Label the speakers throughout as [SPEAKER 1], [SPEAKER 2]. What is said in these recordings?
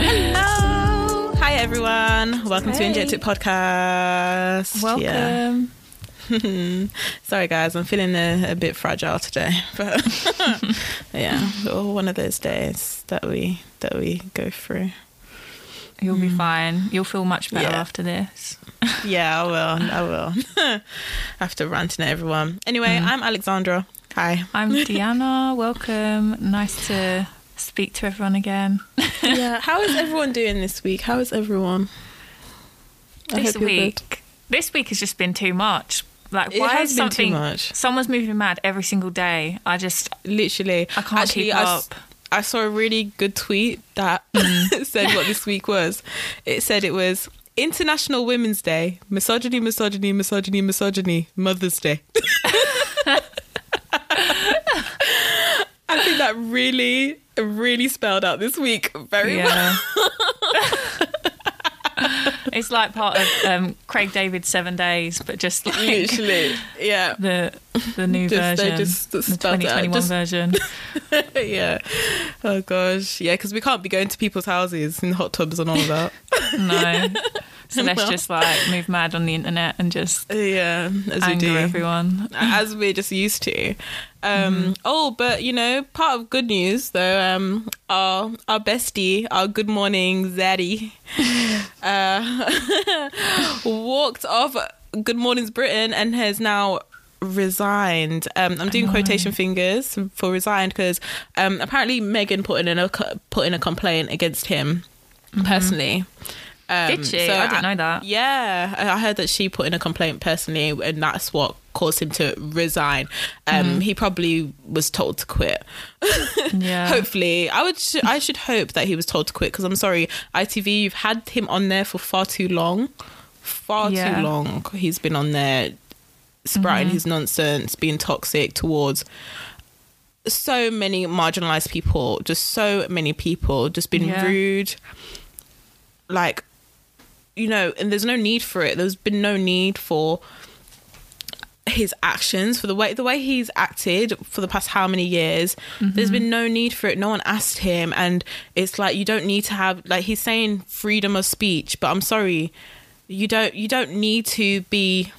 [SPEAKER 1] Hello. Hi, everyone. Welcome to
[SPEAKER 2] Hey.
[SPEAKER 1] Injected Podcast. Yeah.
[SPEAKER 2] Welcome.
[SPEAKER 1] Sorry, guys. I'm feeling a, a bit fragile today, but yeah, one of those days that we that we go through.
[SPEAKER 2] You'll be hmm. fine. You'll feel much better
[SPEAKER 1] Yeah.
[SPEAKER 2] after this.
[SPEAKER 1] Yeah, I will. I will. After ranting at everyone. Anyway, hmm. I'm Alexandra. Hi.
[SPEAKER 2] I'm Deanna. Welcome. Nice to speak to everyone again.
[SPEAKER 1] Yeah. How is everyone doing this week? How is everyone? I
[SPEAKER 2] this
[SPEAKER 1] you're good.
[SPEAKER 2] week, this week has just been too much. Like,
[SPEAKER 1] It
[SPEAKER 2] why
[SPEAKER 1] has
[SPEAKER 2] is
[SPEAKER 1] been too
[SPEAKER 2] something?
[SPEAKER 1] much.
[SPEAKER 2] Someone's moving mad every single day. I just,
[SPEAKER 1] Literally,
[SPEAKER 2] I can't
[SPEAKER 1] Actually,
[SPEAKER 2] keep
[SPEAKER 1] I,
[SPEAKER 2] up.
[SPEAKER 1] I saw a really good tweet that
[SPEAKER 2] Mm.
[SPEAKER 1] said what this week was. It said it was International Women's Day, misogyny, misogyny, misogyny, misogyny, Mother's Day. I think that really, really spelled out this week very well.
[SPEAKER 2] it's like part of um, Craig David's Seven Days, but just like
[SPEAKER 1] Literally, yeah,
[SPEAKER 2] the the new
[SPEAKER 1] Just-
[SPEAKER 2] version,
[SPEAKER 1] just
[SPEAKER 2] the
[SPEAKER 1] out.
[SPEAKER 2] 2021
[SPEAKER 1] Just-
[SPEAKER 2] version.
[SPEAKER 1] yeah. Oh gosh, yeah, because we can't be going to people's houses in hot tubs and all of that.
[SPEAKER 2] No. So let's just like move mad on the internet and just
[SPEAKER 1] yeah, as we
[SPEAKER 2] anger
[SPEAKER 1] do.
[SPEAKER 2] everyone.
[SPEAKER 1] as we're just used to. Um, Oh, but you know, part of good news though, um, our our bestie, our good morning Zaddy, uh, walked off Good Mornings Britain and has now resigned. Um, I'm doing quotation fingers for resigned because um, apparently Meghan put in a put in a complaint against him personally. Um,
[SPEAKER 2] Did she?
[SPEAKER 1] so
[SPEAKER 2] I didn't know that.
[SPEAKER 1] Yeah, I I heard that she put in a complaint personally, and that's what caused him to resign. Um,
[SPEAKER 2] Mm-hmm.
[SPEAKER 1] He probably was told to quit.
[SPEAKER 2] Yeah.
[SPEAKER 1] Hopefully, I would. Sh- I should hope that he was told to quit because I'm sorry, ITV, you've had him on there for far too long, far
[SPEAKER 2] Yeah.
[SPEAKER 1] too long. He's been on there, sprouting
[SPEAKER 2] Mm-hmm.
[SPEAKER 1] his nonsense, being toxic towards so many marginalized people, just so many people, just been
[SPEAKER 2] Yeah.
[SPEAKER 1] rude, like you know, and there's no need for it. There's been no need for his actions for the way the way he's acted for the past how many years. There's mm-hmm. been no need for it. No one asked him. And it's like you don't need to have like he's saying freedom of speech but i'm sorry. You don't you don't need to be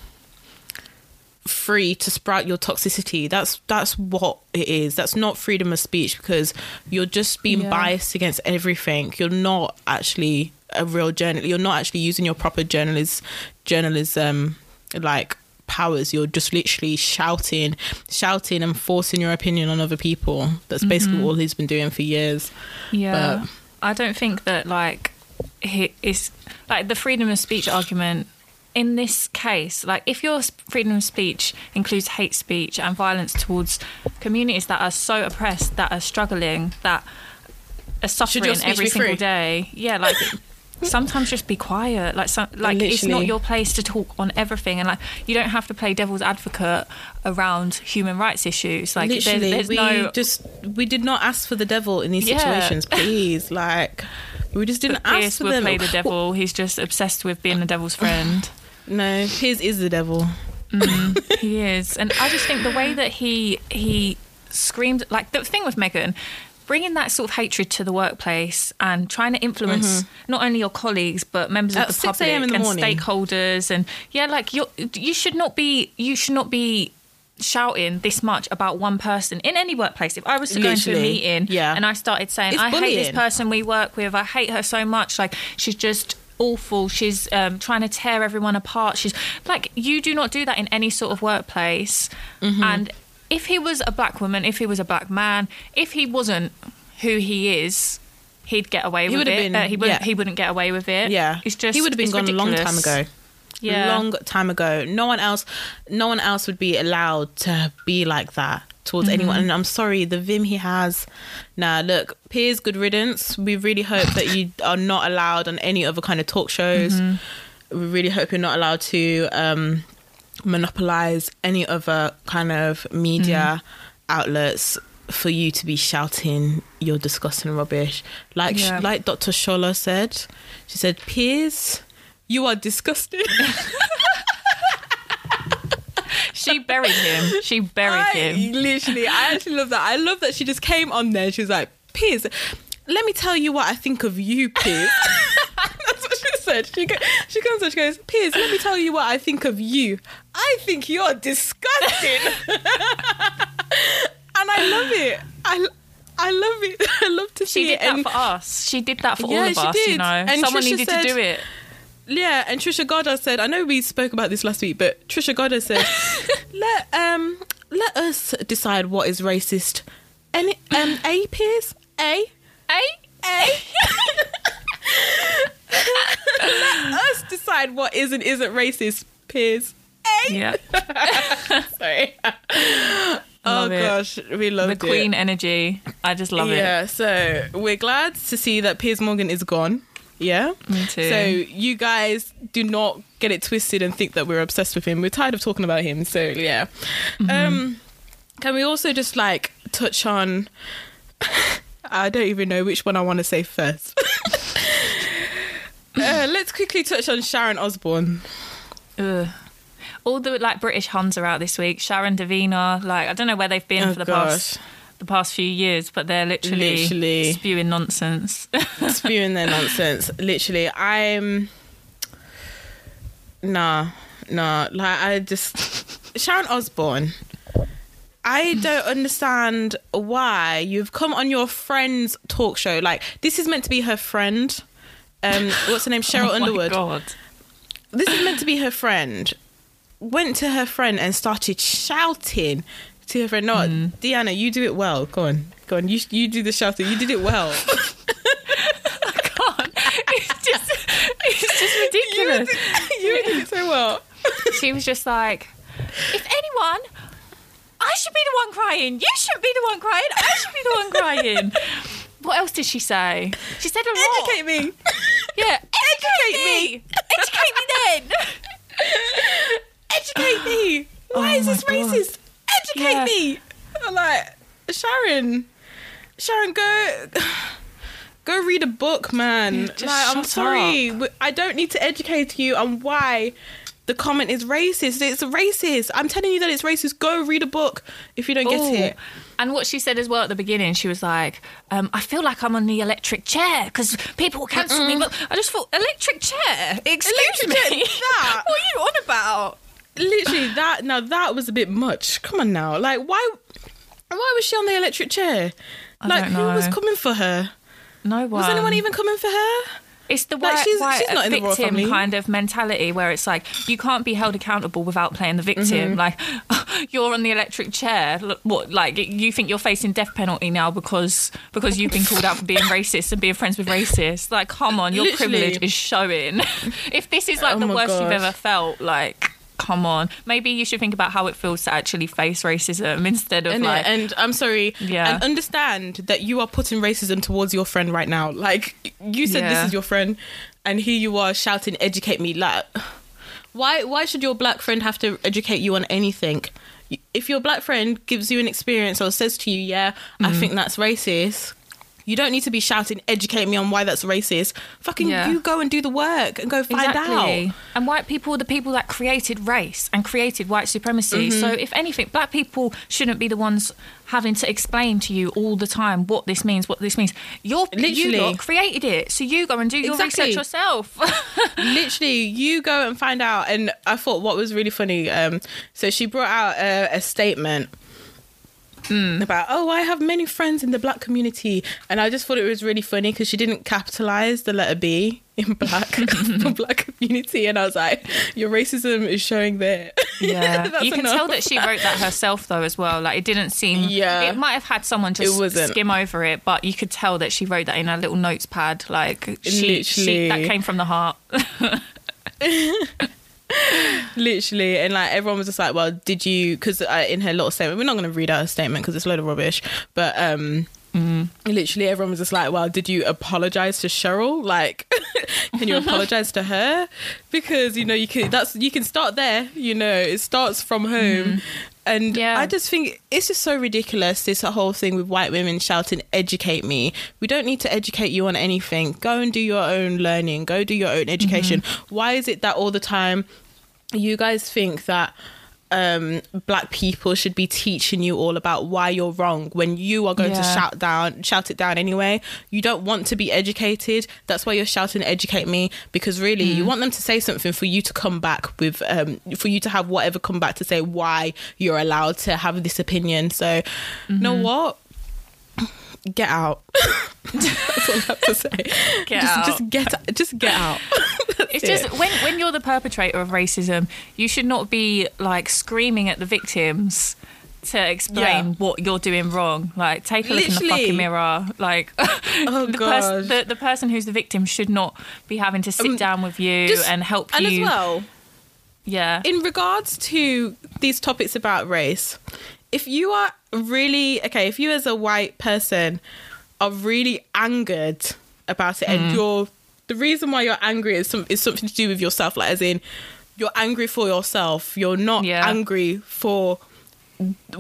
[SPEAKER 1] free to sprout your toxicity. That's that's what it is. That's not freedom of speech because you're just being
[SPEAKER 2] Yeah.
[SPEAKER 1] biased against everything. You're not actually a real journalist you're not actually using your proper journalist journalism um, like powers you're just literally shouting shouting and forcing your opinion on other people that's basically mm-hmm. all he's been doing for years
[SPEAKER 2] Yeah.
[SPEAKER 1] But-
[SPEAKER 2] I don't think that like he is like the freedom of speech argument in this case, like if your freedom of speech includes hate speech and violence towards communities that are so oppressed, that are struggling, that are suffering every single
[SPEAKER 1] free?
[SPEAKER 2] day, yeah, like sometimes just be quiet. Like some, like it's not your place to talk on everything, and like you don't have to play devil's advocate around human rights issues. Like there's,
[SPEAKER 1] literally
[SPEAKER 2] there's
[SPEAKER 1] we
[SPEAKER 2] no
[SPEAKER 1] just we did not ask for the devil in these
[SPEAKER 2] Yeah.
[SPEAKER 1] situations please like we just didn't ask
[SPEAKER 2] Piers
[SPEAKER 1] for
[SPEAKER 2] will
[SPEAKER 1] them
[SPEAKER 2] play the devil. He's just obsessed with being the devil's friend.
[SPEAKER 1] no his is the devil mm,
[SPEAKER 2] he is, and I just think the way that he he screamed like the thing with Meghan. Bringing that sort of hatred to the workplace and trying to influence not only your colleagues but members
[SPEAKER 1] At
[SPEAKER 2] of the public
[SPEAKER 1] the
[SPEAKER 2] and
[SPEAKER 1] morning.
[SPEAKER 2] stakeholders, and yeah, like you you should not be you should not be shouting this much about one person in any workplace. If I was to go into a meeting
[SPEAKER 1] yeah.
[SPEAKER 2] and I started saying
[SPEAKER 1] It's
[SPEAKER 2] I hate this person we work with, I hate her so much, like she's just awful. She's um, trying to tear everyone apart. She's like, you do not do that in any sort of workplace.
[SPEAKER 1] Mm-hmm.
[SPEAKER 2] And if he was a black woman, if he was a black man, if he wasn't who he is, he'd get away
[SPEAKER 1] he
[SPEAKER 2] with it.
[SPEAKER 1] Been,
[SPEAKER 2] uh, he wouldn't.
[SPEAKER 1] yeah.
[SPEAKER 2] He wouldn't get away with it.
[SPEAKER 1] yeah
[SPEAKER 2] it's just
[SPEAKER 1] he would have been gone a long time ago
[SPEAKER 2] Yeah,
[SPEAKER 1] long time ago no one else no one else would be allowed to be like that towards
[SPEAKER 2] Mm-hmm.
[SPEAKER 1] anyone and i'm sorry the vim he has now look Piers, good riddance we really hope that you are not allowed on any other kind of talk shows
[SPEAKER 2] Mm-hmm.
[SPEAKER 1] we really hope you're not allowed to um monopolize any other kind of media
[SPEAKER 2] Mm-hmm.
[SPEAKER 1] outlets for you to be shouting your disgusting rubbish like
[SPEAKER 2] Yeah.
[SPEAKER 1] like dr shola said she said Piers, you are disgusting
[SPEAKER 2] she buried him. She buried
[SPEAKER 1] I,
[SPEAKER 2] him.
[SPEAKER 1] Literally, I actually love that. I love that she just came on there. She was like, Piers, let me tell you what I think of you, Piers. That's what she said. She, go, she comes and she goes, Piers, let me tell you what I think of you. I think you're disgusting. and I love it. I, I love it. I love to
[SPEAKER 2] She
[SPEAKER 1] see
[SPEAKER 2] did
[SPEAKER 1] it.
[SPEAKER 2] that
[SPEAKER 1] And-
[SPEAKER 2] for us. She did that for
[SPEAKER 1] Yeah,
[SPEAKER 2] all of
[SPEAKER 1] she
[SPEAKER 2] us, you
[SPEAKER 1] did.
[SPEAKER 2] know.
[SPEAKER 1] And
[SPEAKER 2] Someone
[SPEAKER 1] Trisha
[SPEAKER 2] needed
[SPEAKER 1] said-
[SPEAKER 2] to do it.
[SPEAKER 1] Yeah, and Trisha Goddard said, I know we spoke about this last week, but Trisha Goddard said, let um let us decide what is racist. Any um A Piers? A?
[SPEAKER 2] Hey?
[SPEAKER 1] A Let us decide what is and isn't racist, Piers.
[SPEAKER 2] Yeah.
[SPEAKER 1] Sorry. oh gosh.
[SPEAKER 2] We Love it.
[SPEAKER 1] gosh, we
[SPEAKER 2] The
[SPEAKER 1] love
[SPEAKER 2] queen energy. I just love it.
[SPEAKER 1] yeah, so we're glad to see that Piers Morgan is gone. Yeah.
[SPEAKER 2] Me too.
[SPEAKER 1] So you guys do not get it twisted and think that we're obsessed with him. We're tired of talking about him. So yeah.
[SPEAKER 2] Mm-hmm.
[SPEAKER 1] Um can we also just like touch on I don't even know which one I want to say first. uh, let's quickly touch on Sharon Osbourne.
[SPEAKER 2] Ugh. All the like British Huns are out this week. Sharon Davina, like I don't know where they've been
[SPEAKER 1] Oh,
[SPEAKER 2] for the
[SPEAKER 1] gosh.
[SPEAKER 2] past the past few years, but they're literally,
[SPEAKER 1] Literally.
[SPEAKER 2] spewing nonsense.
[SPEAKER 1] spewing their nonsense. Literally, I'm nah, nah. Like I just Sharon Osbourne. I don't understand why you've come on your friend's talk show. Like this is meant to be her friend. Um, what's her name? Sheryl
[SPEAKER 2] oh
[SPEAKER 1] Underwood.
[SPEAKER 2] My God.
[SPEAKER 1] This is meant to be her friend. Went to her friend and started shouting to her friend. No,
[SPEAKER 2] Mm.
[SPEAKER 1] Deanna, you do it well. Go on, go on. You you do the shouting. You did it well.
[SPEAKER 2] God. It's just it's just ridiculous.
[SPEAKER 1] you did it so well.
[SPEAKER 2] she was just like, if anyone, I should be the one crying. You should be the one crying. I should be the one crying. What else did she say? She said a lot.
[SPEAKER 1] Educate me.
[SPEAKER 2] Yeah,
[SPEAKER 1] Educate
[SPEAKER 2] educate me. Educate me then.
[SPEAKER 1] Educate me. Why
[SPEAKER 2] Oh
[SPEAKER 1] is this
[SPEAKER 2] God.
[SPEAKER 1] racist? Educate
[SPEAKER 2] Yeah.
[SPEAKER 1] me. I'm like, Sharon, Sharon, go. Go read a book, man. Like, I'm sorry. I don't need to educate you on why the comment is racist. It's racist. I'm telling you that it's racist. Go read a book if you don't get
[SPEAKER 2] Ooh.
[SPEAKER 1] it.
[SPEAKER 2] And what she said as well at the beginning, she was like, um, "I feel like I'm on the electric chair because people cancel me." But I just thought, "Electric chair? Excuse
[SPEAKER 1] Electric
[SPEAKER 2] me,
[SPEAKER 1] chair, that.
[SPEAKER 2] what are you on about?"
[SPEAKER 1] Literally, that now that was a bit much. Come on now, like why? Why was she on the electric chair?
[SPEAKER 2] I
[SPEAKER 1] like who was coming for her?
[SPEAKER 2] No one.
[SPEAKER 1] Was anyone even coming for her?
[SPEAKER 2] It's the
[SPEAKER 1] Like,
[SPEAKER 2] white,
[SPEAKER 1] she's-
[SPEAKER 2] white
[SPEAKER 1] she's not in
[SPEAKER 2] victim kind of mentality where it's like you can't be held accountable without playing the
[SPEAKER 1] Mm-hmm.
[SPEAKER 2] victim. Like you're on the electric chair. What like you think you're facing death penalty now because because you've been called out for being racist and being friends with racists? Like come on, your
[SPEAKER 1] Literally.
[SPEAKER 2] privilege is showing. if this is like
[SPEAKER 1] Oh
[SPEAKER 2] the worst you've ever felt, like. Come on, maybe you should think about how it feels to actually face racism instead of
[SPEAKER 1] And,
[SPEAKER 2] like,
[SPEAKER 1] and I'm sorry,
[SPEAKER 2] Yeah.
[SPEAKER 1] and understand that you are putting racism towards your friend right now. Like you said, this is your friend, and here you are shouting, "Educate me!" Like, why? Why should your black friend have to educate you on anything? If your black friend gives you an experience or says to you, "Yeah,
[SPEAKER 2] Mm.
[SPEAKER 1] I think that's racist," you don't need to be shouting, "Educate me on why that's racist." Fucking,
[SPEAKER 2] Yeah.
[SPEAKER 1] you go and do the work and go find
[SPEAKER 2] Exactly.
[SPEAKER 1] out.
[SPEAKER 2] And white people are the people that created race and created white supremacy.
[SPEAKER 1] Mm-hmm.
[SPEAKER 2] So, if anything, black people shouldn't be the ones having to explain to you all the time what this means, what this means. You're,
[SPEAKER 1] Literally.
[SPEAKER 2] lot created it. So, you go and do your
[SPEAKER 1] Exactly.
[SPEAKER 2] research yourself.
[SPEAKER 1] literally you go and find out and i thought what was really funny um so she brought out a, a statement Mm. about oh i have many friends in the black community and i just thought it was really funny because she didn't capitalize the letter b in black for black community and i was like your racism is showing there
[SPEAKER 2] Yeah, you can
[SPEAKER 1] enough.
[SPEAKER 2] tell that she wrote that herself though as well. Like it didn't seem.
[SPEAKER 1] Yeah.
[SPEAKER 2] it might have had someone just skim over it, but you could tell that she wrote that in a little notes pad. Like she, she that came from the heart.
[SPEAKER 1] Literally and like everyone was just like well did you because uh, in her little statement we're not going to read out her statement because it's a load of rubbish but um literally everyone was just like well did you apologize to Sheryl? Like can you apologize to her? Because you know you can that's you can start there you know it starts from home and
[SPEAKER 2] Yeah.
[SPEAKER 1] i just think it's just so ridiculous this whole thing with white women shouting educate me. We don't need to educate you on anything. Go and do your own learning. Go do your own mm-hmm. education. Why is it that all the time you guys think that um black people should be teaching you all about why you're wrong. When you are going to shout down shout it down anyway. You don't want to be educated. That's why you're shouting educate me because really
[SPEAKER 2] Mm.
[SPEAKER 1] you want them to say something for you to come back with um for you to have whatever come back to say why you're allowed to have this opinion. So you know
[SPEAKER 2] Mm-hmm.
[SPEAKER 1] what get out that's all i have to say
[SPEAKER 2] Get
[SPEAKER 1] just,
[SPEAKER 2] out.
[SPEAKER 1] just get just get out
[SPEAKER 2] It's
[SPEAKER 1] it.
[SPEAKER 2] just when when you're the perpetrator of racism, you should not be like screaming at the victims to explain
[SPEAKER 1] Yeah.
[SPEAKER 2] what you're doing wrong. Like, take a look in the fucking mirror. Like,
[SPEAKER 1] Oh,
[SPEAKER 2] the,
[SPEAKER 1] God.
[SPEAKER 2] the, the person who's the victim should not be having to sit
[SPEAKER 1] Um,
[SPEAKER 2] down with you
[SPEAKER 1] Just-
[SPEAKER 2] and help
[SPEAKER 1] and
[SPEAKER 2] you.
[SPEAKER 1] as well
[SPEAKER 2] yeah,
[SPEAKER 1] in regards to these topics about race, if you are really okay, if you as a white person are really angered about it,
[SPEAKER 2] Mm.
[SPEAKER 1] and you're the reason why you're angry is some is something to do with yourself, like as in you're angry for yourself. You're not
[SPEAKER 2] Yeah.
[SPEAKER 1] angry for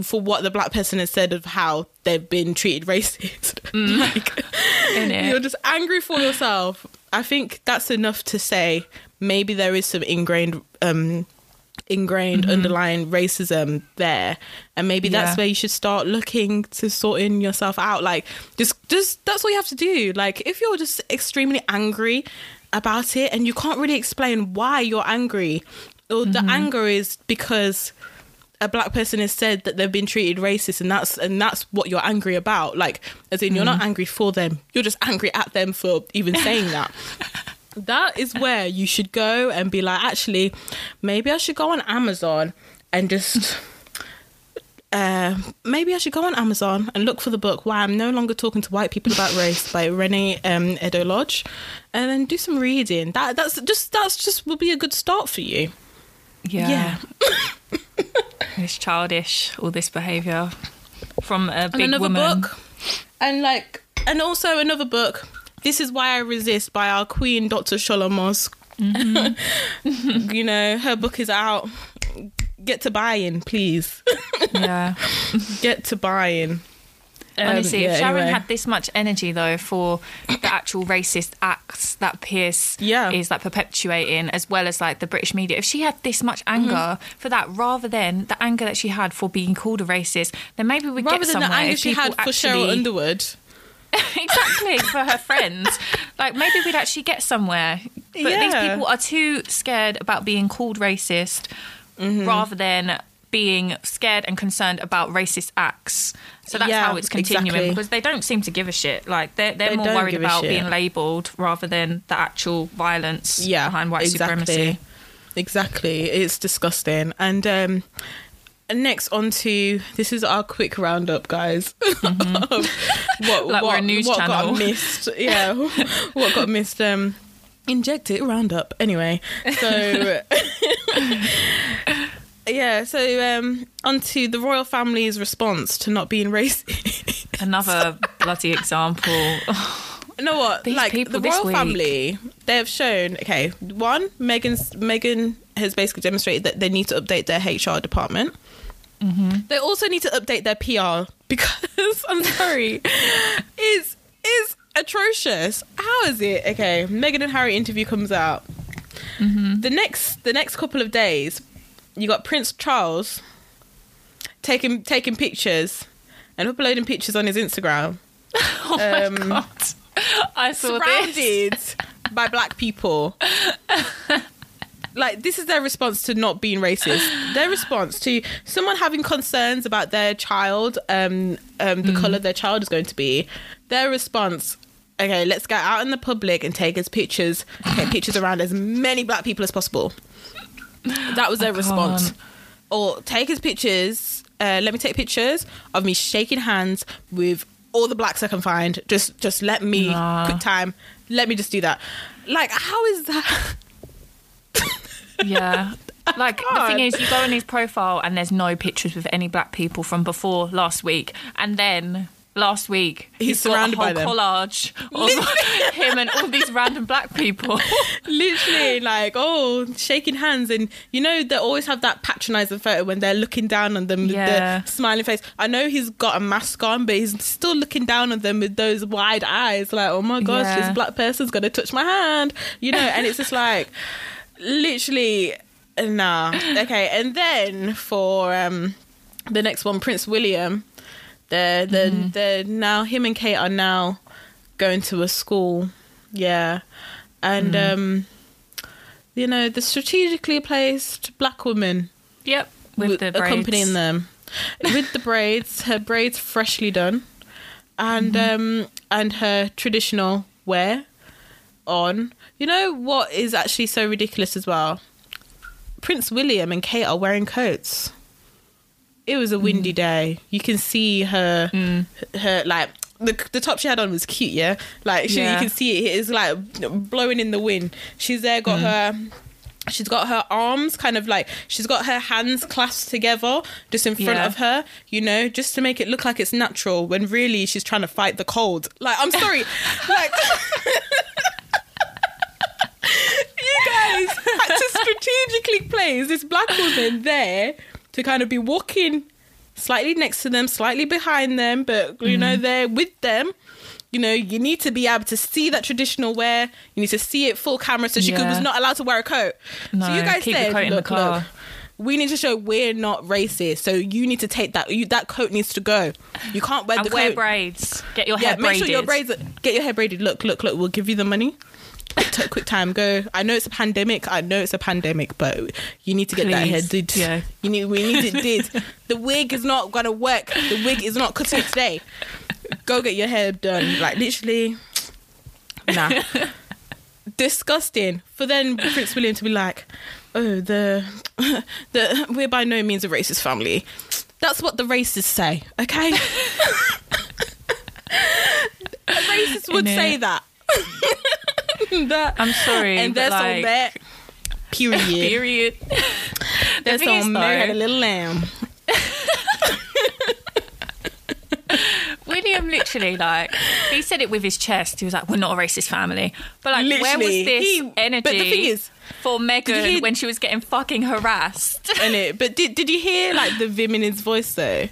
[SPEAKER 1] for what the black person has said of how they've been treated racist. like
[SPEAKER 2] Innit?
[SPEAKER 1] you're just angry for yourself. I think that's enough to say maybe there is some ingrained um ingrained mm-hmm. underlying racism there. And maybe that's
[SPEAKER 2] Yeah.
[SPEAKER 1] where you should start looking to sorting yourself out. Like just just that's all you have to do. Like if you're just extremely angry about it and you can't really explain why you're angry or the mm-hmm. anger is because a black person has said that they've been treated racist and that's and that's what you're angry about. Like as in you're not mm. angry for them. You're just angry at them for even saying that that is where you should go and be like actually maybe i should go on amazon and just uh, maybe I should go on Amazon and look for the book Why I'm No Longer Talking to White People About Race by Reni um, Eddo-Lodge and then do some reading. That that's just that's just will be a good start for you.
[SPEAKER 2] yeah, yeah. it's childish. All this behaviour from a
[SPEAKER 1] and
[SPEAKER 2] big
[SPEAKER 1] another
[SPEAKER 2] woman.
[SPEAKER 1] book and like and also another book this is why i resist by our queen dr Shola Mos
[SPEAKER 2] Mm-hmm.
[SPEAKER 1] you know her book is out get to buying please
[SPEAKER 2] Yeah.
[SPEAKER 1] get to buying Um,
[SPEAKER 2] Honestly,
[SPEAKER 1] yeah,
[SPEAKER 2] if Sharon
[SPEAKER 1] anyway.
[SPEAKER 2] had this much energy though for the actual racist acts that Piers
[SPEAKER 1] Yeah.
[SPEAKER 2] is like perpetuating, as well as like the British media, if she had this much
[SPEAKER 1] Mm-hmm.
[SPEAKER 2] anger for that, rather than the anger that she had for being called a racist, then maybe we'd
[SPEAKER 1] rather
[SPEAKER 2] get
[SPEAKER 1] than
[SPEAKER 2] somewhere.
[SPEAKER 1] the anger
[SPEAKER 2] if
[SPEAKER 1] she
[SPEAKER 2] people
[SPEAKER 1] had for Sheryl Underwood
[SPEAKER 2] exactly for her friends. Like maybe we'd actually get somewhere. But these people are too scared about being called racist,
[SPEAKER 1] Mm-hmm.
[SPEAKER 2] rather than being scared and concerned about racist acts. So that's
[SPEAKER 1] Yeah,
[SPEAKER 2] how it's continuing
[SPEAKER 1] exactly.
[SPEAKER 2] because they don't seem to give a shit. Like they're they're
[SPEAKER 1] They
[SPEAKER 2] more worried about being labelled rather than the actual violence
[SPEAKER 1] yeah
[SPEAKER 2] behind white
[SPEAKER 1] exactly
[SPEAKER 2] supremacy.
[SPEAKER 1] exactly it's disgusting and um next on to this is our quick roundup guys what
[SPEAKER 2] Mm-hmm. Like we're
[SPEAKER 1] what,
[SPEAKER 2] a news
[SPEAKER 1] what
[SPEAKER 2] channel.
[SPEAKER 1] got missed yeah what got missed um inject it roundup anyway so yeah so um on to the royal family's response to not being racist
[SPEAKER 2] Another bloody example.
[SPEAKER 1] You know what?
[SPEAKER 2] These
[SPEAKER 1] like the royal
[SPEAKER 2] week.
[SPEAKER 1] family, they have shown. Okay, one, Meghan's Meghan has basically demonstrated that they need to update their HR department.
[SPEAKER 2] Mm-hmm.
[SPEAKER 1] They also need to update their PR because I'm sorry, is is atrocious. How is it? Okay, Meghan and Harry interview comes out.
[SPEAKER 2] Mm-hmm.
[SPEAKER 1] The next the next couple of days, you got Prince Charles taking taking pictures and uploading pictures on his Instagram.
[SPEAKER 2] oh my
[SPEAKER 1] Um,
[SPEAKER 2] god! I saw this.
[SPEAKER 1] surrounded by black people. like this is their response to not being racist. Their response to someone having concerns about their child, um, um, the color their child is going to be. Their response. Okay, let's go out in the public and take as pictures, take pictures around as many black people as possible. That was their response. Or take as pictures. Uh, let me take pictures of me shaking hands with all the blacks I can find. Just, just let me
[SPEAKER 2] Nah.
[SPEAKER 1] quick time. Let me just do that. Like, how is that?
[SPEAKER 2] Yeah. Like the thing is, you go on his profile and there's no pictures with any black people from before last week, and then last week
[SPEAKER 1] He's
[SPEAKER 2] got
[SPEAKER 1] surrounded
[SPEAKER 2] a whole
[SPEAKER 1] by them.
[SPEAKER 2] collage of him and all these random black people.
[SPEAKER 1] Literally, like, oh, shaking hands, and you know they always have that patronizing photo when they're looking down on them with
[SPEAKER 2] Yeah.
[SPEAKER 1] the smiling face. I know he's got a mask on, but he's still looking down on them with those wide eyes, like, oh my gosh,
[SPEAKER 2] Yeah.
[SPEAKER 1] this black person's gonna touch my hand, you know. And it's just like, literally, Nah. Okay, and then for um the next one, Prince William, the the
[SPEAKER 2] Mm-hmm.
[SPEAKER 1] the now him and Kate are now going to a school. Yeah. And
[SPEAKER 2] Mm.
[SPEAKER 1] um you know, the strategically placed black woman
[SPEAKER 2] Yep. With the braids.
[SPEAKER 1] accompanying them with the braids, her braids freshly done, and
[SPEAKER 2] Mm-hmm.
[SPEAKER 1] um and her traditional wear on. You know what is actually so ridiculous as well? Prince William and Kate are wearing coats. It was a
[SPEAKER 2] Mm.
[SPEAKER 1] windy day. You can see her her like the the top she had on was cute, yeah. Like she,
[SPEAKER 2] Yeah.
[SPEAKER 1] you can see it is like blowing in the wind. She's there,
[SPEAKER 2] Mm.
[SPEAKER 1] got her. She's got her arms kind of like she's got her hands clasped together just in front
[SPEAKER 2] Yeah.
[SPEAKER 1] of her, you know, just to make it look like it's natural when really she's trying to fight the cold. Like I'm sorry, like you guys had to strategically place this black woman there to kind of be walking slightly next to them, slightly behind them, but you know,
[SPEAKER 2] Mm-hmm.
[SPEAKER 1] they're with them. You know, you need to be able to see that traditional wear. You need to see it full camera. So she could, was not allowed to wear a coat. so you guys
[SPEAKER 2] keep the
[SPEAKER 1] said,
[SPEAKER 2] coat in the
[SPEAKER 1] look,
[SPEAKER 2] car."
[SPEAKER 1] look, we need to show we're not racist. So you need to take that. You, that coat needs to go. You can't wear
[SPEAKER 2] And
[SPEAKER 1] the
[SPEAKER 2] wear
[SPEAKER 1] coat.
[SPEAKER 2] braids. Get your hair
[SPEAKER 1] Yeah,
[SPEAKER 2] hair
[SPEAKER 1] make sure your braids. Get your hair braided. Look, look, look. We'll give you the money. Quick, t- quick time. Go. I know it's a pandemic. I know it's a pandemic, but you need to get that hair
[SPEAKER 2] Please.
[SPEAKER 1] did.
[SPEAKER 2] Yeah.
[SPEAKER 1] You need. We need it did. The wig is not gonna work. The wig is not cutting today. Go get your hair done. Like literally. Nah. Disgusting. For then Prince William to be like, oh the the we're by no means a racist family. That's what the racists say. Okay. A racist would say that. that
[SPEAKER 2] I'm sorry.
[SPEAKER 1] and that's on that. Period.
[SPEAKER 2] Period.
[SPEAKER 1] That's on Mary had a little lamb.
[SPEAKER 2] William literally like he said it with his chest. He was like, "We're not a racist family." But like, where was this
[SPEAKER 1] he-
[SPEAKER 2] energy?
[SPEAKER 1] but the thing is-
[SPEAKER 2] for Meghan
[SPEAKER 1] hear-
[SPEAKER 2] when she was getting fucking harassed.
[SPEAKER 1] And it, but did did you hear like the Vim in his voice though?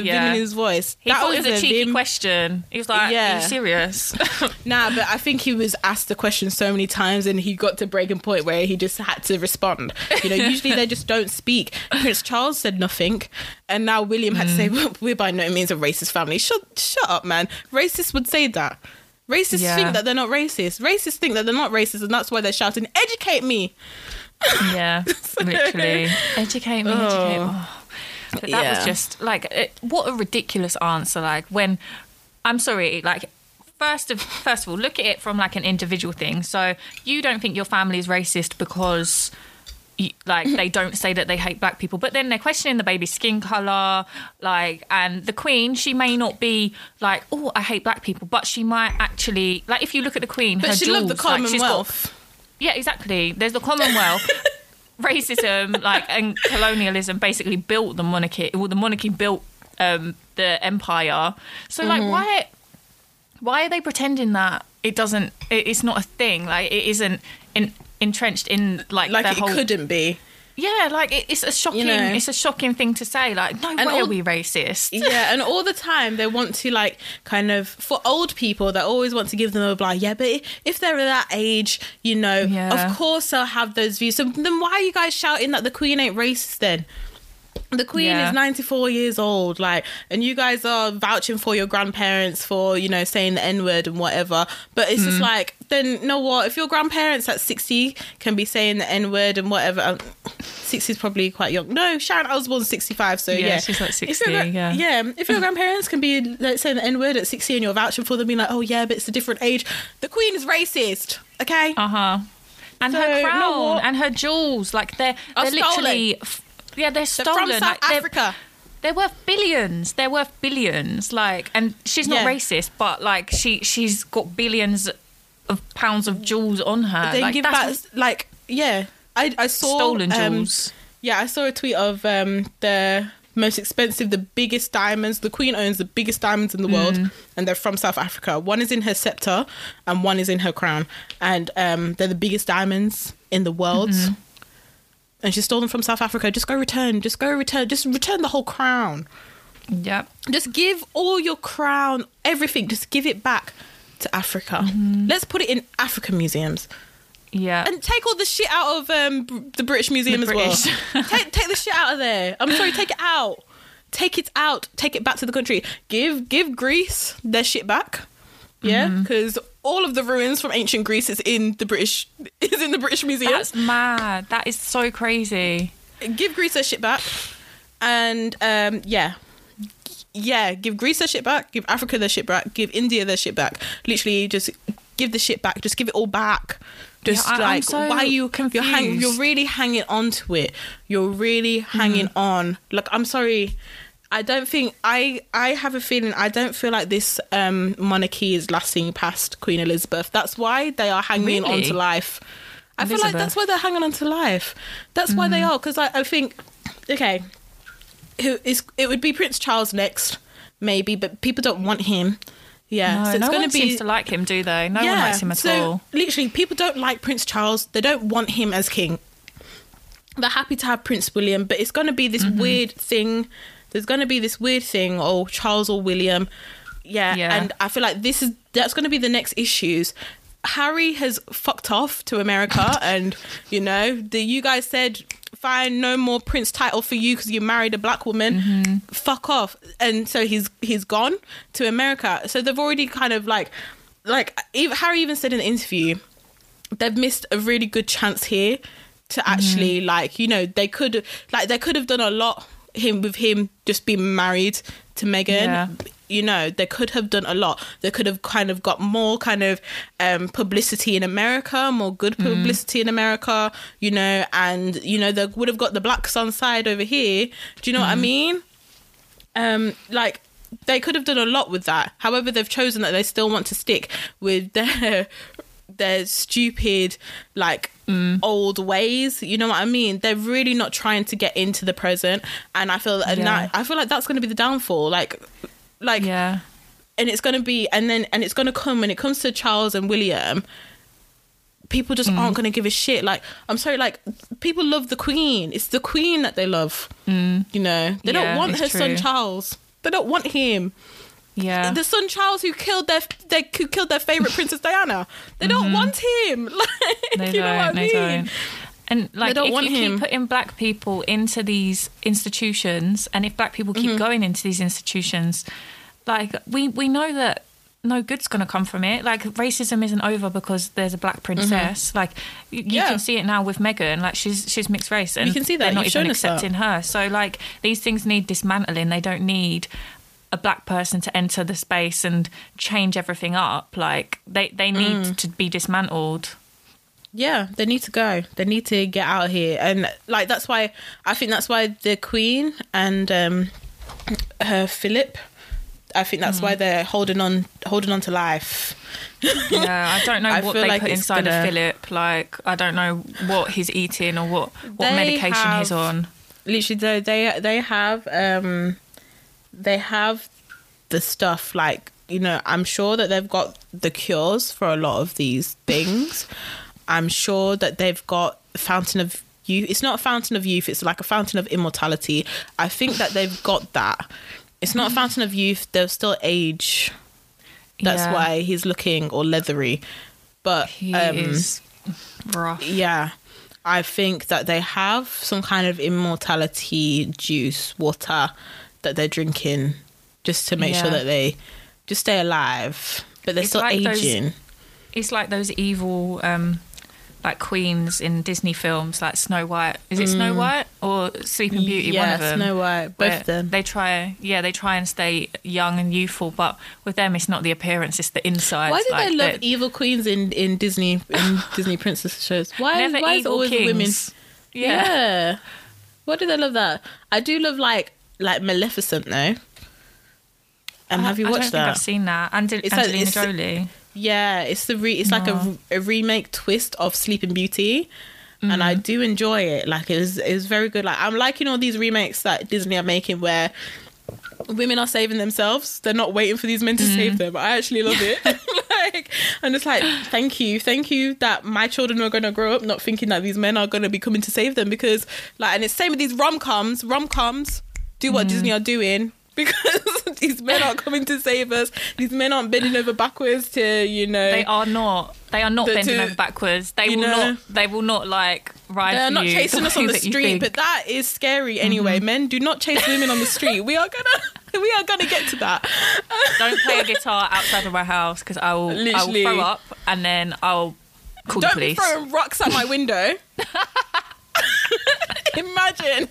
[SPEAKER 1] The
[SPEAKER 2] Yeah.
[SPEAKER 1] In his voice.
[SPEAKER 2] He thought it was a cheeky
[SPEAKER 1] Vim-
[SPEAKER 2] question. He was like,
[SPEAKER 1] Yeah.
[SPEAKER 2] "Are you serious?"
[SPEAKER 1] Nah, but I think he was asked the question so many times and he got to breaking point where he just had to respond. You know, usually they just don't speak. Prince Charles said nothing, and now William had to say,
[SPEAKER 2] Mm.
[SPEAKER 1] well, "We're by no means a racist family." Shut, shut up, man. Racists would say that. Racists
[SPEAKER 2] Yeah.
[SPEAKER 1] think that they're not racist. Racists think that they're not racist, and that's why they're shouting, "Educate me!"
[SPEAKER 2] yeah, literally. Educate me, educate. Oh. But that
[SPEAKER 1] Yeah.
[SPEAKER 2] was just like it, what a ridiculous answer. Like when I'm sorry, like first of first of all, look at it from like an individual thing. So you don't think your family is racist because. Like they don't say that they hate black people, but then they're questioning the baby's skin color. Like, and the queen, she may not be like, oh, I hate black people, but she might actually like. If you look at the queen,
[SPEAKER 1] But
[SPEAKER 2] her
[SPEAKER 1] she
[SPEAKER 2] jewels,
[SPEAKER 1] loved the
[SPEAKER 2] like, got-
[SPEAKER 1] Commonwealth.
[SPEAKER 2] yeah, exactly. There's the Commonwealth. Racism, like, and colonialism basically built the monarchy. Well, the monarchy built um, the empire. So, like,
[SPEAKER 1] Mm-hmm.
[SPEAKER 2] why, why are they pretending that it doesn't? It, it's not a thing. Like, it isn't in, entrenched in like,
[SPEAKER 1] like it
[SPEAKER 2] whole.
[SPEAKER 1] couldn't be.
[SPEAKER 2] Yeah, like it, it's a shocking.
[SPEAKER 1] know.
[SPEAKER 2] It's a shocking thing to say. Like, no way
[SPEAKER 1] all-
[SPEAKER 2] are we racist?
[SPEAKER 1] yeah, and all the time they want to like kind of for old people they always want to give them a blah. Yeah, but if they're that age, you know,
[SPEAKER 2] Yeah.
[SPEAKER 1] of course they'll have those views. So then why are you guys shouting that the Queen ain't racist then? The Queen
[SPEAKER 2] Yeah.
[SPEAKER 1] is 94 years old, like, and you guys are vouching for your grandparents for, you know, saying the N word and whatever. But it's
[SPEAKER 2] Mm.
[SPEAKER 1] just like, then, you know what? If your grandparents at 60 can be saying the N word and whatever, um, 60 is probably quite young. No, Sharon Osbourne's 65, so
[SPEAKER 2] Yeah,
[SPEAKER 1] yeah.
[SPEAKER 2] she's like 60,
[SPEAKER 1] gra-
[SPEAKER 2] yeah.
[SPEAKER 1] Yeah, if your grandparents can be like, saying the N word at 60 and you're vouching for them, being like, oh, yeah, but it's a different age. The Queen is racist, okay?
[SPEAKER 2] Uh huh. And
[SPEAKER 1] So,
[SPEAKER 2] her crown and her jewels, like they're they're literally.
[SPEAKER 1] stolen.
[SPEAKER 2] Yeah, they're
[SPEAKER 1] They're
[SPEAKER 2] stolen.
[SPEAKER 1] from South
[SPEAKER 2] like, they're-
[SPEAKER 1] Africa.
[SPEAKER 2] They're worth billions. They're worth billions. Like, and she's not
[SPEAKER 1] Yeah.
[SPEAKER 2] racist, but like she she's got billions of pounds of jewels on her.
[SPEAKER 1] They
[SPEAKER 2] like,
[SPEAKER 1] give back, like, yeah. I, I saw.
[SPEAKER 2] stolen
[SPEAKER 1] um,
[SPEAKER 2] jewels.
[SPEAKER 1] Yeah, I saw a tweet of um, the most expensive, the biggest diamonds. The Queen owns the biggest diamonds in the world,
[SPEAKER 2] Mm.
[SPEAKER 1] and they're from South Africa. One is in her scepter, and one is in her crown, and um, they're the biggest diamonds in the world.
[SPEAKER 2] Mm-hmm.
[SPEAKER 1] And she stole them from South Africa. Just go return. Just go return. Just return the whole crown.
[SPEAKER 2] Yeah.
[SPEAKER 1] Just give all your crown, everything. Just give it back to Africa.
[SPEAKER 2] Mm-hmm.
[SPEAKER 1] Let's put it in African museums.
[SPEAKER 2] Yeah.
[SPEAKER 1] and take all the shit out of um, the British Museum
[SPEAKER 2] The
[SPEAKER 1] as
[SPEAKER 2] British.
[SPEAKER 1] well. take take the shit out of there. I'm sorry, take it out. Take it out. Take it back to the country. Give give Greece their shit back. Yeah,
[SPEAKER 2] Mm-hmm.
[SPEAKER 1] because all of the ruins from ancient Greece is in the British is in the British Museum.
[SPEAKER 2] That's mad. That is so crazy.
[SPEAKER 1] give Greece their shit back, and um, yeah, yeah, give Greece their shit back. Give Africa their shit back. Give India their shit back. Literally, just give the shit back. Just give it all back. Just
[SPEAKER 2] Yeah, I-
[SPEAKER 1] like
[SPEAKER 2] so
[SPEAKER 1] why are you You're, hang,
[SPEAKER 2] confused.
[SPEAKER 1] you're really hanging on to it. You're really hanging
[SPEAKER 2] Mm-hmm.
[SPEAKER 1] on. Like I'm sorry. I don't think I I have a feeling I don't feel like this um monarchy is lasting past Queen Elizabeth. That's why they are hanging on to life. I feel like that's why they're hanging on to life. That's why
[SPEAKER 2] Mm.
[SPEAKER 1] they are because I, I think okay, who is it would be Prince Charles next maybe, but people don't want him. Yeah,
[SPEAKER 2] No,
[SPEAKER 1] so it's
[SPEAKER 2] no
[SPEAKER 1] going
[SPEAKER 2] one
[SPEAKER 1] to be
[SPEAKER 2] seems to like him, do they? No one likes him at
[SPEAKER 1] so
[SPEAKER 2] all.
[SPEAKER 1] Literally, people don't like Prince Charles. They don't want him as king. They're happy to have Prince William, but it's going to be this
[SPEAKER 2] Mm-hmm.
[SPEAKER 1] weird thing. There's going to be this weird thing, oh Charles or William, yeah,
[SPEAKER 2] Yeah.
[SPEAKER 1] And I feel like this is that's going to be the next issues. Harry has fucked off to America, and you know, the you guys said fine, no more prince title for you because you married a black woman.
[SPEAKER 2] Mm-hmm.
[SPEAKER 1] Fuck off, and so he's he's gone to America. So they've already kind of like, like even, Harry even said in the interview, they've missed a really good chance here to
[SPEAKER 2] Mm-hmm.
[SPEAKER 1] actually like you know they could like they could have done a lot him with him just being married to Meghan.
[SPEAKER 2] Yeah.
[SPEAKER 1] you know they could have done a lot they could have kind of got more kind of um publicity in america more good
[SPEAKER 2] Mm.
[SPEAKER 1] publicity in america you know and you know they would have got the black sun side over here do you know what i
[SPEAKER 2] Mm.
[SPEAKER 1] mean um like they could have done a lot with that however they've chosen that they still want to stick with their their stupid like
[SPEAKER 2] Mm.
[SPEAKER 1] old ways you know what i mean they're really not trying to get into the present and i feel and
[SPEAKER 2] Yeah.
[SPEAKER 1] that, i feel like that's going to be the downfall like like
[SPEAKER 2] Yeah.
[SPEAKER 1] and it's going to be and then and it's going to come when it comes to charles and william people just
[SPEAKER 2] Mm.
[SPEAKER 1] aren't going to give a shit like i'm sorry like people love the queen it's the queen that they love you know they
[SPEAKER 2] Yeah,
[SPEAKER 1] don't want her son charles they don't want him
[SPEAKER 2] Yeah.
[SPEAKER 1] the son Charles who killed their they who killed their favorite Princess Diana. They don't want him. Like
[SPEAKER 2] Mm-hmm. They
[SPEAKER 1] you know
[SPEAKER 2] don't.
[SPEAKER 1] what I
[SPEAKER 2] they
[SPEAKER 1] mean?
[SPEAKER 2] don't. And like,
[SPEAKER 1] don't
[SPEAKER 2] if
[SPEAKER 1] want
[SPEAKER 2] you
[SPEAKER 1] him.
[SPEAKER 2] keep putting black people into these institutions, and if black people
[SPEAKER 1] Mm-hmm.
[SPEAKER 2] keep going into these institutions, like we we know that no good's going to come from it. Like racism isn't over because there's a black princess. Like you, you
[SPEAKER 1] Mm-hmm. Yeah.
[SPEAKER 2] can see it now with Meghan. Like she's she's mixed race, and you
[SPEAKER 1] can see that.
[SPEAKER 2] they're not
[SPEAKER 1] You've
[SPEAKER 2] even accepting her. So like these things need dismantling. They don't need a black person to enter the space and change everything up. Like they they need
[SPEAKER 1] Mm.
[SPEAKER 2] to be dismantled.
[SPEAKER 1] Yeah, they need to go. They need to get out of here, and like that's why I think that's why the Queen and um, her Philip. I think that's
[SPEAKER 2] Mm.
[SPEAKER 1] why they're holding on, holding on to life.
[SPEAKER 2] Yeah, I don't know
[SPEAKER 1] I
[SPEAKER 2] what they
[SPEAKER 1] like
[SPEAKER 2] put inside
[SPEAKER 1] gonna-
[SPEAKER 2] of Philip. Like, I don't know what he's eating or what what
[SPEAKER 1] They
[SPEAKER 2] medication he's on.
[SPEAKER 1] Literally, though, they they have um, they have the stuff like you know. I'm sure that they've got the cures for a lot of these things. I'm sure that they've got fountain of youth. It's not a fountain of youth. It's like a fountain of immortality. I think that they've got that. It's not a fountain of youth. They'll still age. That's
[SPEAKER 2] Yeah.
[SPEAKER 1] why he's looking all leathery. But
[SPEAKER 2] He
[SPEAKER 1] um,
[SPEAKER 2] is rough.
[SPEAKER 1] yeah i think that they have some kind of immortality juice water that they're drinking just to make sure that they just stay alive but they're
[SPEAKER 2] It's
[SPEAKER 1] still
[SPEAKER 2] like those-
[SPEAKER 1] aging
[SPEAKER 2] It's like those evil, um, like queens in Disney films, like Snow White. Is it Snow White or Sleeping Beauty?
[SPEAKER 1] Mm. yeah
[SPEAKER 2] one of them.
[SPEAKER 1] snow white both of them
[SPEAKER 2] They try, yeah, they try and stay young and youthful, but with them, it's not the appearance; it's the inside.
[SPEAKER 1] why do
[SPEAKER 2] like,
[SPEAKER 1] they love evil queens in in disney in disney princess shows why,
[SPEAKER 2] Never
[SPEAKER 1] why is it always the women yeah.
[SPEAKER 2] Yeah.
[SPEAKER 1] why do they love that i do love like like maleficent though um, have you
[SPEAKER 2] I
[SPEAKER 1] watched
[SPEAKER 2] don't
[SPEAKER 1] that
[SPEAKER 2] think I've seen that. And
[SPEAKER 1] It's like-
[SPEAKER 2] Angelina Jolie.
[SPEAKER 1] Yeah, it's the re- it's like a, a remake twist of Sleeping Beauty, and I do enjoy it. Like it was it was very good. Like I'm liking all these remakes that Disney are making where women are saving themselves. They're not waiting for these men to save them. I actually love it. like I'm just like, thank you, thank you that my children are going to grow up not thinking that these men are going to be coming to save them because like, and it's same with these rom coms. Rom coms do what Disney are doing because These men aren't coming to save us. These men aren't bending over backwards to, you know.
[SPEAKER 2] They are not. They are not
[SPEAKER 1] The-
[SPEAKER 2] bending
[SPEAKER 1] to-
[SPEAKER 2] over backwards. They will
[SPEAKER 1] know-
[SPEAKER 2] not. They will not like ride.
[SPEAKER 1] They're not chasing us on the street, but that is scary anyway.
[SPEAKER 2] Mm-hmm.
[SPEAKER 1] Men do not chase women on the street. We are gonna, we are gonna get to that.
[SPEAKER 2] don't play a guitar outside of my house because I will. I will
[SPEAKER 1] Literally.
[SPEAKER 2] throw up and then I'll call
[SPEAKER 1] Don't
[SPEAKER 2] the police.
[SPEAKER 1] throwing rocks at my window. Imagine.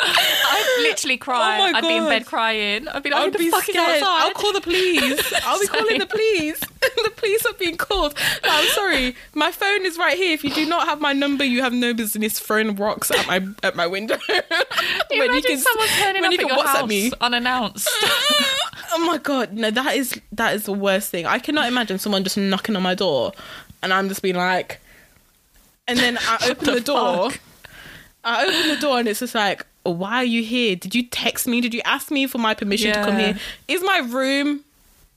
[SPEAKER 2] I'd literally oh cry.
[SPEAKER 1] Oh
[SPEAKER 2] I'd be in bed crying. I'd be like,
[SPEAKER 1] I'd
[SPEAKER 2] "Who the
[SPEAKER 1] be
[SPEAKER 2] fuck is
[SPEAKER 1] scared.
[SPEAKER 2] outside?"
[SPEAKER 1] I'll call the police. I'll be calling the police. the police are being called. No, I'm sorry. My phone is right here. If you do not have my number, you have no business throwing rocks at my at my window.
[SPEAKER 2] You
[SPEAKER 1] When
[SPEAKER 2] imagine someone turning
[SPEAKER 1] when
[SPEAKER 2] up
[SPEAKER 1] you
[SPEAKER 2] at your
[SPEAKER 1] WhatsApp
[SPEAKER 2] house
[SPEAKER 1] me.
[SPEAKER 2] unannounced.
[SPEAKER 1] oh my god, no, that is that is the worst thing. I cannot imagine someone just knocking on my door, and I'm just being like, and then I open the,
[SPEAKER 2] the
[SPEAKER 1] door. I open the door and it's just like, why are you here? Did you text me? Did you ask me for my permission to come here? Is my room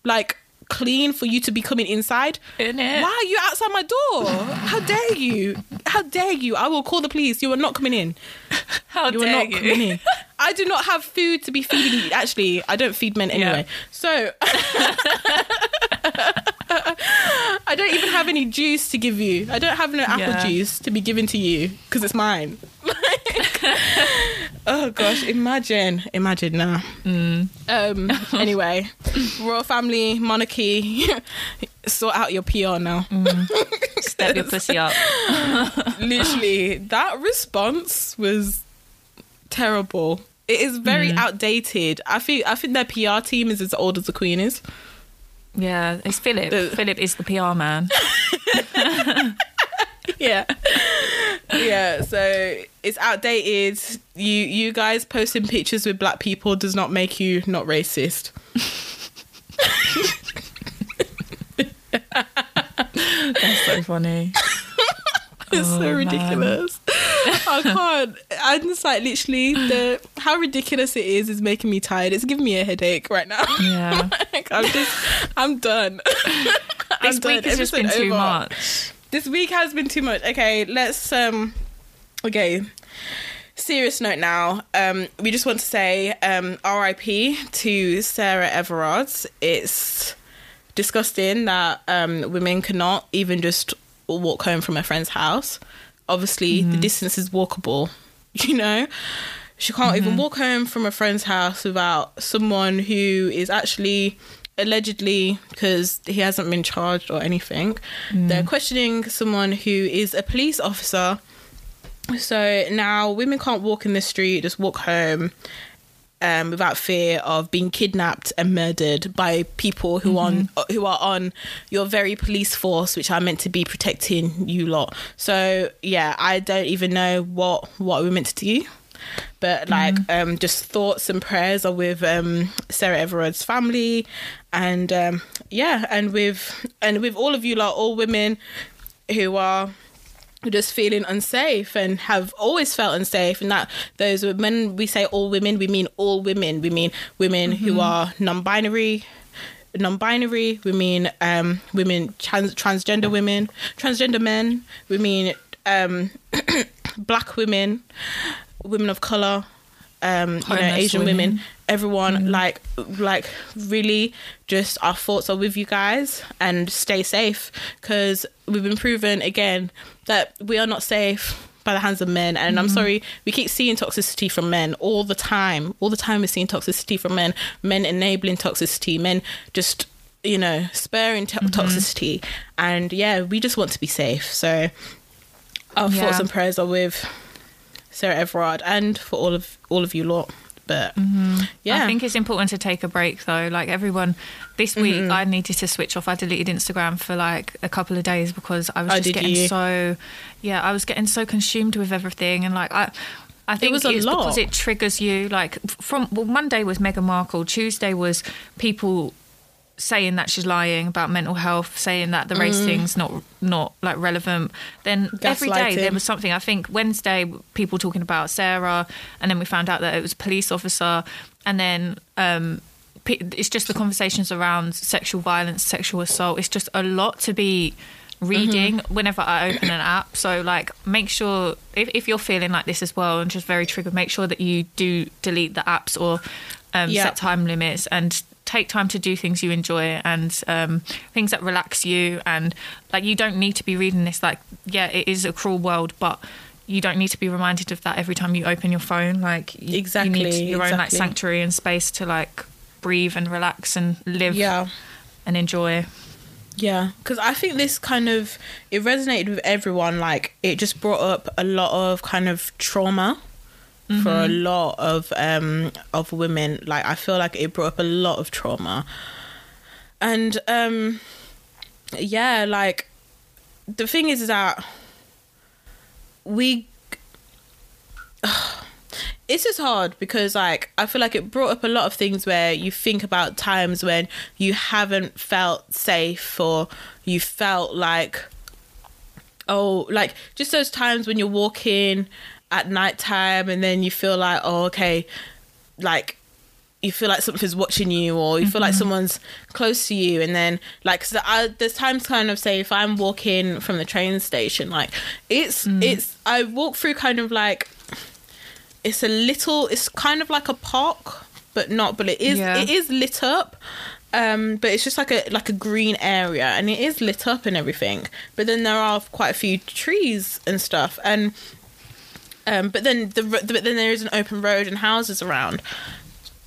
[SPEAKER 1] like clean for you to be coming inside?
[SPEAKER 2] Innit?
[SPEAKER 1] Why are you outside my door? How dare you? How dare you? I will call the police. You are not coming in.
[SPEAKER 2] How
[SPEAKER 1] You are
[SPEAKER 2] dare
[SPEAKER 1] not
[SPEAKER 2] you?
[SPEAKER 1] coming in. I do not have food to be feeding you. Actually, I don't feed men anyway. So I don't even have any juice to give you. I don't have no apple
[SPEAKER 2] Yeah.
[SPEAKER 1] juice to be given to you because it's mine. Oh gosh, imagine, imagine now.
[SPEAKER 2] Mm.
[SPEAKER 1] Um. Anyway, royal family, monarchy, sort out your PR now.
[SPEAKER 2] Step your pussy up.
[SPEAKER 1] literally that response was terrible it is very
[SPEAKER 2] Mm.
[SPEAKER 1] outdated i think i think their pr team is as old as the queen is
[SPEAKER 2] Yeah, it's Philip.
[SPEAKER 1] The-
[SPEAKER 2] Philip is the PR man.
[SPEAKER 1] yeah yeah so it's outdated you you guys posting pictures with black people does not make you not racist
[SPEAKER 2] That's so funny.
[SPEAKER 1] it's
[SPEAKER 2] Oh,
[SPEAKER 1] so
[SPEAKER 2] man.
[SPEAKER 1] ridiculous i can't i'm just like literally the how ridiculous it is is making me tired it's giving me a headache right now
[SPEAKER 2] Yeah.
[SPEAKER 1] like, i'm just i'm done
[SPEAKER 2] This
[SPEAKER 1] I'm done.
[SPEAKER 2] week has just been too much.
[SPEAKER 1] This week has been too much. Okay, let's um okay. Serious note now. Um we just want to say um RIP to Sarah Everard. It's disgusting that um women cannot even just walk home from a friend's house. Obviously the distance is walkable, you know? She can't even walk home from a friend's house without someone who is actually allegedly because he hasn't been charged or anything they're questioning someone who is a police officer so now women can't walk in the street just walk home um, without fear of being kidnapped and murdered by people who on who are on your very police force, which are meant to be protecting you lot. So yeah, I don't even know what what we're meant to do. But like, um, just thoughts and prayers are with um, Sarah Everard's family, and um, yeah, and with and with all of you lot, all women who are just feeling unsafe and have always felt unsafe and that those when we say all women we mean all women. We mean women who are non-binary non-binary. We mean um women trans- transgender women transgender men. We mean um black women women of color um you know asian women,
[SPEAKER 2] women.
[SPEAKER 1] Everyone mm-hmm. like like really just our thoughts are with you guys and stay safe. Because we've been proven again that we are not safe by the hands of men. And i'm mm-hmm. sorry we keep seeing toxicity from men all the time. All the time we're seeing toxicity from men. Men enabling toxicity. Men just you know spurring to- mm-hmm. toxicity. And yeah we just want to be safe. So our
[SPEAKER 2] Yeah.
[SPEAKER 1] thoughts and prayers are with Sarah Everard and for all of all of you lot. But yeah,
[SPEAKER 2] I think it's important to take a break though. Like everyone, this week
[SPEAKER 1] Mm-hmm.
[SPEAKER 2] I needed to switch off. I deleted Instagram for like a couple of days because I was
[SPEAKER 1] Oh,
[SPEAKER 2] just getting
[SPEAKER 1] you?
[SPEAKER 2] so, yeah, I was getting so consumed with everything and like I. I think
[SPEAKER 1] was a
[SPEAKER 2] it's
[SPEAKER 1] lot.
[SPEAKER 2] because it triggers you. Like from well, Monday was Meghan Markle. Tuesday was people saying that she's lying about mental health, saying that the race
[SPEAKER 1] Mm.
[SPEAKER 2] thing's not not like relevant. Then every day there was something. I think Wednesday people talking about Sarah, and then we found out that it was a police officer, and then um, it's just the conversations around sexual violence, sexual assault. It's just a lot to be reading
[SPEAKER 1] Mm-hmm.
[SPEAKER 2] whenever I open an app. So like make sure if, if you're feeling like this as well and just very triggered, make sure that you do delete the apps or um,
[SPEAKER 1] Yeah.
[SPEAKER 2] set time limits and take time to do things you enjoy and um, things that relax you and like you don't need to be reading this like yeah it is a cruel world but you don't need to be reminded of that every time you open your phone like you,
[SPEAKER 1] Exactly,
[SPEAKER 2] you need your own like sanctuary and space to like breathe and relax and live
[SPEAKER 1] Yeah.
[SPEAKER 2] and enjoy
[SPEAKER 1] Yeah, because I think this kind of it resonated with everyone. Like it just brought up a lot of kind of trauma for a lot of um of women. Like I feel like it brought up a lot of trauma, and um yeah, like the thing is that we it's just hard because like I feel like it brought up a lot of things where you think about times when you haven't felt safe or you felt like oh like just those times when you're walking at night time and then you feel like oh okay like you feel like something's watching you or you feel like someone's close to you and then like so I, there's times kind of say if i'm walking from the train station like it's it's i walk through kind of like it's a little it's kind of like a park but not but it is
[SPEAKER 2] Yeah.
[SPEAKER 1] it is lit up um but it's just like a like a green area and it is lit up and everything but then there are quite a few trees and stuff and um but then the but then there is an open road and houses around.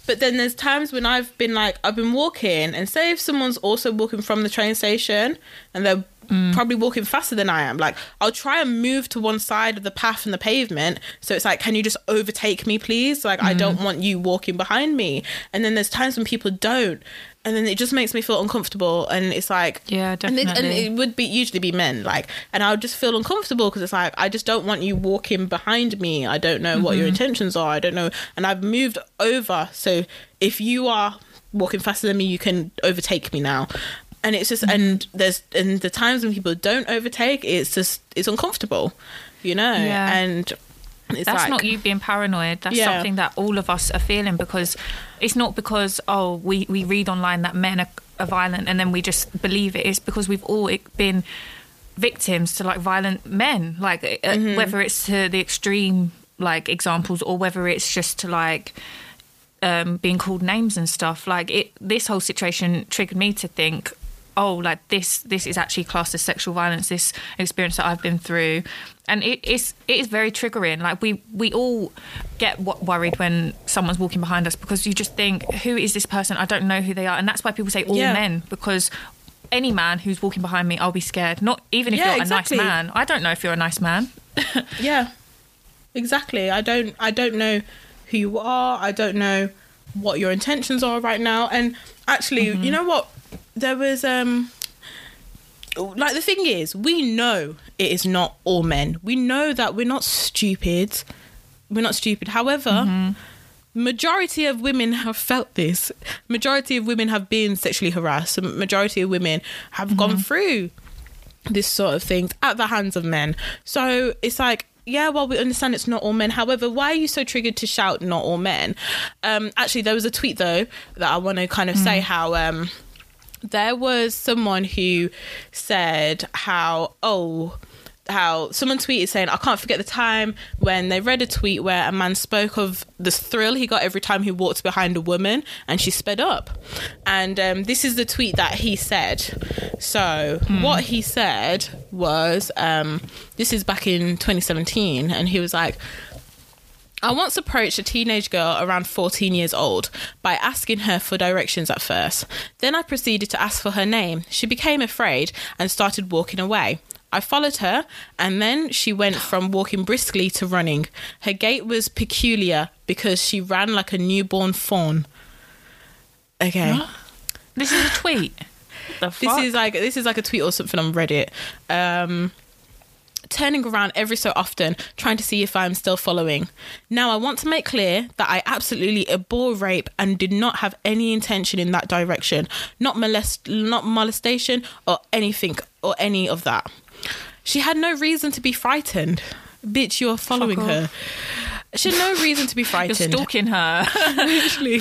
[SPEAKER 1] But then there's times when I've been like I've been walking and say if someone's also walking from the train station and they're probably walking faster than I am, like I'll try and move to one side of the path and the pavement. So it's like, can you just overtake me, please? Like I don't want you walking behind me. And then there's times when people don't. And then it just makes me feel uncomfortable, and it's like,
[SPEAKER 2] Yeah,
[SPEAKER 1] and it, and it would be usually be men, like, and I would just feel uncomfortable because it's like I just don't want you walking behind me. I don't know what
[SPEAKER 2] Mm-hmm.
[SPEAKER 1] your intentions are. I don't know, and I've moved over. So if you are walking faster than me, you can overtake me now. And it's just,
[SPEAKER 2] Mm-hmm.
[SPEAKER 1] and there's, and the times when people don't overtake, it's just, it's uncomfortable, you know.
[SPEAKER 2] Yeah.
[SPEAKER 1] And it's
[SPEAKER 2] That's
[SPEAKER 1] like,
[SPEAKER 2] not you being paranoid. That's
[SPEAKER 1] Yeah.
[SPEAKER 2] something that all of us are feeling because it's not because oh we we read online that men are, are violent and then we just believe it. It's because we've all been victims to like violent men, like uh,
[SPEAKER 1] Mm-hmm.
[SPEAKER 2] whether it's to the extreme like examples or whether it's just to like um, being called names and stuff. Like it, this whole situation triggered me to think, oh, like this, this is actually classed as sexual violence. This experience that I've been through, and it is, it is very triggering. Like we, we all get w- worried when someone's walking behind us because you just think, who is this person? I don't know who they are, and that's why people say all
[SPEAKER 1] Yeah.
[SPEAKER 2] men because. Any man who's walking behind me, I'll be scared. Not even if
[SPEAKER 1] Yeah,
[SPEAKER 2] you're
[SPEAKER 1] exactly.
[SPEAKER 2] a nice man. I don't know if you're a nice man.
[SPEAKER 1] yeah exactly i don't i don't know who you are i don't know what your intentions are right now and actually
[SPEAKER 2] Mm-hmm.
[SPEAKER 1] you know what there was um like the thing is we know it is not all men we know that we're not stupid we're not stupid however
[SPEAKER 2] Mm-hmm.
[SPEAKER 1] majority of women have felt this majority of women have been sexually harassed majority of women have gone through this sort of things at the hands of men. So it's like, yeah, well, we understand it's not all men. However, why are you so triggered to shout not all men? Um, actually, there was a tweet though that I want to kind of say how um, there was someone who said how oh how someone tweeted saying I can't forget the time when they read a tweet where a man spoke of the thrill he got every time he walked behind a woman and she sped up. And um, this is the tweet that he said. So what he said was um, this is back in 2017 and he was like I once approached a teenage girl around 14 years old by asking her for directions at first. Then I proceeded to ask for her name. She became afraid and started walking away. I followed her, and then she went from walking briskly to running. Her gait was peculiar because she ran like a newborn fawn. Okay.
[SPEAKER 2] This is a tweet. The
[SPEAKER 1] This is like this is like a tweet or something on Reddit. Um, turning around every so often, trying to see if I'm still following. Now, I want to make clear that I absolutely abhor rape and did not have any intention in that direction, not molest, not molestation or anything or any of that. She had no reason to be frightened. Bitch, you're following her. She had no reason to be frightened.
[SPEAKER 2] You're stalking her.
[SPEAKER 1] Literally.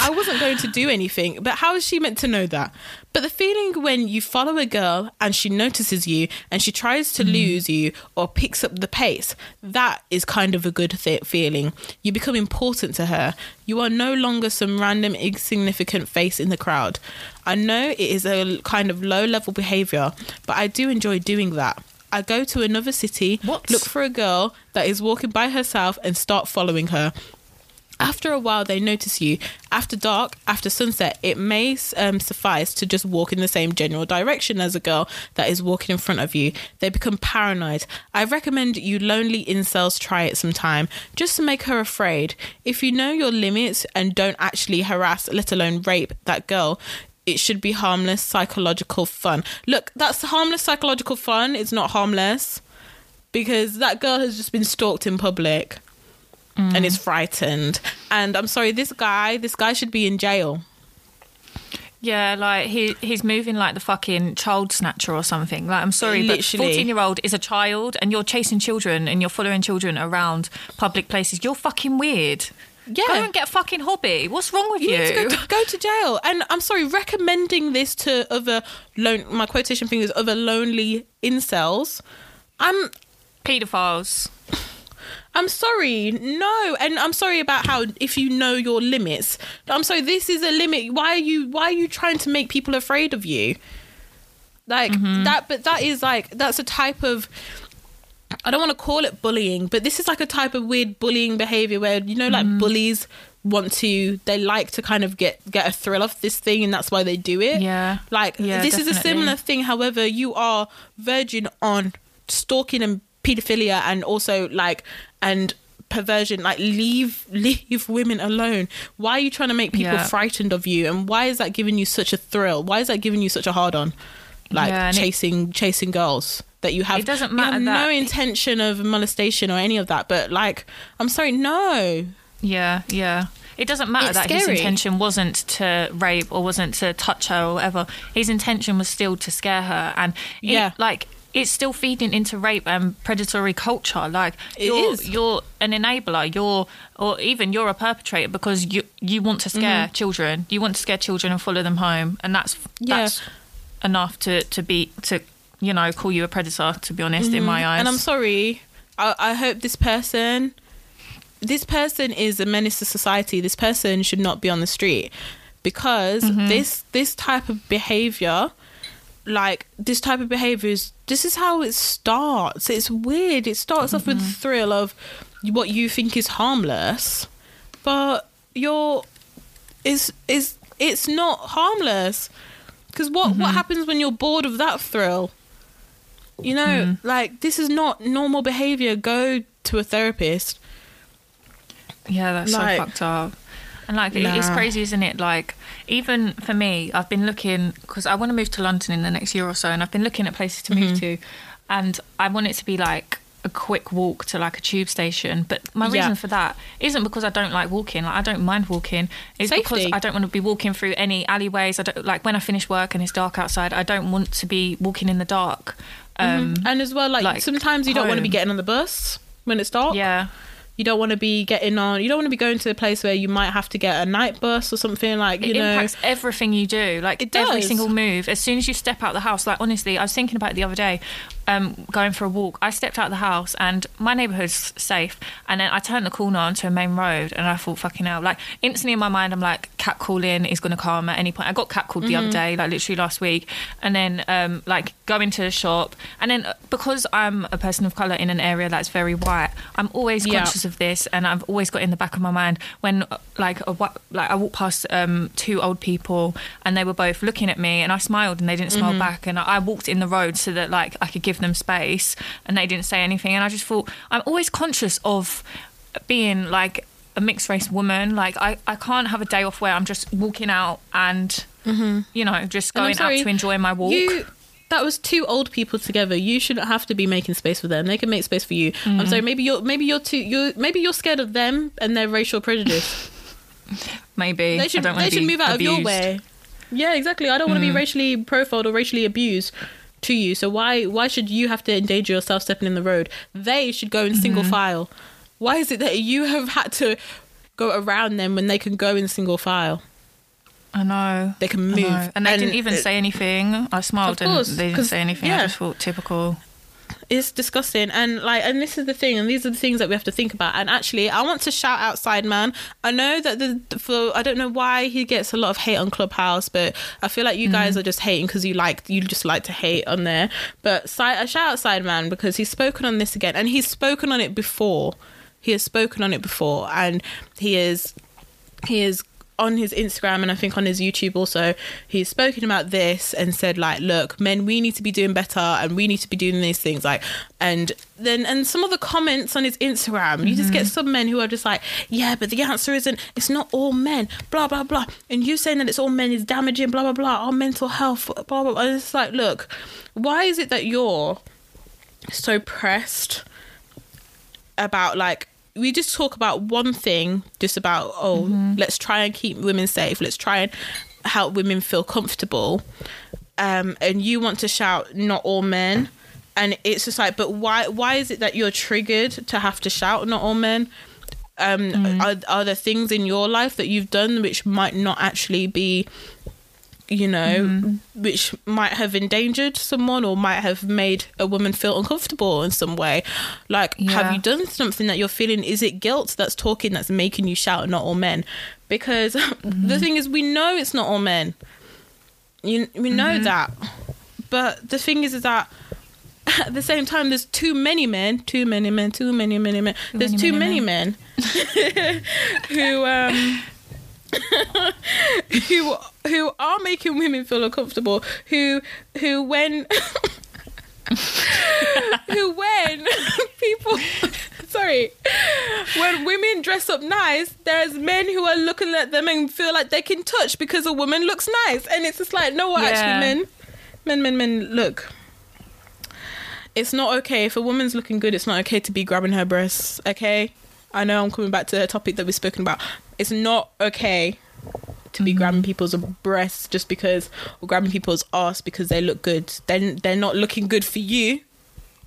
[SPEAKER 1] I wasn't going to do anything, but how is she meant to know that? But the feeling when you follow a girl and she notices you and she tries to mm. lose you or picks up the pace, that is kind of a good th- feeling. You become important to her. You are no longer some random insignificant face in the crowd. I know it is a kind of low level behavior, but I do enjoy doing that. I go to another city,
[SPEAKER 2] What?
[SPEAKER 1] look for a girl that is walking by herself and start following her. After a while, they notice you. After dark, after sunset, it may um, suffice to just walk in the same general direction as a girl that is walking in front of you. They become paranoid. I recommend you lonely incels try it sometime, just to make her afraid. If you know your limits and don't actually harass, let alone rape that girl, it should be harmless psychological fun. Look, that's harmless psychological fun. It's not harmless because that girl has just been stalked in public and mm. is frightened. And I'm sorry, this guy, this guy should be in jail.
[SPEAKER 2] Yeah, like he he's moving like the fucking child snatcher or something. Like I'm sorry,
[SPEAKER 1] Literally.
[SPEAKER 2] but fourteen year old is a child, and you're chasing children and you're following children around public places. You're fucking weird.
[SPEAKER 1] Yeah.
[SPEAKER 2] Go and get a fucking hobby. What's wrong with you?
[SPEAKER 1] You need to go, to go to jail. And I'm sorry, recommending this to other lone, my quotation fingers, other lonely incels. I'm
[SPEAKER 2] Pedophiles.
[SPEAKER 1] I'm sorry, no, and I'm sorry about how if you know your limits. I'm sorry, this is a limit. Why are you why are you trying to make people afraid of you? Like mm-hmm. that, but that is like that's a type of. I don't want to call it bullying, but this is like a type of weird bullying behavior where you know, like mm. bullies want to, they like to kind of get get a thrill off this thing, and that's why they do it.
[SPEAKER 2] Yeah.
[SPEAKER 1] Like
[SPEAKER 2] Yeah,
[SPEAKER 1] this is a similar thing. However, you are verging on stalking and pedophilia, and also like and perversion. Like leave leave women alone. Why are you trying to make people
[SPEAKER 2] Yeah.
[SPEAKER 1] frightened of you? And why is that giving you such a thrill? Why is that giving you such a hard on? Like
[SPEAKER 2] Yeah, and it-
[SPEAKER 1] chasing chasing girls that you have.
[SPEAKER 2] It doesn't matter
[SPEAKER 1] no intention of molestation or any of that. But like, I'm sorry, no.
[SPEAKER 2] Yeah, yeah. It doesn't matter
[SPEAKER 1] It's
[SPEAKER 2] that his intention wasn't to rape or wasn't to touch her or whatever. His intention was still to scare her, and it-
[SPEAKER 1] Yeah.
[SPEAKER 2] like it's still feeding into rape and predatory culture. Like
[SPEAKER 1] It
[SPEAKER 2] you're,
[SPEAKER 1] is.
[SPEAKER 2] you're an enabler. You're or even you're a perpetrator because you you want to scare children. You want to scare children and follow them home, and that's
[SPEAKER 1] Mm-hmm. Yeah.
[SPEAKER 2] that's enough to to be to you know call you a predator. To be honest, in my eyes,
[SPEAKER 1] Mm-hmm. And I'm sorry. I, I hope this person, this person is a menace to society. This person should not be on the street because
[SPEAKER 2] Mm-hmm.
[SPEAKER 1] this this type of behavior, like this type of behavior is this is how it starts. It's weird. It starts off with
[SPEAKER 2] Mm-hmm.
[SPEAKER 1] the thrill of what you think is harmless, but you're is is it's not harmless because what
[SPEAKER 2] Mm-hmm.
[SPEAKER 1] what happens when you're bored of that thrill? You know,
[SPEAKER 2] Mm-hmm.
[SPEAKER 1] like this is not normal behavior. Go to a therapist.
[SPEAKER 2] Yeah, that's
[SPEAKER 1] Like-
[SPEAKER 2] so fucked up. And like, it- it's crazy, isn't it? Like, even for me, I've been looking because I want to move to London in the next year or so, and I've been looking at places to move
[SPEAKER 1] Mm-hmm.
[SPEAKER 2] to, and I want it to be like a quick walk to like a tube station. But my
[SPEAKER 1] Yeah.
[SPEAKER 2] reason for that isn't because I don't like walking. Like, I don't mind walking. It's because I don't want to be walking through any alleyways. I don't like when I finish work and it's dark outside. I don't want to be walking in the dark. Um,
[SPEAKER 1] And as well, like,
[SPEAKER 2] like,
[SPEAKER 1] sometimes you don't want to be getting on the bus when it's dark.
[SPEAKER 2] Yeah.
[SPEAKER 1] You don't want to be getting on. You don't want to be going to a place where you might have to get a night bus or something like you
[SPEAKER 2] it
[SPEAKER 1] know.
[SPEAKER 2] impacts everything you do like
[SPEAKER 1] It
[SPEAKER 2] every single move as soon as you step out the house like honestly i was thinking about it the other day um, going for a walk i stepped out of the house and my neighbourhood's safe. And then i turned the corner onto a main road and i thought fucking hell. Like instantly in my mind i'm like cat calling is going to come at any point. I got cat called the other day like literally last week. And then um, like go into the shop. And then uh, because i'm a person of color in an area that's very white i'm always
[SPEAKER 1] Yeah.
[SPEAKER 2] conscious of this and i've always got in the back of my mind when uh, like a, like i walked past um, two old people and they were both looking at me and i smiled and they didn't smile back. And I, I walked in the road so that like i could give them space and they didn't say anything and i just thought i'm always conscious of being like a mixed race woman like i, I can't have a day off where i'm just walking out and you know just going out to enjoy my walk
[SPEAKER 1] You, that was two old people together. You shouldn't have to be making space for them. They can make space for you.
[SPEAKER 2] Mm-hmm.
[SPEAKER 1] I'm sorry. Maybe you're maybe you're too you maybe you're scared of them and their racial prejudice.
[SPEAKER 2] maybe
[SPEAKER 1] they should they should move out of your way. Yeah, exactly. I don't want to be
[SPEAKER 2] Mm.
[SPEAKER 1] racially profiled or racially abused to you. So why why should you have to endanger yourself stepping in the road? They should go in single
[SPEAKER 2] Mm-hmm.
[SPEAKER 1] file. Why is it that you have had to go around them when they can go in single file?
[SPEAKER 2] I know.
[SPEAKER 1] They can move.
[SPEAKER 2] And they didn't even
[SPEAKER 1] it-
[SPEAKER 2] say anything. I smiled
[SPEAKER 1] course,
[SPEAKER 2] and they didn't say anything.
[SPEAKER 1] yeah.
[SPEAKER 2] I just thought typical.
[SPEAKER 1] It's disgusting. And like and this is the thing and these are the things that we have to think about. And actually i want to shout out sideman i know that the for i don't know why he gets a lot of hate on clubhouse but i feel like you guys mm. are just hating because you like you just like to hate on there. But side a shout out sideman because he's spoken on this again and he's spoken on it before. He has spoken on it before and he is he is on his Instagram and I think on his YouTube also, he's spoken about this and said like, look, men, we need to be doing better and we need to be doing these things like, and then and some of the comments on his Instagram, you just get mm-hmm. some men who are just like, yeah, but the answer isn't, it's not all men, blah blah blah, and you saying that it's all men is damaging, blah blah blah, our mental health, blah blah. blah. And it's like, look, why is it that you're so pressed? about like we just talk about one thing just about oh let's try and keep women safe. Let's try and help women feel comfortable. Um and you want to shout not all men. And it's just like but why why is it that you're triggered to have to shout not all men um are, are there things in your life that you've done which might not actually be you know, mm-hmm. which might have endangered someone or might have made a woman feel uncomfortable in some way. Like, have you done something that you're feeling? Is it guilt that's talking that's making you shout, not all men? Because the mm-hmm. thing is, we know it's not all men. You, we know mm-hmm. that. But the thing is, is that at the same time, there's too many men, too many men, too many, many men. there's
[SPEAKER 2] many,
[SPEAKER 1] too
[SPEAKER 2] many
[SPEAKER 1] many men who um who who are making women feel uncomfortable who who when who when people sorry when women dress up nice there's men who are looking at them and feel like they can touch because a woman looks nice. And it's just like no
[SPEAKER 2] Yeah.
[SPEAKER 1] actually men men men men look. It's not okay. If a woman's looking good it's not okay to be grabbing her breasts okay i know i'm coming back to a topic that we've spoken about. It's not okay to be mm-hmm. grabbing people's breasts just because or grabbing people's ass because they look good. Then they're not looking good for you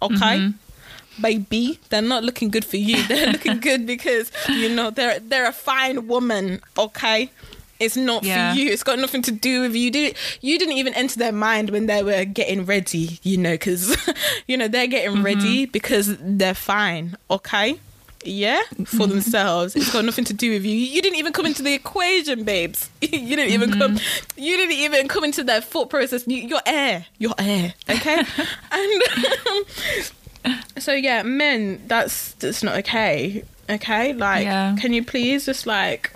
[SPEAKER 1] okay? Mm-hmm. Baby they're not looking good for you. They're looking good because you know they're they're a fine woman okay? It's not
[SPEAKER 2] Yeah.
[SPEAKER 1] for you. It's got nothing to do with you. You didn't you didn't even enter their mind when they were getting ready you know because you know they're getting mm-hmm. ready because they're fine okay yeah? For mm-hmm. themselves. It's got nothing to do with you. You didn't even come into the equation babes. You didn't even come mm-hmm. you didn't even come into their thought process. You, you're air you're air okay? And um, so yeah men that's that's not okay okay? Like
[SPEAKER 2] Yeah.
[SPEAKER 1] can you please just like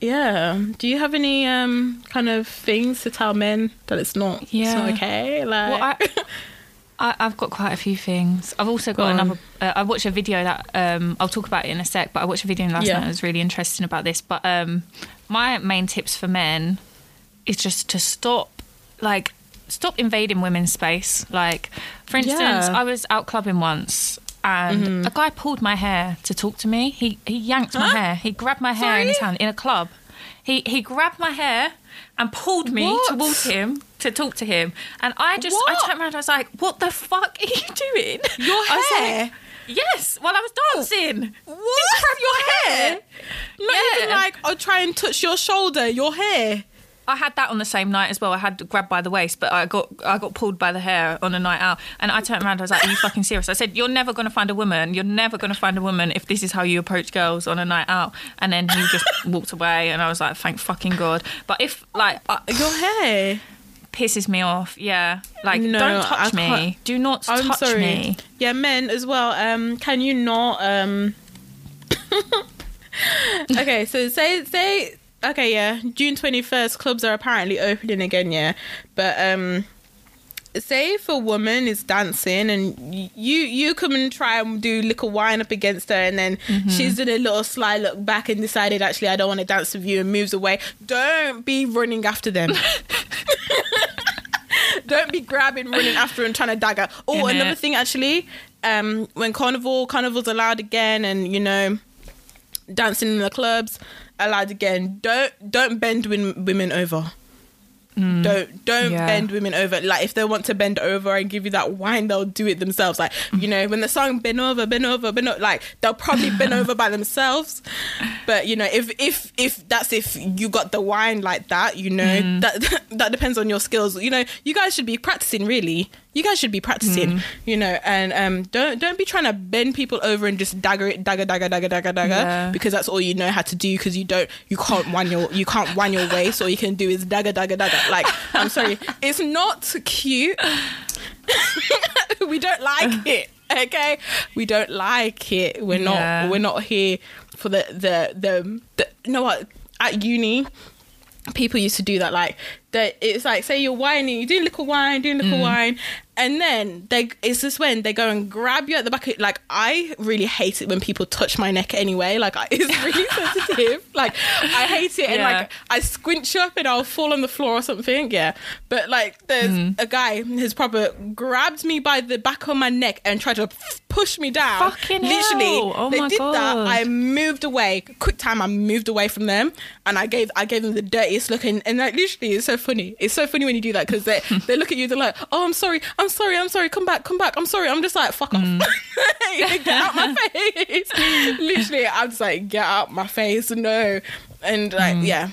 [SPEAKER 1] yeah do you have any um kind of things to tell men that it's not it's not
[SPEAKER 2] Yeah.
[SPEAKER 1] okay? Like
[SPEAKER 2] Well, I, I, I've got quite a few things. I've also got
[SPEAKER 1] Go
[SPEAKER 2] another. Uh, I watched a video that um, I'll talk about it in a sec. But I watched a video last
[SPEAKER 1] Yeah.
[SPEAKER 2] night that was really interesting about this. But um, my main tips for men is just to stop, like, stop invading women's space. Like, for instance,
[SPEAKER 1] Yeah.
[SPEAKER 2] I was out clubbing once. And a guy pulled my hair to talk to me. He he yanked my
[SPEAKER 1] Huh?
[SPEAKER 2] hair. He grabbed my hair in his hand in a club. He he grabbed my hair and pulled me
[SPEAKER 1] What?
[SPEAKER 2] towards him to talk to him. And I just I turned around. I was like, "What the fuck are you doing?"
[SPEAKER 1] Your
[SPEAKER 2] I
[SPEAKER 1] hair?
[SPEAKER 2] like, yes, while I was dancing.
[SPEAKER 1] what
[SPEAKER 2] grabbed
[SPEAKER 1] your hair not even like i'll try and touch your shoulder your hair
[SPEAKER 2] I had that on the same night as well. I had grabbed by the waist, but I got I got pulled by the hair on a night out. And I turned around. I was like, "Are you fucking serious?" I said, "You're never going to find a woman. You're never going to find a woman if this is how you approach girls on a night out." And then he just walked away, and I was like, "Thank fucking god." But if like uh,
[SPEAKER 1] your hair
[SPEAKER 2] pisses me off, yeah, like
[SPEAKER 1] No,
[SPEAKER 2] don't
[SPEAKER 1] I
[SPEAKER 2] touch me.
[SPEAKER 1] can't-
[SPEAKER 2] Do not
[SPEAKER 1] I'm
[SPEAKER 2] touch
[SPEAKER 1] sorry.
[SPEAKER 2] me.
[SPEAKER 1] Yeah, men as well. Um, can you not? Um. okay, so say say okay, yeah. June twenty first, clubs are apparently opening again. Yeah, but um, say if a woman is dancing and you you come and try and do little wine up against her, and then she's done a little sly look back and decided actually I don't want to dance with you and moves away. Don't be running after them. don't be grabbing, running after and trying to dagger. Oh, another thing actually, um, when carnival carnival's allowed again, and you know, dancing in the clubs allowed again. Don't don't bend women over. Mm. Don't don't
[SPEAKER 2] Yeah.
[SPEAKER 1] bend women over. Like if they want to bend over and give you that wine, they'll do it themselves. Like mm. you know, when the song "Bend Over, Bend Over, Bend Over," like they'll probably bend over by themselves. But you know, if if if that's if you got the wine like that, you know, mm. that that depends on your skills. You know, you guys should be practicing. Really, you guys should be practicing. You know, and um, don't don't be trying to bend people over and just dagger it, dagger, dagger, dagger, dagger, dagger,
[SPEAKER 2] Yeah.
[SPEAKER 1] because that's all you know how to do. Because you don't, you can't wind your, you can't wind your waist. All you can do is dagger, dagger, dagger. Like, I'm sorry, it's not cute. we don't like it. Okay, we don't like it. We're not. We're not here for the the the. the you know what? At uni, people used to do that. Like that, it's like say you're whining, you're doing little wine, doing
[SPEAKER 2] Mm.
[SPEAKER 1] little wine, and then they. It's just when they go and grab you at the back. Of, like I really hate it when people touch my neck anyway. Like I, it's really sensitive. Like I hate it, and
[SPEAKER 2] Yeah.
[SPEAKER 1] like I squinch up and I'll fall on the floor or something. Yeah, but like there's
[SPEAKER 2] Mm.
[SPEAKER 1] a guy, his proper grabbed me by the back of my neck and tried to push me down.
[SPEAKER 2] Fucking
[SPEAKER 1] Literally,
[SPEAKER 2] hell. Oh
[SPEAKER 1] they did that. I moved away. Quick time, I moved away from them, and I gave I gave them the dirtiest look. And, and like literally, it's so funny. It's so funny when you do that because they they look at you. They're like, "Oh, I'm sorry. I'm sorry. I'm sorry. Come back. Come back. I'm sorry." I'm just like, "Fuck
[SPEAKER 2] Mm.
[SPEAKER 1] off." get out my face. literally, I'm just like, "Get out my face." No, and like,
[SPEAKER 2] Mm.
[SPEAKER 1] yeah.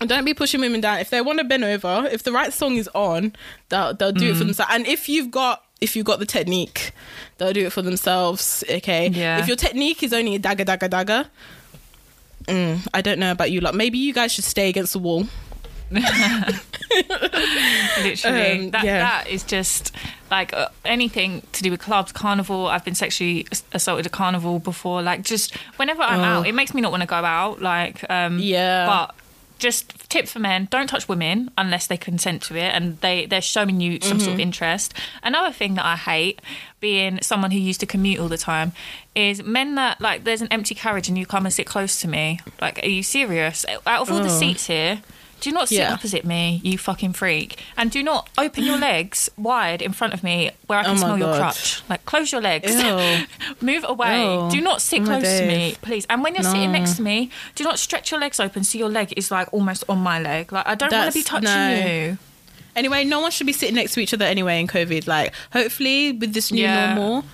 [SPEAKER 1] Don't be pushing women down. If they want to bend over, if the right song is on, they'll they'll do it
[SPEAKER 2] Mm.
[SPEAKER 1] for themselves. And if you've got if you've got the technique, they'll do it for themselves. Okay.
[SPEAKER 2] Yeah.
[SPEAKER 1] If your technique is only a dagger, dagger, dagger, mm, I don't know about you. Like maybe you guys should stay against the wall.
[SPEAKER 2] Literally,
[SPEAKER 1] Um,
[SPEAKER 2] that
[SPEAKER 1] yeah.
[SPEAKER 2] that is just like uh, anything to do with clubs, carnival. I've been sexually assaulted at carnival before. Like just whenever I'm
[SPEAKER 1] Oh.
[SPEAKER 2] out, it makes me not want to go out. Like um,
[SPEAKER 1] Yeah.
[SPEAKER 2] but. Just tip for men: don't touch women unless they consent to it and they they're showing you some
[SPEAKER 1] Mm-hmm.
[SPEAKER 2] sort of interest. Another thing that I hate, being someone who used to commute all the time, is men that like there's an empty carriage and you come and sit close to me. Like, are you serious? Out of all the
[SPEAKER 1] Oh.
[SPEAKER 2] seats here, do not sit
[SPEAKER 1] Yeah.
[SPEAKER 2] opposite me, you fucking freak. And do not open your legs wide in front of me where I can
[SPEAKER 1] Oh
[SPEAKER 2] smell your
[SPEAKER 1] God.
[SPEAKER 2] crotch. Like, close your legs. Move away.
[SPEAKER 1] Ew.
[SPEAKER 2] Do not sit
[SPEAKER 1] Oh
[SPEAKER 2] close to me, please. And when you're
[SPEAKER 1] No.
[SPEAKER 2] sitting next to me, do not stretch your legs open so your leg is like almost on my leg. Like, I don't want to be touching
[SPEAKER 1] no.
[SPEAKER 2] you.
[SPEAKER 1] Anyway, no one should be sitting next to each other anyway in COVID. Like, hopefully, with this new
[SPEAKER 2] Yeah.
[SPEAKER 1] normal,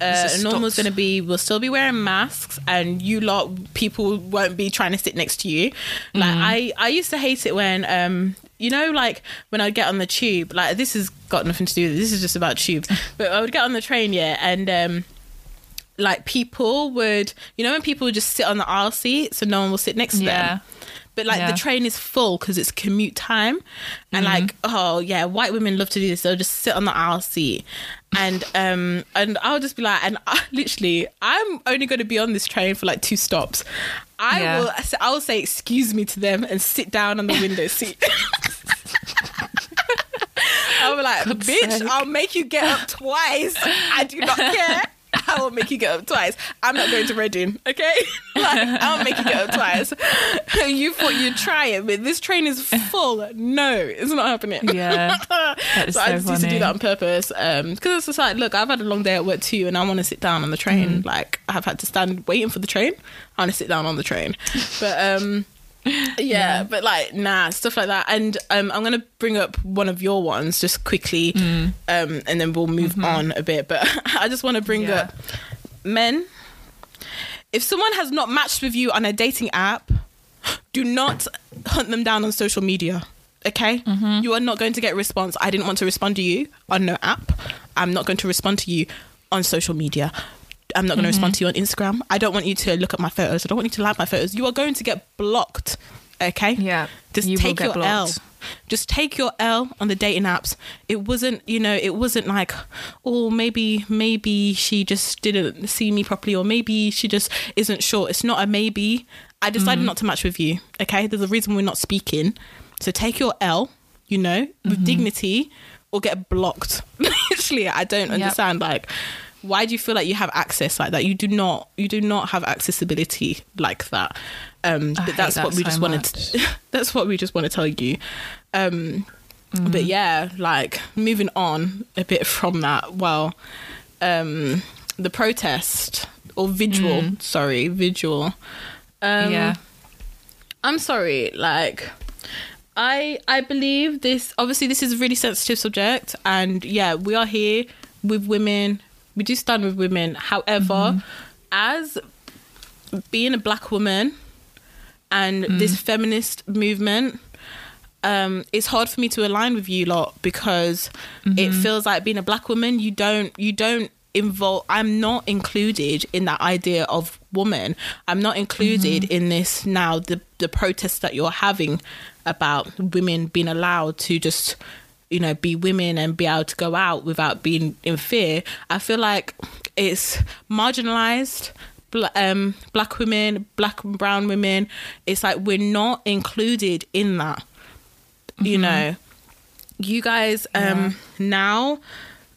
[SPEAKER 1] uh, normal's going to be we'll still be wearing masks, and you lot people won't be trying to sit next to you. Like,
[SPEAKER 2] Mm.
[SPEAKER 1] I I used to hate it when um you know like when I get on the tube. Like, this has got nothing to do with it. This is just about tubes. but I would get on the train, yeah, and um like people would you know when people would just sit on the aisle seat so no one will sit next to
[SPEAKER 2] Yeah.
[SPEAKER 1] them but like
[SPEAKER 2] Yeah.
[SPEAKER 1] the train is full because it's commute time and like oh yeah white women love to do this they'll just sit on the aisle seat and um and i'll just be like and I, literally i'm only going to be on this train for like two stops i
[SPEAKER 2] Yeah.
[SPEAKER 1] will i will say excuse me to them and sit down on the window seat I'll be like, bitch,
[SPEAKER 2] sake.
[SPEAKER 1] I'll make you get up twice. I do not care. I will make you get up twice. I'm not going to Reading, okay? like, I'll make you get up twice. you thought you'd try it, but this train is full. No, it's not happening.
[SPEAKER 2] Yeah. Is
[SPEAKER 1] so, I
[SPEAKER 2] so
[SPEAKER 1] just used to do that on purpose because it's just like, look, I've had a long day at work too, and I want to sit down on the train.
[SPEAKER 2] Mm.
[SPEAKER 1] Like I've had to stand waiting for the train. I want to sit down on the train, but um, yeah, but like nah, stuff like that. And um, I'm gonna bring up one of your ones just quickly,
[SPEAKER 2] Mm.
[SPEAKER 1] um, and then we'll move on a bit. But I just want to bring
[SPEAKER 2] Mm-hmm. Yeah.
[SPEAKER 1] up men. If someone has not matched with you on a dating app, do not hunt them down on social media. Okay,
[SPEAKER 2] Mm-hmm.
[SPEAKER 1] you are not going to get a response. I didn't want to respond to you on no app. I'm not going to respond to you on social media. I'm not going to respond to you on Instagram. I don't want you to look at my photos. I don't want you to like my photos. You are going to get blocked. Okay.
[SPEAKER 2] Yeah,
[SPEAKER 1] Just
[SPEAKER 2] you
[SPEAKER 1] take your L.
[SPEAKER 2] blocked.
[SPEAKER 1] Just take your L on the dating apps. It wasn't, you know, it wasn't like, oh, maybe, maybe she just didn't see me properly, or maybe she just isn't sure. It's not a maybe. I decided not to match with you. Okay. There's a reason we're not speaking. So take your L, you know, with dignity, or get blocked. Literally, I don't understand. Like, why do you feel like you have access like that? You do not. You do not have accessibility like that. Um, but that's
[SPEAKER 2] that
[SPEAKER 1] what we
[SPEAKER 2] so
[SPEAKER 1] just wanted. To, that's what we just want to tell you. Um,
[SPEAKER 2] Mm.
[SPEAKER 1] But yeah, like moving on a bit from that. Well, um, the protest or vigil. Sorry, vigil. Um,
[SPEAKER 2] yeah.
[SPEAKER 1] I'm sorry. Like, I I believe this. Obviously, this is a really sensitive subject, and yeah, we are here with women. We do stand with women. However, mm-hmm. as being a black woman and mm. this feminist movement, um, it's hard for me to align with you lot because it mm-hmm. feels like being a black woman, you don't you don't involve I'm not included in that idea of woman. I'm not included mm-hmm. in this now the the protests that you're having about women being allowed to just you know be women and be able to go out without being in fear. I feel like it's marginalized um, black women, black and brown women. It's like we're not included in that. You know, you guys um, now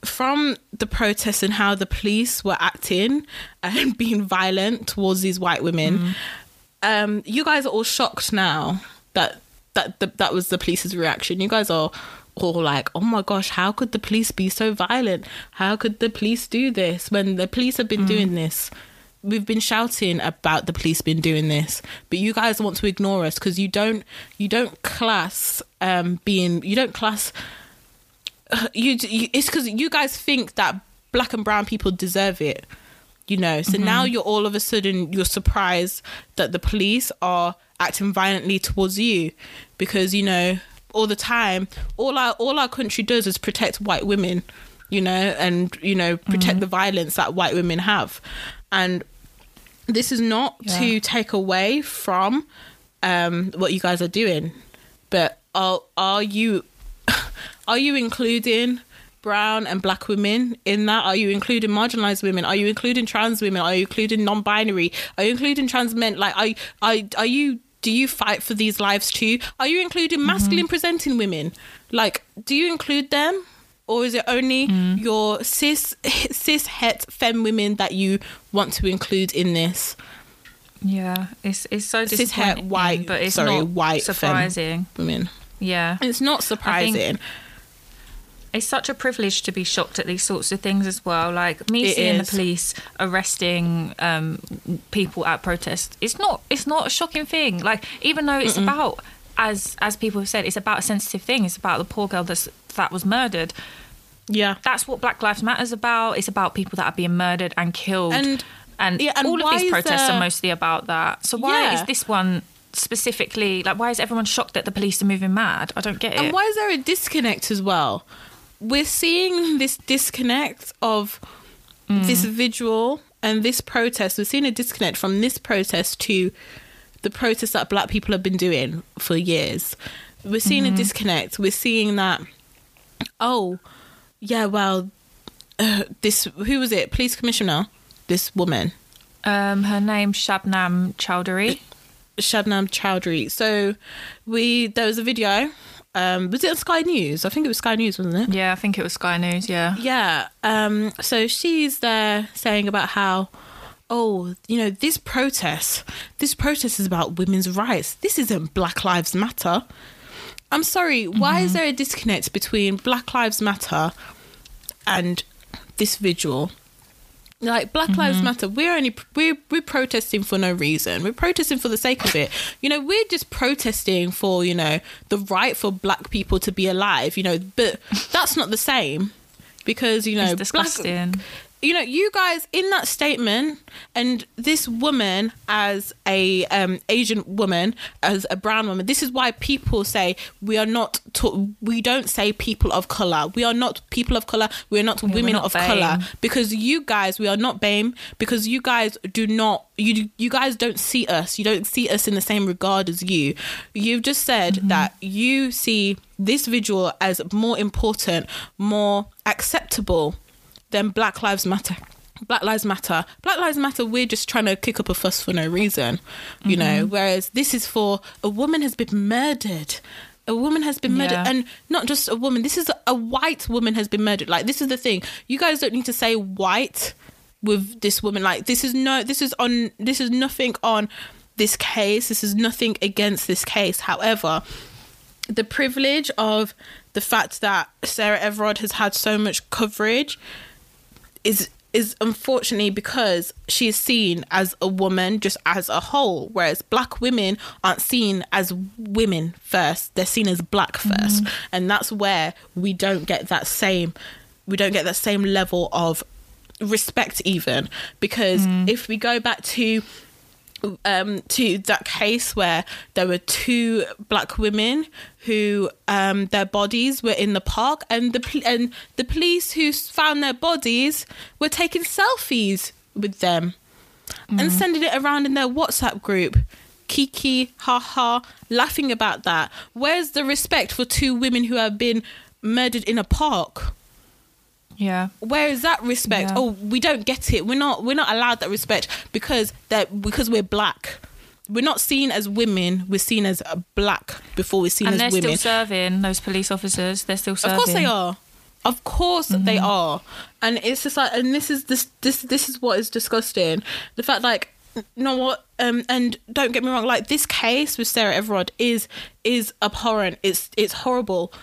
[SPEAKER 1] from the protests and how the police were acting and being violent towards these white women. Um, you guys are all shocked now that that that, that was the police's reaction. You guys are all like, "Oh my gosh, how could the police be so violent? How could the police do this when the police have been doing this?" We've been shouting about the police been doing this, but you guys want to ignore us because you don't you don't class um being you don't class you, you it's because you guys think that black and brown people deserve it you know so now you're all of a sudden you're surprised that the police are acting violently towards you because you know all the time all our all our country does is protect white women you know and you know protect the violence that white women have. And this is not
[SPEAKER 2] Yeah.
[SPEAKER 1] to take away from um what you guys are doing but are are you are you including brown and black women in that? Are you including marginalized women? Are you including trans women? Are you including non-binary? Are you including trans men? Like are, are, are you do you fight for these lives too? Are you including masculine mm-hmm. presenting women? Like do you include them? Or is it only mm. your cis cis het fem women that you want to include in this?
[SPEAKER 2] Yeah, it's it's so
[SPEAKER 1] Cis het white-
[SPEAKER 2] but it's
[SPEAKER 1] sorry,
[SPEAKER 2] not
[SPEAKER 1] white
[SPEAKER 2] surprising.
[SPEAKER 1] women.
[SPEAKER 2] Yeah,
[SPEAKER 1] it's not surprising
[SPEAKER 2] it's such a privilege to be shocked at these sorts of things as well. Like me
[SPEAKER 1] It
[SPEAKER 2] seeing
[SPEAKER 1] is.
[SPEAKER 2] the police arresting um, people at protests. It's not. It's not a shocking thing. Like even though it's about, as as people have said, it's about a sensitive thing. It's about the poor girl that's, that was murdered.
[SPEAKER 1] yeah
[SPEAKER 2] That's what Black Lives Matter is about. It's about people that are being murdered and killed.
[SPEAKER 1] And-
[SPEAKER 2] and,
[SPEAKER 1] yeah, and
[SPEAKER 2] all of these protests
[SPEAKER 1] there-
[SPEAKER 2] are mostly about that. So why
[SPEAKER 1] Yeah.
[SPEAKER 2] is this one specifically like? Why is everyone shocked that the police are moving mad? I don't get it.
[SPEAKER 1] And why is there a disconnect as well? We're seeing this disconnect of this visual and this protest. We're seeing a disconnect from this protest to the protest that black people have been doing for years. We're seeing a disconnect. We're seeing that, oh, yeah, well, uh, this, who was it? Police commissioner, this woman.
[SPEAKER 2] Um, her name's Shabnam Chowdhury.
[SPEAKER 1] Shabnam Chowdhury. So we there was a video. Um, was it on Sky News? I think it was Sky News, wasn't it?
[SPEAKER 2] Yeah, I think it was Sky News. Yeah.
[SPEAKER 1] Yeah. Um, so she's there saying about how, oh, you know, this protest, this protest is about women's rights. This isn't Black Lives Matter. I'm sorry. Why is there a disconnect between Black Lives Matter and this visual? Like Black Lives mm-hmm. Matter, we're only we're we're protesting for no reason. We're protesting for the sake of it. You know, we're just protesting for you know the right for Black people to be alive. You know, but that's not the same because you know
[SPEAKER 2] It's
[SPEAKER 1] Black-
[SPEAKER 2] disgusting.
[SPEAKER 1] You know, you guys in that statement, and this woman as a um, Asian woman, as a brown woman, this is why people say we are not. To- we don't say people of color. We are not people of color. We are not women
[SPEAKER 2] not
[SPEAKER 1] of
[SPEAKER 2] BAME.
[SPEAKER 1] color because you guys, we are not BAME because you guys do not. You you guys don't see us. You don't see us in the same regard as you. You've just said that you see this visual as more important, more acceptable than Black Lives Matter. Black Lives Matter. Black Lives Matter, we're just trying to kick up a fuss for no reason, you know, mm-hmm. whereas this is for a woman has been murdered. A woman has been murdered,
[SPEAKER 2] Yeah.
[SPEAKER 1] and not just a woman. This is a, a white woman has been murdered. Like this is the thing. You guys don't need to say white with this woman. Like this is no. This is on. This is nothing on this case. This is nothing against this case. However, the privilege of the fact that Sarah Everard has had so much coverage is is unfortunately because she is seen as a woman just as a whole, whereas black women aren't seen as women first; they're seen as black 1st mm. and that's where we don't get that same we don't get that same level of respect even. Because mm. if we go back to um, to that case where there were two black women who um, their bodies were in the park, and the pol- and the police who found their bodies were taking selfies with them and sending it around in their WhatsApp group. Kiki, haha, laughing about that. Where's the respect for two women who have been murdered in a park?
[SPEAKER 2] Yeah.
[SPEAKER 1] where is that respect
[SPEAKER 2] Yeah.
[SPEAKER 1] oh we don't get it we're not we're not allowed that respect because that because we're black we're not seen as women we're seen as uh, black before we're seen
[SPEAKER 2] And
[SPEAKER 1] as
[SPEAKER 2] they're still serving those police officers. They're still serving.
[SPEAKER 1] of course they are of course they
[SPEAKER 2] Mm-hmm.
[SPEAKER 1] are and it's just like and this is this this this is what is disgusting the fact like you know what um and don't get me wrong like this case with sarah everard is is abhorrent it's it's horrible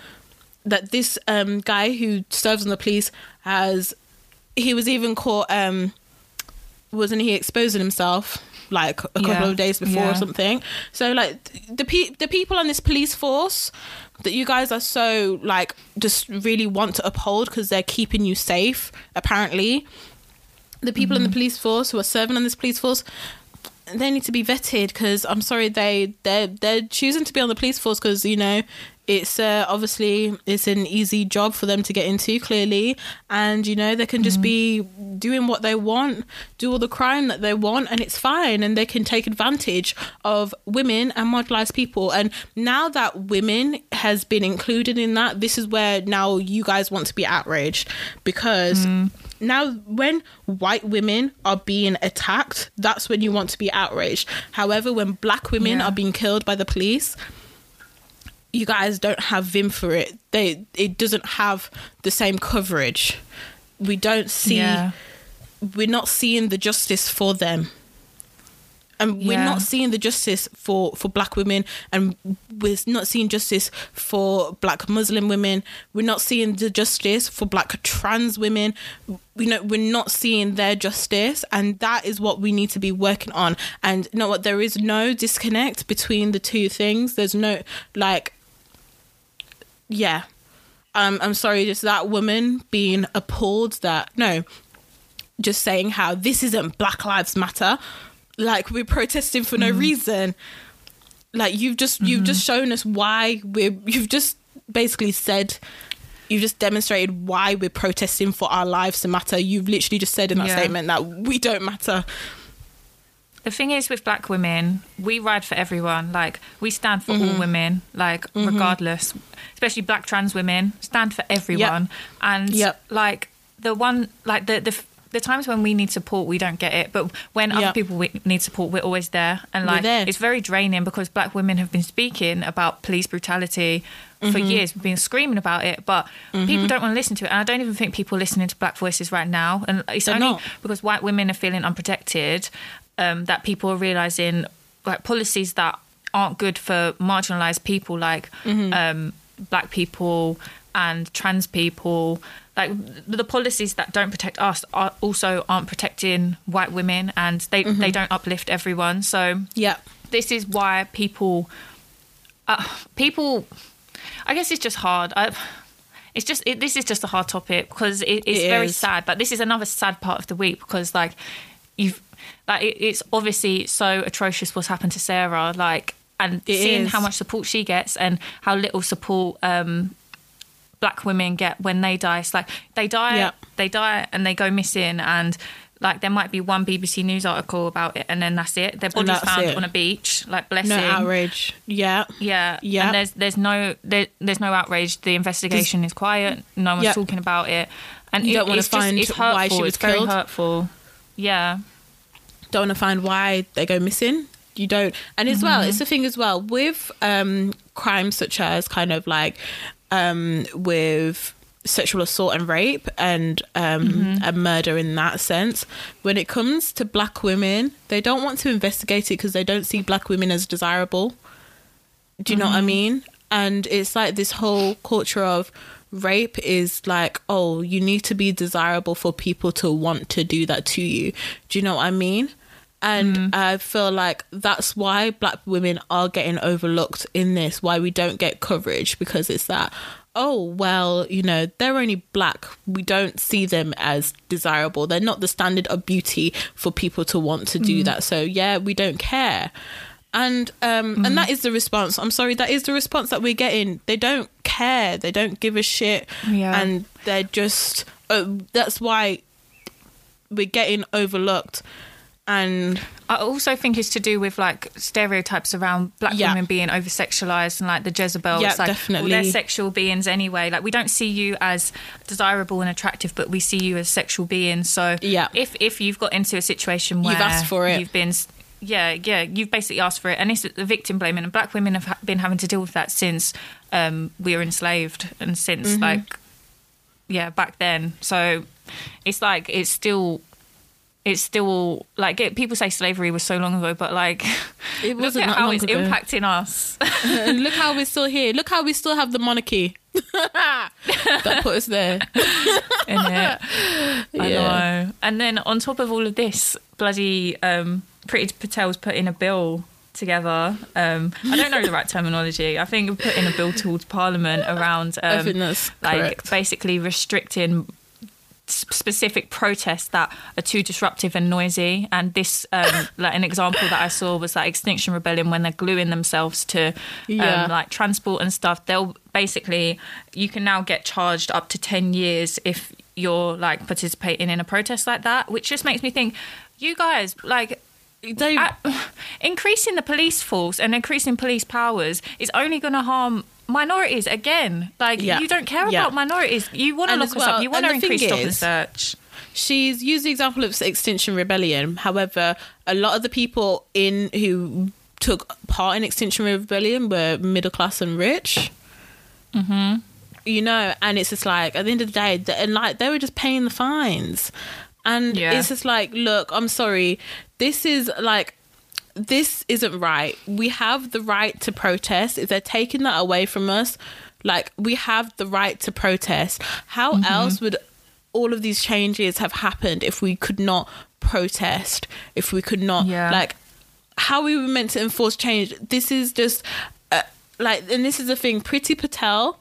[SPEAKER 1] that this um guy who serves on the police has he was even caught um wasn't he exposing himself like a couple
[SPEAKER 2] Yeah.
[SPEAKER 1] of days before or something? So like the pe- the people on this police force that you guys are so like just really want to uphold because they're keeping you safe apparently. The people in the police force who are serving on this police force they need to be vetted because I'm sorry they they they're choosing to be on the police force because you know it's uh, obviously it's an easy job for them to get into clearly. And you know they can just be doing what they want do all the crime that they want and it's fine. And they can take advantage of women and marginalized people. And now that women has been included in that this is where now you guys want to be outraged. Because now when white women are being attacked that's when you want to be outraged. However when black women
[SPEAKER 2] Yeah.
[SPEAKER 1] are being killed by the police you guys don't have vim for it. They it doesn't have the same coverage. We don't see
[SPEAKER 2] Yeah.
[SPEAKER 1] we're not seeing the justice for them. And we're not seeing the justice for for black women and we're not seeing justice for black muslim women. We're not seeing the justice for black trans women. You know we're not seeing their justice and that is what we need to be working on. And you know what there is no disconnect between the two things. There's no like yeah. Um i'm sorry just that woman being appalled that no just saying how this isn't black lives matter. Like we're protesting for no reason. Like you've just you've just shown us why we're you've just basically said you've just demonstrated why we're protesting for our lives to matter. You've literally just said in that
[SPEAKER 2] Yeah.
[SPEAKER 1] statement that we don't matter
[SPEAKER 2] The thing is with black women, we ride for everyone. Like we stand for
[SPEAKER 1] Mm-hmm.
[SPEAKER 2] all women, like regardless. Especially black trans women stand for everyone. And
[SPEAKER 1] Yep.
[SPEAKER 2] like the one, like the the the times when we need support, we don't get it. But when
[SPEAKER 1] Yep.
[SPEAKER 2] other people need support, we're always there. And like
[SPEAKER 1] there.
[SPEAKER 2] it's very draining because black women have been speaking about police brutality. For
[SPEAKER 1] Mm-hmm.
[SPEAKER 2] years, we've been screaming about it, but people don't want to listen to it. And I don't even think people are listening to Black Voices right now. And it's
[SPEAKER 1] They're
[SPEAKER 2] only
[SPEAKER 1] not.
[SPEAKER 2] because white women are feeling unprotected um, that people are realizing like policies that aren't good for marginalized people like
[SPEAKER 1] Mm-hmm.
[SPEAKER 2] um, black people and trans people like the policies that don't protect us are also aren't protecting white women and they,
[SPEAKER 1] Mm-hmm.
[SPEAKER 2] they don't uplift everyone so
[SPEAKER 1] yeah
[SPEAKER 2] this is why people uh, people i guess it's just hard I, it's just it, this is just a hard topic because it, it's
[SPEAKER 1] It
[SPEAKER 2] very sad but this is another sad part of the week because like you've like it, it's obviously so atrocious what's happened to sarah like and
[SPEAKER 1] It
[SPEAKER 2] seeing
[SPEAKER 1] is.
[SPEAKER 2] how much support she gets and how little support um black women get when they die it's like they die
[SPEAKER 1] Yeah.
[SPEAKER 2] they die and they go missing and like there might be one bbc news article about it and then that's it their bodies
[SPEAKER 1] that's
[SPEAKER 2] found
[SPEAKER 1] it.
[SPEAKER 2] on a beach like blessing
[SPEAKER 1] no outrage yeah
[SPEAKER 2] yeah
[SPEAKER 1] Yeah.
[SPEAKER 2] and there's there's no there, there's no outrage the investigation is quiet no one's
[SPEAKER 1] Yeah.
[SPEAKER 2] talking about it and
[SPEAKER 1] You
[SPEAKER 2] it-
[SPEAKER 1] don't
[SPEAKER 2] it's just-
[SPEAKER 1] find
[SPEAKER 2] it's hurtful.
[SPEAKER 1] why she was
[SPEAKER 2] it's very
[SPEAKER 1] killed.
[SPEAKER 2] hurtful yeah
[SPEAKER 1] don't want to find why they go missing you don't and as well
[SPEAKER 2] Mm-hmm.
[SPEAKER 1] it's the thing as well with um crimes such as kind of like um with sexual assault and rape and um
[SPEAKER 2] Mm-hmm.
[SPEAKER 1] a murder in that sense when it comes to black women they don't want to investigate it because they don't see black women as desirable do you know what i
[SPEAKER 2] Mm-hmm.
[SPEAKER 1] mean and it's like this whole culture of rape is like, oh, you need to be desirable for people to want to do that to you. Do you know what I mean? And I feel like that's why black women are getting overlooked in this, why we don't get coverage because it's that, oh, well, you know, they're only black. We don't see them as desirable. They're not the standard of beauty for people to want to do that. So, yeah, we don't care. And um and that is the response. I'm sorry, that is the response that we're getting. They don't care. They don't give a shit.
[SPEAKER 2] Yeah.
[SPEAKER 1] And they're just uh, that's why we're getting overlooked. And
[SPEAKER 2] I also think it's to do with like stereotypes around black
[SPEAKER 1] Yeah.
[SPEAKER 2] women being over sexualized and like the Jezebels.
[SPEAKER 1] Yeah,
[SPEAKER 2] like,
[SPEAKER 1] definitely.
[SPEAKER 2] Well, they're sexual beings anyway. Like we don't see you as desirable and attractive, but we see you as sexual beings. So
[SPEAKER 1] Yeah.
[SPEAKER 2] if if you've got into a situation where
[SPEAKER 1] You've asked for it.
[SPEAKER 2] you've been. Yeah, yeah, you've basically asked for it, and it's the victim blaming. And black women have ha- been having to deal with that since um, we were enslaved, and since
[SPEAKER 1] Mm-hmm.
[SPEAKER 2] like, yeah, back then. So it's like it's still it's still like it, people say slavery was so long ago, but like
[SPEAKER 1] It
[SPEAKER 2] look
[SPEAKER 1] wasn't
[SPEAKER 2] at
[SPEAKER 1] that
[SPEAKER 2] how it's
[SPEAKER 1] ago.
[SPEAKER 2] impacting us.
[SPEAKER 1] look how we're still here. Look how we still have the monarchy. that put us there.
[SPEAKER 2] innit? I
[SPEAKER 1] Yeah.
[SPEAKER 2] know. And then on top of all of this, bloody um, Priti Patel's putting a bill together. Um, I don't know the right terminology. I think putting a bill towards Parliament around um, like
[SPEAKER 1] correct.
[SPEAKER 2] basically restricting specific protests that are too disruptive and noisy and this um like an example that i saw was that extinction rebellion when they're gluing themselves to
[SPEAKER 1] Yeah.
[SPEAKER 2] um, like transport and stuff they'll basically you can now get charged up to 10 years if you're like participating in a protest like that which just makes me think you guys like
[SPEAKER 1] They,
[SPEAKER 2] at- increasing the police force and increasing police powers is only going to harm minorities again. Like
[SPEAKER 1] Yeah.
[SPEAKER 2] you don't care
[SPEAKER 1] Yeah.
[SPEAKER 2] about minorities. You want to
[SPEAKER 1] look
[SPEAKER 2] us
[SPEAKER 1] well-
[SPEAKER 2] up. You want to increase stop and search.
[SPEAKER 1] she's used the example of Extinction Rebellion. However, a lot of the people in who took part in Extinction Rebellion were middle class and rich. Mm-hmm. You know, and it's just like at the end of the day, and like they were just paying the fines, and
[SPEAKER 2] Yeah.
[SPEAKER 1] it's just like, look, I'm sorry, this is like. This isn't right. We have the right to protest. If they're taking that away from us, like we have the right to protest. How
[SPEAKER 2] Mm-hmm.
[SPEAKER 1] else would all of these changes have happened if we could not protest? If we could not
[SPEAKER 2] Yeah.
[SPEAKER 1] like how we were meant to enforce change? This is just uh, like, and this is the thing. Priti Patel,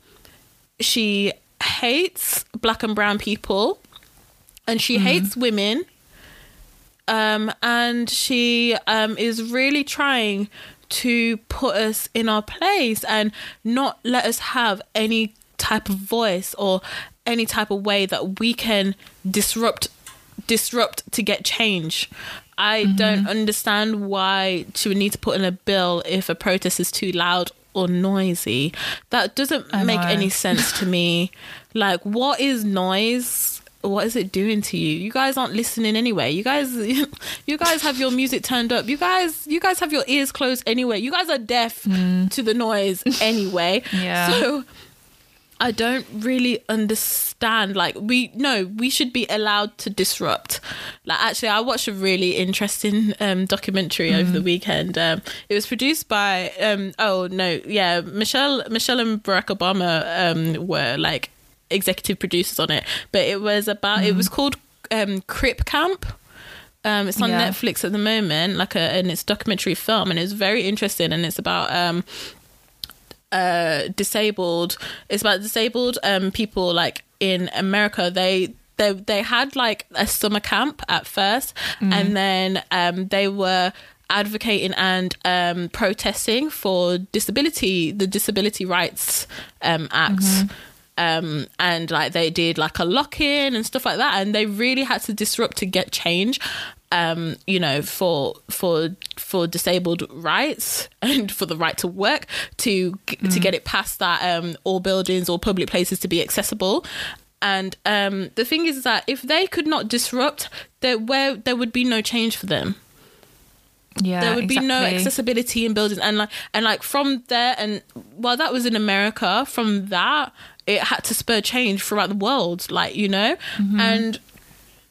[SPEAKER 1] she hates black and brown people, and she hates women um, and she um, is really trying to put us in our place and not let us have any type of voice or any type of way that we can disrupt disrupt to get change. I don't understand why she would need to put in a bill if a protest is too loud or noisy. That doesn't
[SPEAKER 2] I
[SPEAKER 1] make
[SPEAKER 2] know.
[SPEAKER 1] any sense to me. Like, what is noise? What is it doing to you? You guys aren't listening anyway. You guys, you guys have your music turned up. You guys, you guys have your ears closed anyway. You guys are deaf to the noise anyway.
[SPEAKER 2] Yeah.
[SPEAKER 1] So I don't really understand. Like we no, we should be allowed to disrupt. Like actually, I watched a really interesting um, documentary over the weekend. Um, it was produced by um, oh no, yeah, Michelle Michelle and Barack Obama um, were like executive producers on it, but it was about it was called um, Crip Camp. Um, it's on
[SPEAKER 2] Yeah.
[SPEAKER 1] Netflix at the moment, like a and it's a documentary film, and it's very interesting, and it's about um, uh disabled it's about disabled um people like in america. They they they had like a summer camp at first and then um they were advocating and um protesting for disability the disability rights um act um and like they did like a lock-in and stuff like that and they really had to disrupt to get change um you know for for for disabled rights and for the right to work to to get it past that um all buildings or public places to be accessible. And um the thing is that if they could not disrupt there where there would be no change for them.
[SPEAKER 2] Yeah,
[SPEAKER 1] there would be no accessibility in buildings. And like and like from there and while that was in america from that it had to spur change throughout the world like you know and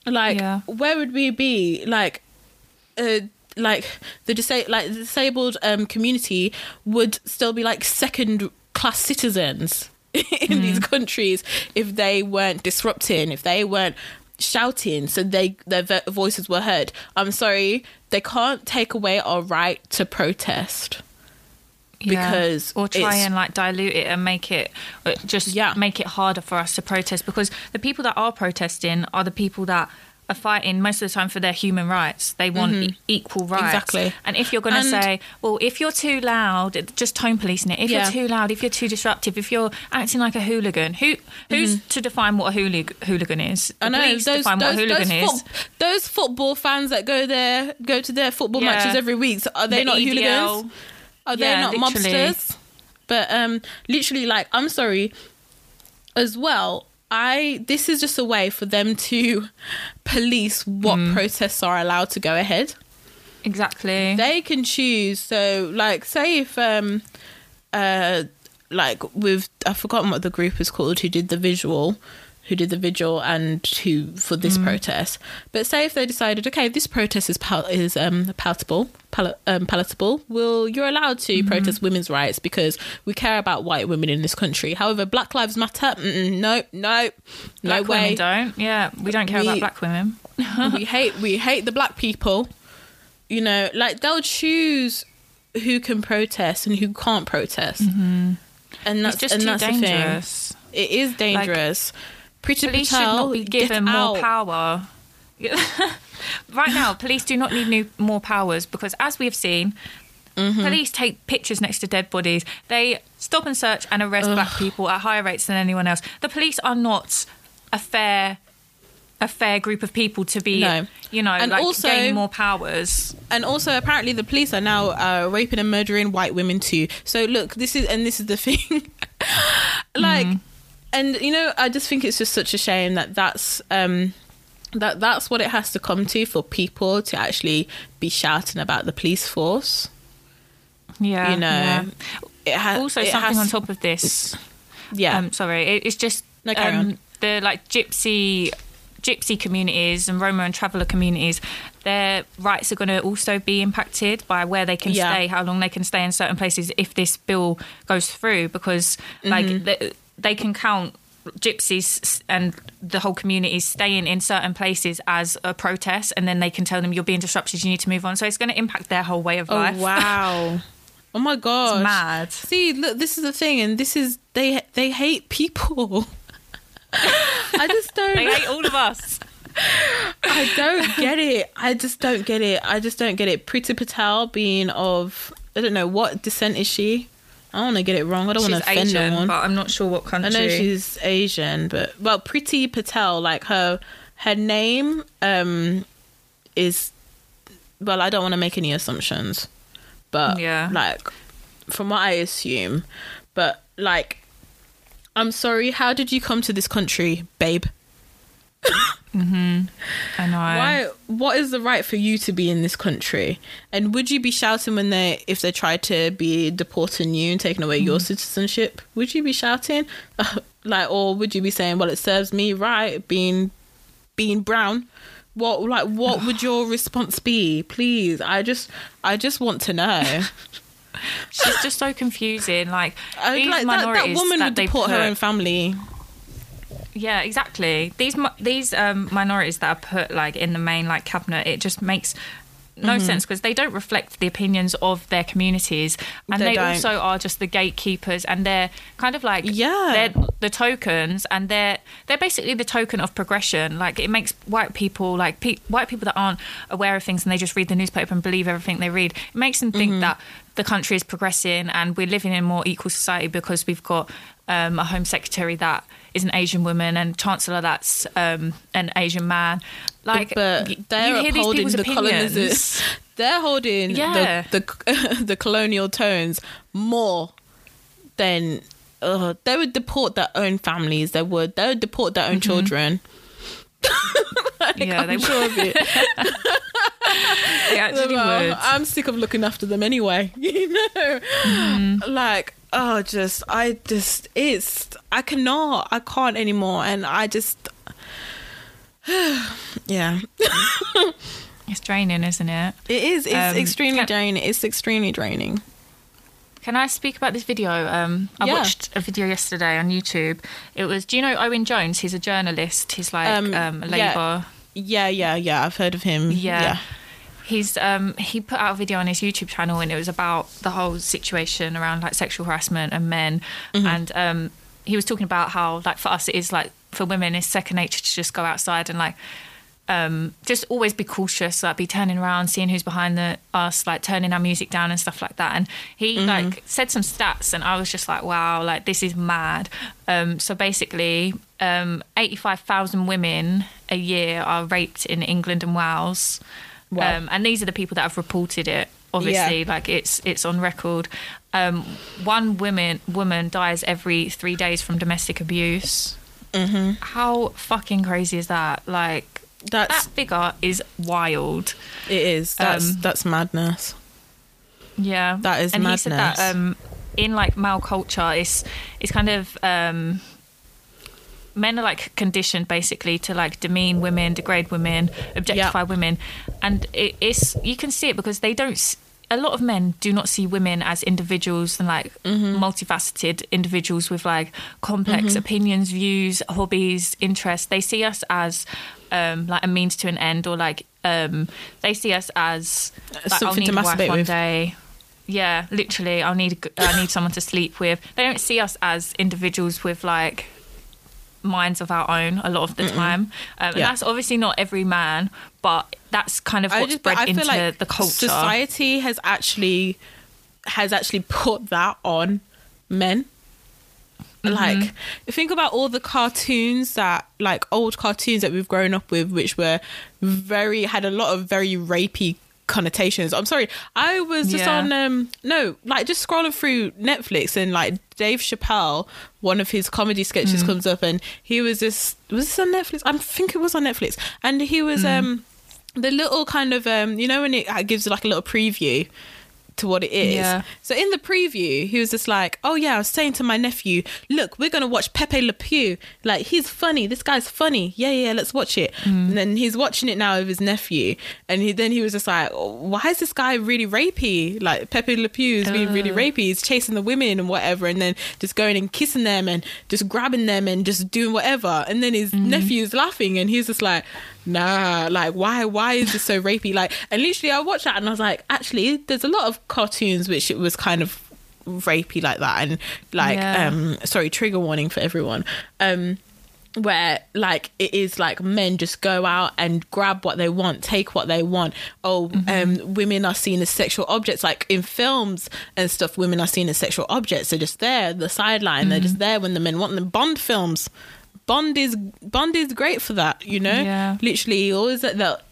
[SPEAKER 1] like
[SPEAKER 2] Yeah.
[SPEAKER 1] where would we be like uh like the disa- like the disabled um community would still be like second class citizens in these countries if they weren't disrupting, if they weren't shouting so they their voices were heard. I'm sorry, they can't take away our right to protest.
[SPEAKER 2] Yeah.
[SPEAKER 1] because
[SPEAKER 2] or try and like dilute it and make it uh, just
[SPEAKER 1] Yeah.
[SPEAKER 2] make it harder for us to protest because the people that are protesting are the people that are fighting most of the time for their human rights. They want e- equal rights.
[SPEAKER 1] Mm-hmm. Exactly.
[SPEAKER 2] And if you're going to say, well, if you're too loud, just tone policing it. If
[SPEAKER 1] Yeah.
[SPEAKER 2] you're too loud, if you're too disruptive, if you're acting like a hooligan, who who's to define what a hoolig- hooligan is? The
[SPEAKER 1] Mm-hmm. I know those
[SPEAKER 2] define
[SPEAKER 1] those,
[SPEAKER 2] what a hooligan
[SPEAKER 1] those,
[SPEAKER 2] is.
[SPEAKER 1] foot- those football fans that go there go to their football
[SPEAKER 2] Yeah.
[SPEAKER 1] matches every week. So are they
[SPEAKER 2] The
[SPEAKER 1] not
[SPEAKER 2] EDL.
[SPEAKER 1] hooligans? Are they
[SPEAKER 2] Yeah,
[SPEAKER 1] not
[SPEAKER 2] literally.
[SPEAKER 1] mobsters? But um, literally, like I'm sorry, as well. I this is just a way for them to police what
[SPEAKER 2] Mm.
[SPEAKER 1] protests are allowed to go ahead.
[SPEAKER 2] Exactly.
[SPEAKER 1] They can choose. So, like, say if um, uh, like with I've forgotten what the group is called who did the visual, who did the vigil and who for this protest. But say if they decided, okay, this protest is pal- is um palatable, pal- um, palatable. Well, you're allowed to protest women's rights because we care about white women in this country. However, Black Lives Matter. Mm-mm, no, no, no
[SPEAKER 2] black
[SPEAKER 1] way.
[SPEAKER 2] women don't. Yeah, we don't care
[SPEAKER 1] We-
[SPEAKER 2] about black women.
[SPEAKER 1] we hate we hate the black people. You know, like they'll choose who can protest and who can't protest, and that's
[SPEAKER 2] It's just
[SPEAKER 1] and
[SPEAKER 2] too
[SPEAKER 1] that's the thing.
[SPEAKER 2] dangerous.
[SPEAKER 1] It is dangerous. Pretty
[SPEAKER 2] police should not be given more power. right now, police do not need new, more powers because, as we have seen,
[SPEAKER 1] Mm-hmm.
[SPEAKER 2] police take pictures next to dead bodies. They stop and search and arrest black people at higher rates than anyone else. The police are not a fair. A fair group of people to be,
[SPEAKER 1] No.
[SPEAKER 2] you know,
[SPEAKER 1] And
[SPEAKER 2] like
[SPEAKER 1] also-
[SPEAKER 2] gaining more powers.
[SPEAKER 1] And also, apparently, the police are now uh, raping and murdering white women too. So, look, this is and this is the thing. like, and you know, I just think it's just such a shame that that's um, that that's what it has to come to for people to actually be shouting about the police force.
[SPEAKER 2] Yeah,
[SPEAKER 1] you know,
[SPEAKER 2] yeah.
[SPEAKER 1] it ha-
[SPEAKER 2] Also, something
[SPEAKER 1] has-
[SPEAKER 2] on top of this.
[SPEAKER 1] Yeah,
[SPEAKER 2] Um, sorry, it, it's just
[SPEAKER 1] No,
[SPEAKER 2] um, the like gypsy gypsy communities and Roma and traveller communities. Their rights are going to also be impacted by where they can
[SPEAKER 1] Yeah.
[SPEAKER 2] stay, how long they can stay in certain places if this bill goes through, because like
[SPEAKER 1] Mm-hmm.
[SPEAKER 2] They, can count gypsies and the whole community staying in certain places as a protest and then they can tell them you're being disrupted you need to move on so it's going to impact their whole way of life.
[SPEAKER 1] Oh
[SPEAKER 2] life
[SPEAKER 1] wow! Oh my god!
[SPEAKER 2] mad
[SPEAKER 1] See, look, this is the thing, and this is they they hate people. I just don't.
[SPEAKER 2] they hate all of us
[SPEAKER 1] I don't get it. I just don't get it. I just don't get it. Priti Patel being of I don't know what descent is she. I don't want to get it wrong. I don't want to offend
[SPEAKER 2] Asian
[SPEAKER 1] no one.
[SPEAKER 2] but I'm not sure what country
[SPEAKER 1] I know she's Asian, but well, Priti Patel, like her her name um is well, I don't want to make any assumptions, but
[SPEAKER 2] Yeah.
[SPEAKER 1] like from what I assume, but like I'm sorry, how did you come to this country, babe? Mm-hmm.
[SPEAKER 2] I know
[SPEAKER 1] Why? What is the right for you to be in this country? And would you be shouting when they, if they tried to be deporting you and taking away your mm-hmm. citizenship? Would you be shouting, like, or would you be saying, "Well, it serves me right being, being brown"? What, like, what would your response be? Please, I just, I just want to know.
[SPEAKER 2] She's just so confusing. Like
[SPEAKER 1] I,
[SPEAKER 2] these
[SPEAKER 1] like that, that
[SPEAKER 2] minorities
[SPEAKER 1] woman
[SPEAKER 2] that
[SPEAKER 1] would
[SPEAKER 2] they
[SPEAKER 1] deport her own family.
[SPEAKER 2] Yeah, exactly. These these um, minorities that are put like in the main like cabinet, it just makes no
[SPEAKER 1] Mm-hmm.
[SPEAKER 2] sense because they don't reflect the opinions of their communities, and
[SPEAKER 1] They
[SPEAKER 2] they, also are just the gatekeepers, and they're kind of like
[SPEAKER 1] Yeah.
[SPEAKER 2] they're the tokens, and they're they're basically the token of progression. Like it makes white people like pe- white people that aren't aware of things and they just read the newspaper and believe everything they read. It makes them
[SPEAKER 1] Mm-hmm.
[SPEAKER 2] think that the country is progressing and we're living in a more equal society because we've got um, a home secretary that is an Asian woman and chancellor that's um, an Asian man. Like,
[SPEAKER 1] but they're
[SPEAKER 2] you
[SPEAKER 1] upholding the colonizers. They're holding
[SPEAKER 2] Yeah.
[SPEAKER 1] the, the the colonial tones more than uh, they would deport their own families. They would they would deport their own children. Like,
[SPEAKER 2] Yeah,
[SPEAKER 1] I'm
[SPEAKER 2] they
[SPEAKER 1] sure of it.
[SPEAKER 2] They actually
[SPEAKER 1] Well,
[SPEAKER 2] would.
[SPEAKER 1] I'm sick of looking after them anyway. You know,
[SPEAKER 2] Mm-hmm.
[SPEAKER 1] like oh, just I just it's I cannot I can't anymore, and I just yeah.
[SPEAKER 2] It's draining, isn't it?
[SPEAKER 1] It is. It's
[SPEAKER 2] Um,
[SPEAKER 1] extremely
[SPEAKER 2] can-
[SPEAKER 1] draining. It's extremely draining.
[SPEAKER 2] Can I speak about this video? Um, I
[SPEAKER 1] Yeah.
[SPEAKER 2] watched a video yesterday on YouTube. It was, do you know Owen Jones? He's a journalist. He's like
[SPEAKER 1] Um,
[SPEAKER 2] um, a
[SPEAKER 1] yeah.
[SPEAKER 2] Labour.
[SPEAKER 1] Yeah, yeah, yeah. I've heard of him.
[SPEAKER 2] yeah. Yeah. He's um he put out a video on his YouTube channel and it was about the whole situation around like sexual harassment and men
[SPEAKER 1] Mm-hmm.
[SPEAKER 2] and um he was talking about how like for us it is like for women it's second nature to just go outside and like um just always be cautious like be turning around seeing who's behind the us like turning our music down and stuff like that and he
[SPEAKER 1] Mm-hmm.
[SPEAKER 2] like said some stats and I was just like wow like this is mad um so basically um 85,000 women a year are raped in England and Wales
[SPEAKER 1] Wow.
[SPEAKER 2] um, and these are the people that have reported it. Obviously,
[SPEAKER 1] Yeah.
[SPEAKER 2] like it's it's on record. Um, one woman woman dies every three days from domestic abuse. Mm-hmm. How fucking crazy is that? Like
[SPEAKER 1] That's
[SPEAKER 2] that figure is wild.
[SPEAKER 1] it is. That's
[SPEAKER 2] Um,
[SPEAKER 1] that's madness.
[SPEAKER 2] Yeah,
[SPEAKER 1] That is
[SPEAKER 2] and he said that
[SPEAKER 1] madness.
[SPEAKER 2] um, in like male culture, it's it's kind of um, men are like conditioned basically to like demean women, degrade women, objectify women, and it, it's you can see it because they don't. A lot of men do not see women as individuals and like
[SPEAKER 1] Mm-hmm.
[SPEAKER 2] multifaceted individuals with like complex opinions, views, hobbies, interests. They see us as um, like a means to an end, or like um, they see us as like, I'll
[SPEAKER 1] Something
[SPEAKER 2] need
[SPEAKER 1] to
[SPEAKER 2] a wife
[SPEAKER 1] masturbate
[SPEAKER 2] one
[SPEAKER 1] with.
[SPEAKER 2] day. Yeah, literally, I'll need I need someone to sleep with. They don't see us as individuals with like minds of our own a lot of the time, um, and that's obviously not every man, but that's kind of what's
[SPEAKER 1] just
[SPEAKER 2] bred into
[SPEAKER 1] feel like
[SPEAKER 2] the culture.
[SPEAKER 1] society has actually has actually put that on men.
[SPEAKER 2] Mm-hmm.
[SPEAKER 1] Like think about all the cartoons that like old cartoons that we've grown up with which were very had a lot of very rapey connotations. I'm sorry. I was just
[SPEAKER 2] Yeah.
[SPEAKER 1] on um no, like just scrolling through Netflix and like Dave Chappelle, one of his comedy sketches
[SPEAKER 2] Mm.
[SPEAKER 1] comes up and he was just was this on Netflix? I think it was on Netflix. And he was
[SPEAKER 2] Mm.
[SPEAKER 1] um the little kind of um you know when it gives like a little preview to what it is.
[SPEAKER 2] Yeah.
[SPEAKER 1] So in the preview, he was just like, "Oh yeah, I was saying to my nephew, look, we're gonna watch Pepe Le Pew. Like he's funny. This guy's funny. Yeah, yeah, let's watch it."
[SPEAKER 2] Mm.
[SPEAKER 1] And then he's watching it now with his nephew, and he then he was just like, oh, "Why is this guy really rapey? Like Pepe Le Pew is being really
[SPEAKER 2] Ugh.
[SPEAKER 1] rapey. He's chasing the women and whatever, and then just going and kissing them and just grabbing them and just doing whatever." And then his
[SPEAKER 2] Mm-hmm.
[SPEAKER 1] nephew's laughing, and he's just like. Nah, like why? Why is this so rapey? Like, and literally, I watched that and I was like, actually, there's a lot of cartoons which it was kind of rapey like that, and like,
[SPEAKER 2] Yeah.
[SPEAKER 1] um, sorry, trigger warning for everyone. Um, where like it is like men just go out and grab what they want, take what they want. Oh, um, women are seen as sexual objects. Like in films and stuff, women are seen as sexual objects. They're just there, the sideline. They're just there when the men want them. Bond films. Bond is Bond is great for that, you know.
[SPEAKER 2] Yeah.
[SPEAKER 1] Literally, always that, that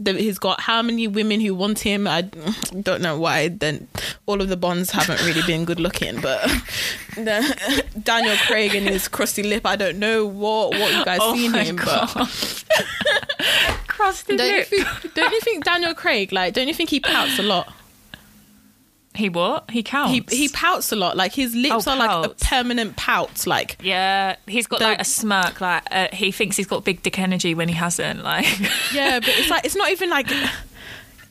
[SPEAKER 1] that he's got how many women who want him. I don't know why. Then all of the Bonds haven't really been good looking, but the, Daniel Craig and his crusty lip. I don't know what what you guys
[SPEAKER 2] Oh
[SPEAKER 1] seen him,
[SPEAKER 2] God.
[SPEAKER 1] but
[SPEAKER 2] Crusty
[SPEAKER 1] don't you
[SPEAKER 2] lip.
[SPEAKER 1] think don't you think Daniel Craig like don't you think he pouts a lot?
[SPEAKER 2] He what? He counts.
[SPEAKER 1] He he pouts a lot. Like his lips
[SPEAKER 2] Oh,
[SPEAKER 1] are like a permanent pout. Like
[SPEAKER 2] yeah, he's got
[SPEAKER 1] The-
[SPEAKER 2] like a smirk. Like uh, he thinks he's got big dick energy when he hasn't. Like
[SPEAKER 1] yeah, but it's like it's not even like.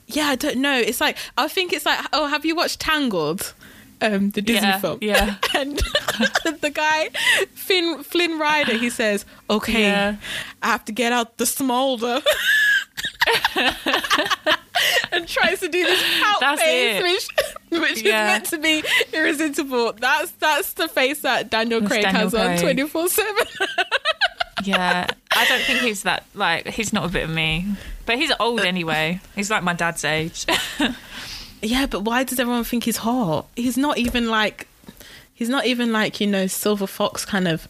[SPEAKER 1] Yeah, I don't know. It's like I think it's like oh, have you watched Tangled? Um, the Disney
[SPEAKER 2] Yeah,
[SPEAKER 1] film.
[SPEAKER 2] yeah.
[SPEAKER 1] and the guy Finn Flynn Rider, he says, "Okay,
[SPEAKER 2] Yeah.
[SPEAKER 1] I have to get out the smolder." and tries to do this pout
[SPEAKER 2] That's
[SPEAKER 1] face,
[SPEAKER 2] it.
[SPEAKER 1] which which
[SPEAKER 2] Yeah.
[SPEAKER 1] is meant to be irresistible. That's that's the face that Daniel
[SPEAKER 2] That's
[SPEAKER 1] Craig
[SPEAKER 2] Daniel
[SPEAKER 1] has on twenty four seven.
[SPEAKER 2] yeah, I don't think he's that. Like he's not a bit of me, but he's old anyway. He's like my dad's age.
[SPEAKER 1] Yeah, but why does everyone think he's hot? He's not even like he's not even like, you know, Silver Fox kind of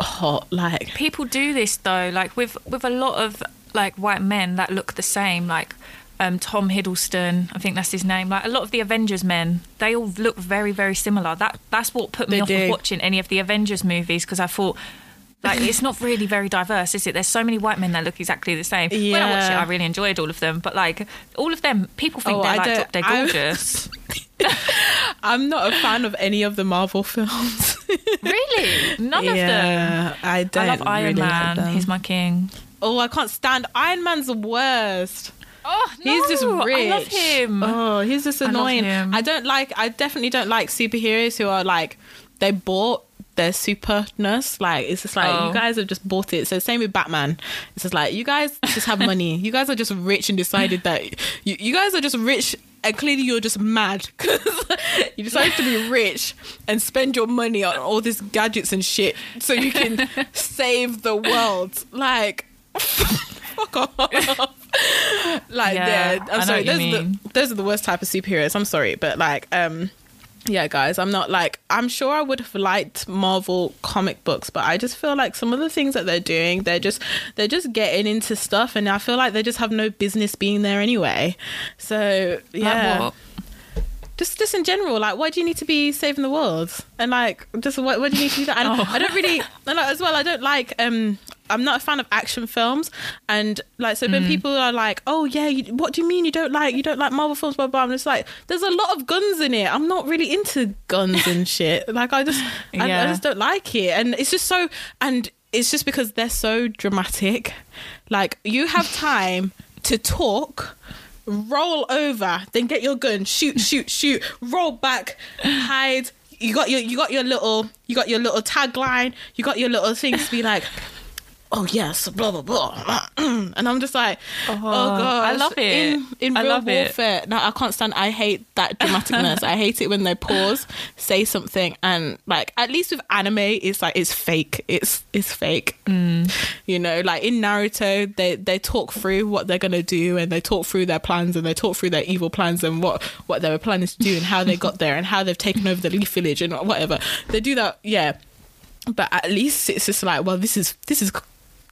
[SPEAKER 1] hot like
[SPEAKER 2] people do this though like with with a lot of like white men that look the same like um, Tom Hiddleston, I think that's his name. Like a lot of the Avengers men, they all look very, very similar. That that's what put me
[SPEAKER 1] They
[SPEAKER 2] off
[SPEAKER 1] do.
[SPEAKER 2] of watching any of the Avengers movies because I thought, like, it's not really very diverse, is it? There's so many white men that look exactly the same. When I watched it, I really enjoyed all of them, but like all of them, people think
[SPEAKER 1] Oh,
[SPEAKER 2] they're
[SPEAKER 1] I
[SPEAKER 2] like dead gorgeous.
[SPEAKER 1] I'm not a fan of any of the Marvel films.
[SPEAKER 2] really, none of them.
[SPEAKER 1] I don't
[SPEAKER 2] I love Iron
[SPEAKER 1] really
[SPEAKER 2] Man. He's my king.
[SPEAKER 1] Oh, I can't stand Iron Man's the worst.
[SPEAKER 2] Oh,
[SPEAKER 1] He's just
[SPEAKER 2] no,
[SPEAKER 1] rich.
[SPEAKER 2] I love him.
[SPEAKER 1] Oh, he's just annoying.
[SPEAKER 2] him.
[SPEAKER 1] I don't like. I definitely don't like superheroes who are like they bought their superness. Like it's just like
[SPEAKER 2] Oh.
[SPEAKER 1] you guys have just bought it. So same with Batman. It's just like you guys just have money. you guys are just rich and decided that you, you guys are just rich. And clearly, you're just mad because you decided to be rich and spend your money on all these gadgets and shit so you can save the world. Like, fuck off. like,
[SPEAKER 2] Yeah,
[SPEAKER 1] I'm sorry. Those are, the, those are the worst type of superheroes. I'm sorry, but like, um, yeah, guys, I'm not like I'm sure I would have liked Marvel comic books, but I just feel like some of the things that they're doing, they're just they're just getting into stuff, and I feel like they just have no business being there anyway. So yeah,
[SPEAKER 2] Like?
[SPEAKER 1] Just just in general, like why do you need to be saving the world? And like just what, what do you need to do that? And
[SPEAKER 2] Oh.
[SPEAKER 1] I don't really and like, as well. I don't like um. I'm not a fan of action films, and like so
[SPEAKER 2] Mm.
[SPEAKER 1] when people are like, "Oh yeah, you, what do you mean you don't like you don't like Marvel films?" Blah blah. I'm just like, there's a lot of guns in it. I'm not really into guns and shit. Like I just, I, I just don't like it, and it's just so, and it's just because they're so dramatic. Like you have time to talk roll over, then get your gun, shoot, shoot, shoot, roll back, hide. You got your you got your little you got your little tagline, you got your little things to be like, oh yes, blah blah blah, and I'm just like, oh, god,
[SPEAKER 2] I love it.
[SPEAKER 1] In, in
[SPEAKER 2] I
[SPEAKER 1] real
[SPEAKER 2] love it.
[SPEAKER 1] warfare, no, I can't stand. I hate that dramaticness. I hate it when they pause, say something, and like at least with anime, it's like it's fake. It's it's fake.
[SPEAKER 2] Mm.
[SPEAKER 1] You know, like in Naruto, they they talk through what they're gonna do, and they talk through their plans, and they talk through their evil plans, and what what they were planning to do, and how they got there, and how they've taken over the Leaf Village, and whatever. They do that, yeah. But at least it's just like, well, this is this is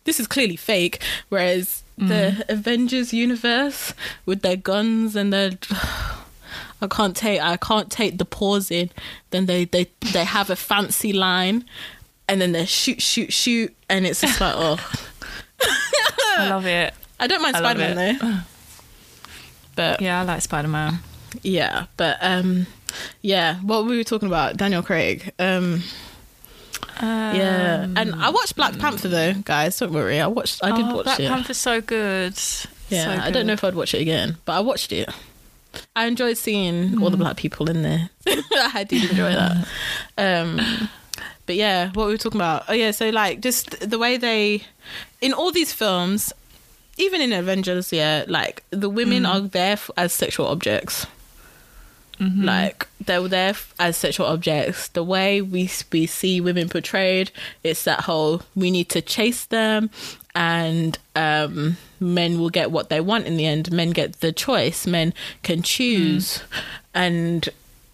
[SPEAKER 1] this is clearly fake. Whereas the Avengers universe with their guns and their I can't take I can't take the pause in. Then they they they have a fancy line, and then they shoot shoot shoot, and it's just like oh,
[SPEAKER 2] I love it.
[SPEAKER 1] I don't mind Spider Man though. But yeah.
[SPEAKER 2] Yeah, I like Spider Man.
[SPEAKER 1] Yeah, but um, yeah, what were we talking about? Daniel Craig. Um, yeah, and I watched Black um, Panther though, guys. Don't worry, I watched. I did
[SPEAKER 2] oh,
[SPEAKER 1] watch
[SPEAKER 2] Black
[SPEAKER 1] it.
[SPEAKER 2] Black Panther's so good.
[SPEAKER 1] Yeah,
[SPEAKER 2] So
[SPEAKER 1] I don't know if I'd watch it again, but I watched it. I enjoyed seeing all the hmm. black people in there. I did enjoy that. Um, but yeah, what we were we talking about? Oh yeah, so like just the way they, in all these films, even in Avengers, yeah, like the women hmm. are there as sexual objects. Like they were there as sexual objects. The way we we see women portrayed, it's that whole we need to chase them, and um, men will get what they want in the end. Men get the choice. Men can choose, and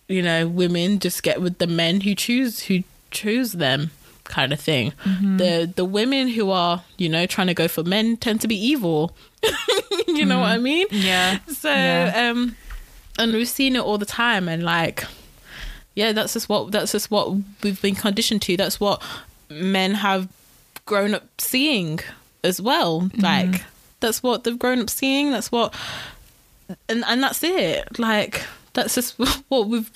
[SPEAKER 1] you know, women just get with the men who choose who choose them, kind of thing. The the women who are you know trying to go for men tend to be evil. you know what I mean?
[SPEAKER 2] Yeah.
[SPEAKER 1] So,
[SPEAKER 2] Yeah.
[SPEAKER 1] um, and we've seen it all the time, and like, yeah, that's just what that's just what we've been conditioned to. That's what men have grown up seeing as well. Mm-hmm. Like, that's what they've grown up seeing. That's what, and and that's it. Like, that's just what we've.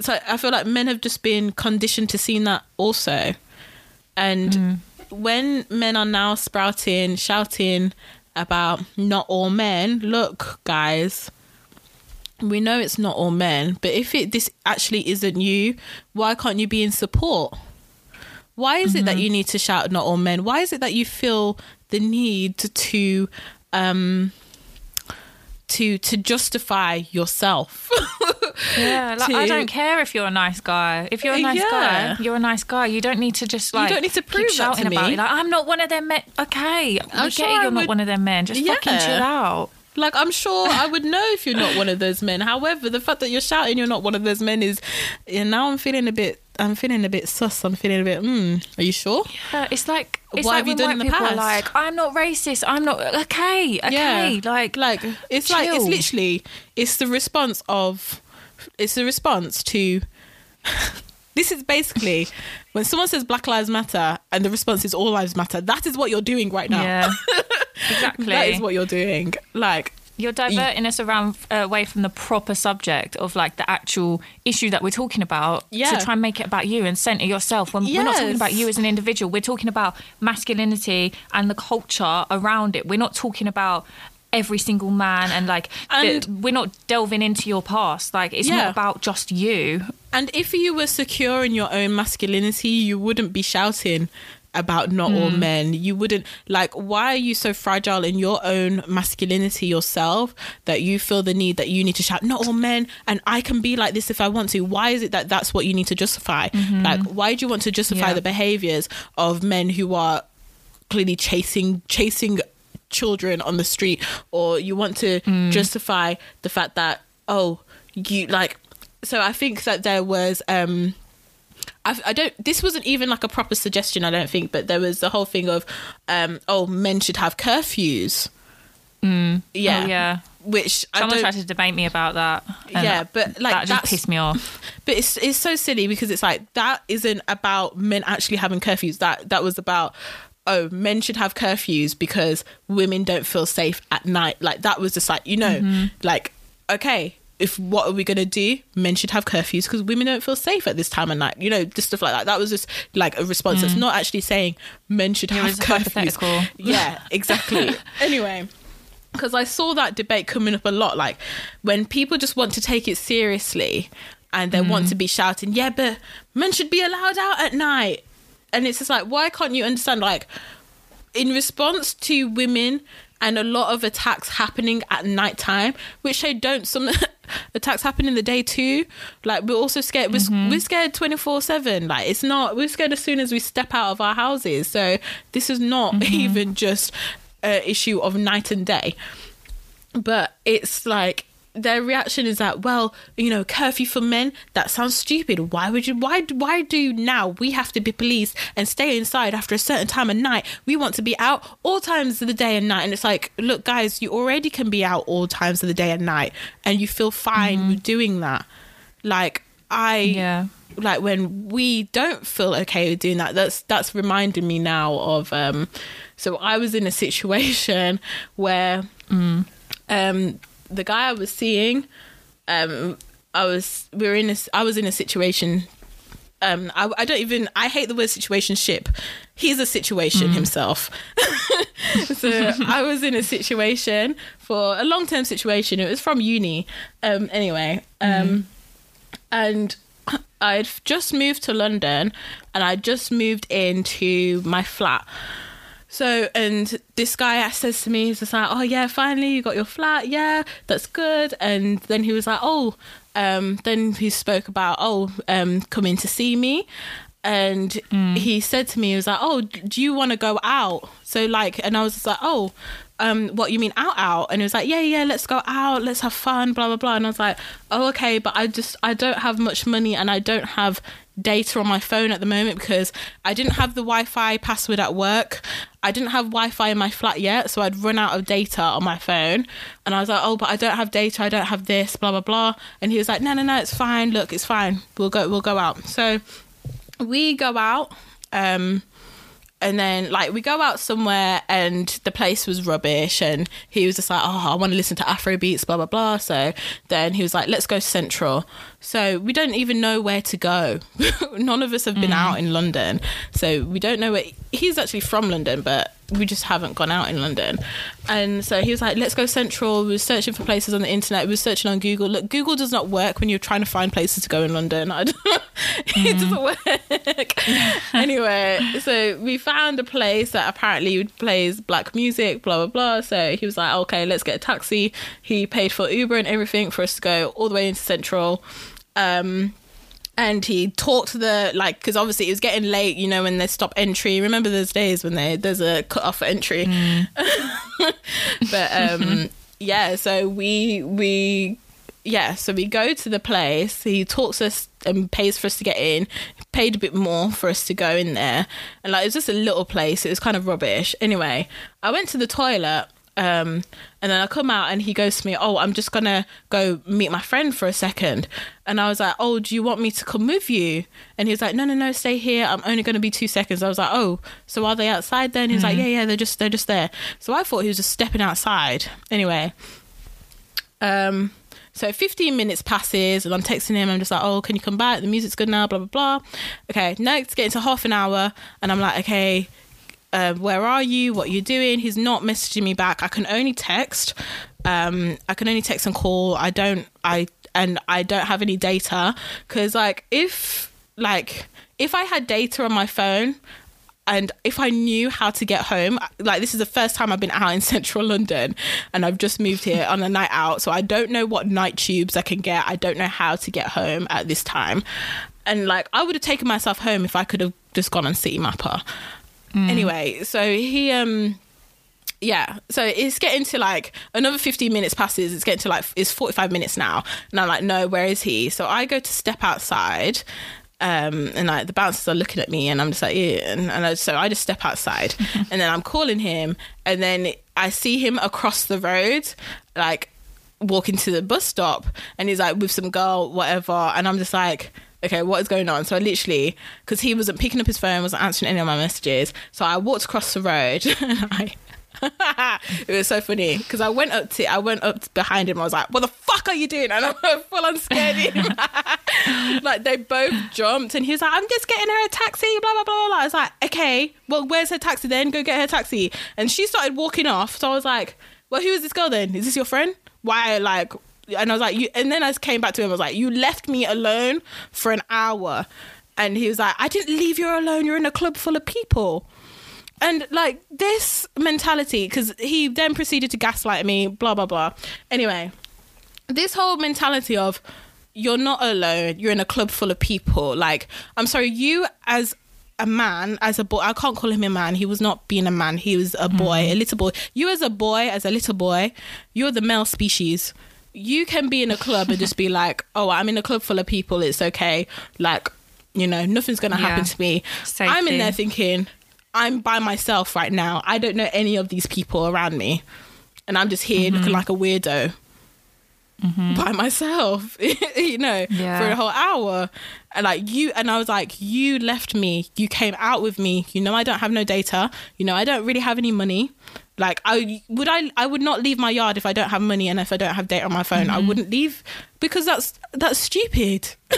[SPEAKER 1] So I feel like men have just been conditioned to seeing that also, and mm-hmm. when men are now sprouting, shouting about not all men, look, guys, we know it's not all men, but if it this actually isn't you, why can't you be in support? Why is it that you need to shout not all men? Why is it that you feel the need to um to to justify yourself?
[SPEAKER 2] Yeah, like
[SPEAKER 1] to-
[SPEAKER 2] I don't care if you're a nice guy. If you're a nice
[SPEAKER 1] Yeah.
[SPEAKER 2] guy, you're a nice guy. You don't need to just like you
[SPEAKER 1] don't need to
[SPEAKER 2] keep
[SPEAKER 1] prove that to
[SPEAKER 2] shouting about it. Like I'm not one of them men. Okay,
[SPEAKER 1] I'm
[SPEAKER 2] we
[SPEAKER 1] sure
[SPEAKER 2] get it. You're not one of them men. Just fucking chill out.
[SPEAKER 1] Like I'm sure I would know if you're not one of those men. However, the fact that you're shouting you're not one of those men is, and now I'm feeling a bit. I'm feeling a bit sus. I'm feeling a bit. Mm, are you sure?
[SPEAKER 2] Yeah, it's like it's
[SPEAKER 1] What
[SPEAKER 2] like
[SPEAKER 1] have you done in the past?
[SPEAKER 2] like, "I'm not racist. I'm not okay. Okay." Like,
[SPEAKER 1] like it's like it's literally it's the response of it's the response to this is basically when someone says black lives matter and the response is all lives matter that is what you're doing right now
[SPEAKER 2] yeah, exactly.
[SPEAKER 1] that is what you're doing like
[SPEAKER 2] You're diverting us around uh, away from the proper subject of like the actual issue that we're talking about
[SPEAKER 1] Yeah.
[SPEAKER 2] to try and make it about you and center yourself. When we're not talking about you as an individual, we're talking about masculinity and the culture around it. We're not talking about every single man and like
[SPEAKER 1] And-
[SPEAKER 2] we're not delving into your past like it's
[SPEAKER 1] Yeah.
[SPEAKER 2] not about just you
[SPEAKER 1] And if you were secure in your own masculinity, you wouldn't be shouting about not all
[SPEAKER 2] Mm.
[SPEAKER 1] men. You wouldn't like why are you so fragile in your own masculinity yourself that you feel the need that you need to shout not all men and I can be like this if I want to. Why is it that that's what you need to justify? Like why do you want to justify
[SPEAKER 2] Mm-hmm. Yeah.
[SPEAKER 1] the behaviors of men who are clearly chasing chasing children on the street or you want to
[SPEAKER 2] Mm.
[SPEAKER 1] justify the fact that oh you like so i think that there was um I, I don't this wasn't even like a proper suggestion i don't think but there was the whole thing of um oh men should have curfews mm. yeah
[SPEAKER 2] Oh, yeah
[SPEAKER 1] which
[SPEAKER 2] someone tried to debate me about that
[SPEAKER 1] Yeah, but, like,
[SPEAKER 2] that just pissed me off
[SPEAKER 1] but it's it's so silly because it's like that isn't about men actually having curfews. That that was about oh men should have curfews because women don't feel safe at night. Like that was just like you know mm-hmm. like okay. If what are we gonna do? Men should have curfews because women don't feel safe at this time of night. You know, just stuff like that. That was just like a response. That's mm. not actually saying men should
[SPEAKER 2] It
[SPEAKER 1] have curfews. Yeah, exactly. anyway, because I saw that debate coming up a lot. Like when people just want to take it seriously and they want mm. to be shouting, yeah, but men should be allowed out at night. And it's just like, why can't you understand? Like, in response to women and a lot of attacks happening at nighttime, which they don't, some attacks happen in the day too. Like, we're also scared, we're, mm-hmm. we're scared 24 7. Like, it's not, we're scared as soon as we step out of our houses. So, this is not mm-hmm. even just an issue of night and day but it's like their reaction is that well you know curfew for men that sounds stupid. Why would you why why do now we have to be policed and stay inside after a certain time of night. We want to be out all times of the day and night. And it's like look guys you already can be out all times of the day and night and you feel fine with doing that. Like i
[SPEAKER 2] Yeah.
[SPEAKER 1] like when we don't feel okay with doing that that's that's reminding me now of um so i was in a situation where um the guy i was seeing um i was we were in a i was in a situation um I, I don't even i hate the word situation ship he's a situation himself. So i was in a situation for a long-term situation. It was from uni. Um anyway um and I'd just moved to London and I just moved into my flat. So, and this guy says to me, he's just like, oh, yeah, finally you got your flat. Yeah, that's good. And then he was like, oh, um, then he spoke about, oh, um, coming to see me. And he said to me, he was like, oh, do you want to go out? So, like, and I was just like, oh, um, what you mean out out? And he was like, yeah, yeah, let's go out, let's have fun, blah blah blah. And I was like, oh, okay, but I just I don't have much money and I don't have data on my phone at the moment because I didn't have the Wi-Fi password at work. I didn't have Wi-Fi in my flat yet, so I'd run out of data on my phone. And I was like, oh, but I don't have data, I don't have this, blah blah blah. And he was like, no, no, no, it's fine. Look, it's fine. We'll go, we'll go out. So we go out. Um, and then like we go out somewhere and the place was rubbish and he was just like oh i want to listen to afro beats blah blah blah so then he was like let's go central so we don't even know where to go. None of us have been mm. out in london. So we don't know where he's actually from london but we just haven't gone out in london. And so he was like let's go central. We were searching for places on the internet. We were searching on google. Look google does not work when you're trying to find places to go in london. It mm. doesn't work. Anyway so we found a place that apparently plays black music blah blah blah. So he was like okay let's get a taxi. He paid for uber and everything for us to go all the way into central um and he talked to the like because obviously it was getting late you know when they stop entry. Remember those days when they there's a cut off for entry? But um yeah so we we yeah so we go to the place. He talks us and pays for us to get in. Paid a bit more for us to go in there. And like it was just a little place. It was kind of rubbish. Anyway i went to the toilet um and then i come out and he goes to me oh i'm just gonna go meet my friend for a second and i was like oh do you want me to come with you and he was like no no no stay here i'm only gonna be two seconds i was like oh so are they outside then he was like yeah yeah they're just they're just there so i thought he was just stepping outside anyway um, so 15 minutes passes and I'm texting him. I'm just like, oh, can you come back? The music's good now, blah, blah, blah. Okay, next, get into half an hour. And I'm like, okay, uh, where are you? What you doing? He's not messaging me back. I can only text. Um, I can only text and call. I don't. I and I don't have any data because like if like if I had data on my phone and if I knew how to get home, like this is the first time I've been out in central London and I've just moved here on a night out. So I don't know what night tubes I can get. I don't know how to get home at this time. And like I would have taken myself home if I could have just gone on Citymapper. Anyway, so he um yeah so it's getting to like another 15 minutes passes it's getting to like it's 45 minutes now and i'm like no where is he so i go to step outside um, and like the bouncers are looking at me and i'm just like yeah. and, and I, so i just step outside and then i'm calling him and then i see him across the road like walking to the bus stop and he's like with some girl whatever and i'm just like okay what is going on so i literally because he wasn't picking up his phone wasn't answering any of my messages so i walked across the road i it was so funny because I went up to I went up behind him. I was like, "What the fuck are you doing?" And I'm full on scared him. like they both jumped, and he was like, "I'm just getting her a taxi." Blah blah blah blah. I was like, "Okay, well, where's her taxi then? Go get her taxi." And she started walking off. So I was like, "Well, who is this girl then? Is this your friend? Why like?" And I was like, "You." And then I came back to him. I was like, "You left me alone for an hour." And he was like, I didn't leave you alone. You're in a club full of people and like this mentality because he then proceeded to gaslight me blah blah blah anyway this whole mentality of you're not alone you're in a club full of people like i'm sorry you as a man as a boy i can't call him a man he was not being a man he was a boy mm. a little boy you as a boy as a little boy you're the male species you can be in a club and just be like oh i'm in a club full of people it's okay like you know nothing's gonna
[SPEAKER 2] Yeah.
[SPEAKER 1] happen to me i'm in there thinking I'm by myself right now. I don't know any of these people around me. And I'm just here
[SPEAKER 2] Mm-hmm.
[SPEAKER 1] looking like a weirdo by myself, you know,
[SPEAKER 2] Yeah.
[SPEAKER 1] for a whole hour. And like you, and I was like, you left me. You came out with me. You know, I don't have no data. You know, I don't really have any money. Like I would I I would not leave my yard if I don't have money and if I don't have data on my phone
[SPEAKER 2] Mm-hmm.
[SPEAKER 1] I wouldn't leave because that's that's stupid.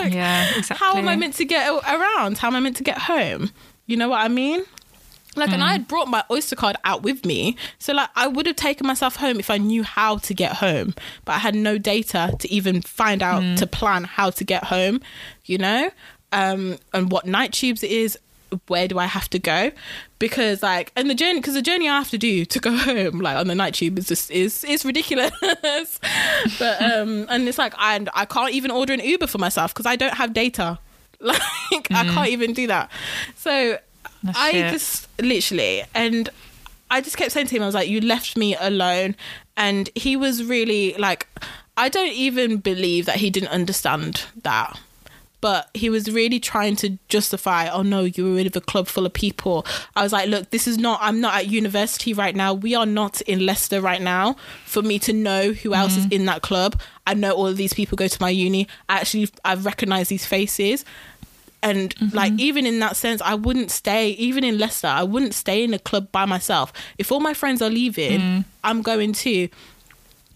[SPEAKER 1] like,
[SPEAKER 2] Yeah,
[SPEAKER 1] How am I meant to get around? How am I meant to get home? You know what I mean? Like, and I had brought my Oyster card out with me. So, like, I would have taken myself home if I knew how to get home. But I had no data to even find out to plan how to get home, you know? Um, and what night tubes it is, where do I have to go? Because, like, and the journey, because the journey I have to do to go home, like, on the night tube is just, is, is ridiculous. but, um, and it's like, and I can't even order an Uber for myself because I don't have data. Like, I can't even do that. So,
[SPEAKER 2] That's
[SPEAKER 1] I just literally, and I just kept saying to him, I was like, you left me alone. And he was really like, I don't even believe that he didn't understand that. But he was really trying to justify, oh no, you were with a club full of people. I was like, look, this is not, I'm not at university right now. We are not in Leicester right now for me to know who else is mm. in that club. I know all of these people go to my uni. I actually, I've recognized these faces and mm-hmm. like even in that sense i wouldn't stay even in leicester i wouldn't stay in a club by myself if all my friends are leaving mm. i'm going too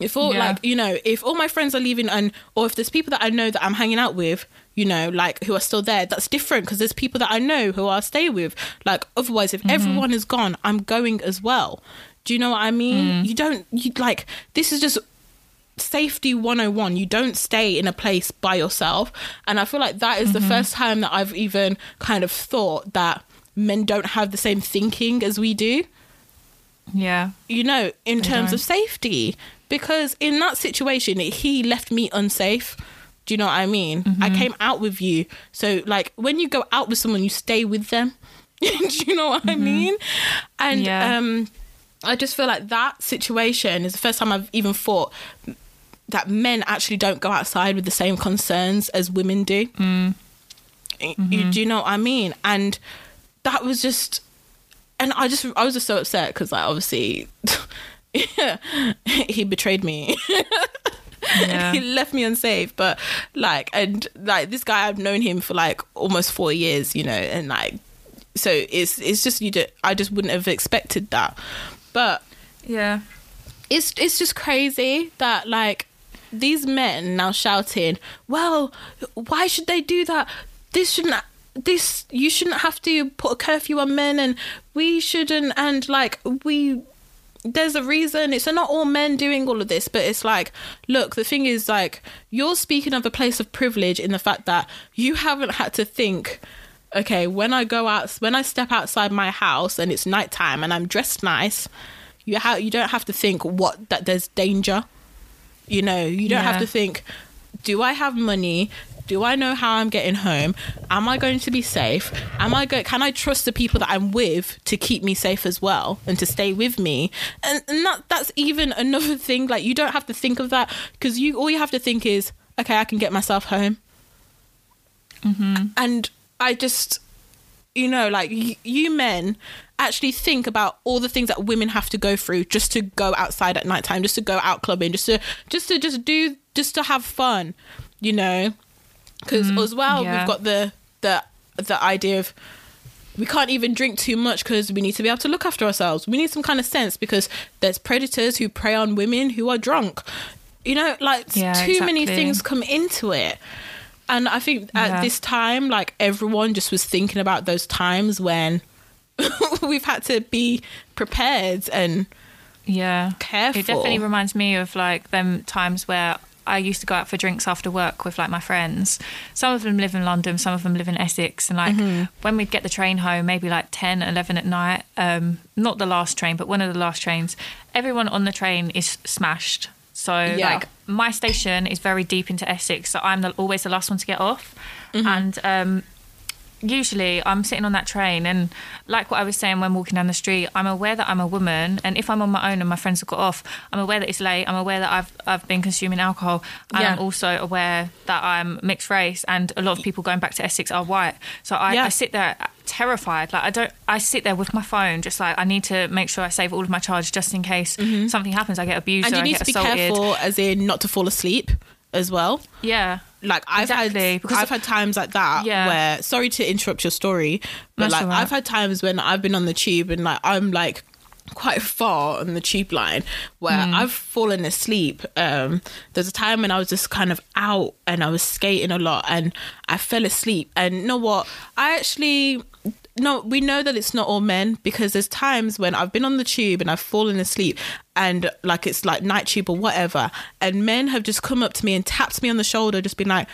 [SPEAKER 1] if all
[SPEAKER 2] Yeah.
[SPEAKER 1] like you know if all my friends are leaving and or if there's people that i know that i'm hanging out with you know like who are still there that's different because there's people that i know who i'll stay with. Like otherwise if mm-hmm. everyone is gone i'm going as well. Do you know what i mean? Mm. You don't you like this is just safety 101 you don't stay in a place by yourself. And i feel like that is the mm-hmm. first time that i've even kind of thought that men don't have the same thinking as we do.
[SPEAKER 2] Yeah.
[SPEAKER 1] you know in
[SPEAKER 2] They
[SPEAKER 1] terms
[SPEAKER 2] don't.
[SPEAKER 1] of safety because in that situation he left me unsafe. Do you know what i mean? I mm-hmm. came out with you. So like when you go out with someone you stay with them. Do you know what i mm-hmm. mean? And
[SPEAKER 2] Yeah.
[SPEAKER 1] um i just feel like that situation is the first time i've even thought that men actually don't go outside with the same concerns as women do. Mm. Y- you, mm-hmm. do you know what i mean? And that was just and I just I was just so upset because like obviously he betrayed me.
[SPEAKER 2] Yeah.
[SPEAKER 1] he left me unsafe, but like and like this guy I've known him for like almost four years, you know, and like so it's it's just you do, I just wouldn't have expected that, but
[SPEAKER 2] Yeah.
[SPEAKER 1] it's it's just crazy that like these men now shouting, "Well, why should they do that? This shouldn't." this you shouldn't have to put a curfew on men and we shouldn't and like we there's a reason. It's not all men doing all of this but it's like look the thing is like you're speaking of a place of privilege in the fact that you haven't had to think okay when i go out when i step outside my house and it's nighttime and i'm dressed nice you ha- you don't have to think what that there's danger. You know you don't have to think do i have money do I know how I'm getting home? Am I going to be safe? Am I go? Can I trust the people that I'm with to keep me safe as well and to stay with me? And, and that that's even another thing. Like you don't have to think of that because you all you have to think is, okay, I can get myself home. Mm-hmm. And I just, you know, like y- you men actually think about all the things that women have to go through just to go outside at nighttime, just to go out clubbing, just to just to just do just to have fun, you know. Because mm-hmm. as well,
[SPEAKER 2] yeah.
[SPEAKER 1] we've got the the the idea of we can't even drink too much because we need to be able to look after ourselves. We need some kind of sense because there's predators who prey on women who are drunk. You know, like
[SPEAKER 2] Yeah,
[SPEAKER 1] too many things come into it. And I think at
[SPEAKER 2] Yeah.
[SPEAKER 1] this time, like everyone just was thinking about those times when we've had to be prepared and
[SPEAKER 2] Yeah.
[SPEAKER 1] Careful.
[SPEAKER 2] It definitely reminds me of like them times where I used to go out for drinks after work with like my friends. Some of them live in London, some of them live in Essex. And like
[SPEAKER 1] Mm-hmm.
[SPEAKER 2] when we'd get the train home, maybe like 10, 11 at night, um, not the last train, but one of the last trains, everyone on the train is smashed. So
[SPEAKER 1] Yeah.
[SPEAKER 2] like my station is very deep into Essex, so I'm the, always the last one to get off.
[SPEAKER 1] Mm-hmm.
[SPEAKER 2] And um, usually I'm sitting on that train and like what I was saying when walking down the street, I'm aware that I'm a woman and if I'm on my own and my friends have got off, I'm aware that it's late, I'm aware that I've I've been consuming alcohol
[SPEAKER 1] Yeah.
[SPEAKER 2] I'm also aware that I'm mixed race and a lot of people going back to Essex are white. So I,
[SPEAKER 1] Yeah.
[SPEAKER 2] I sit there terrified. Like I don't I sit there with my phone just like I need to make sure I save all of my charge just in case something happens, I get abused
[SPEAKER 1] Mm-hmm. and
[SPEAKER 2] or
[SPEAKER 1] you
[SPEAKER 2] I
[SPEAKER 1] need
[SPEAKER 2] get
[SPEAKER 1] to be
[SPEAKER 2] assaulted.
[SPEAKER 1] careful as in not to fall asleep as well.
[SPEAKER 2] Yeah.
[SPEAKER 1] Like I've
[SPEAKER 2] Exactly,
[SPEAKER 1] had
[SPEAKER 2] because
[SPEAKER 1] I've had times like that
[SPEAKER 2] Yeah.
[SPEAKER 1] where sorry to interrupt your story, but
[SPEAKER 2] That's
[SPEAKER 1] like
[SPEAKER 2] right.
[SPEAKER 1] I've had times when I've been on the tube and like I'm like quite far on the tube line where
[SPEAKER 2] Hmm.
[SPEAKER 1] I've fallen asleep. Um there's a time when I was just kind of out and I was skating a lot and I fell asleep and you know what? I actually no, we know that it's not all men because there's times when I've been on the tube and I've fallen asleep and like it's like night tube or whatever, and men have just come up to me and tapped me on the shoulder, just been like,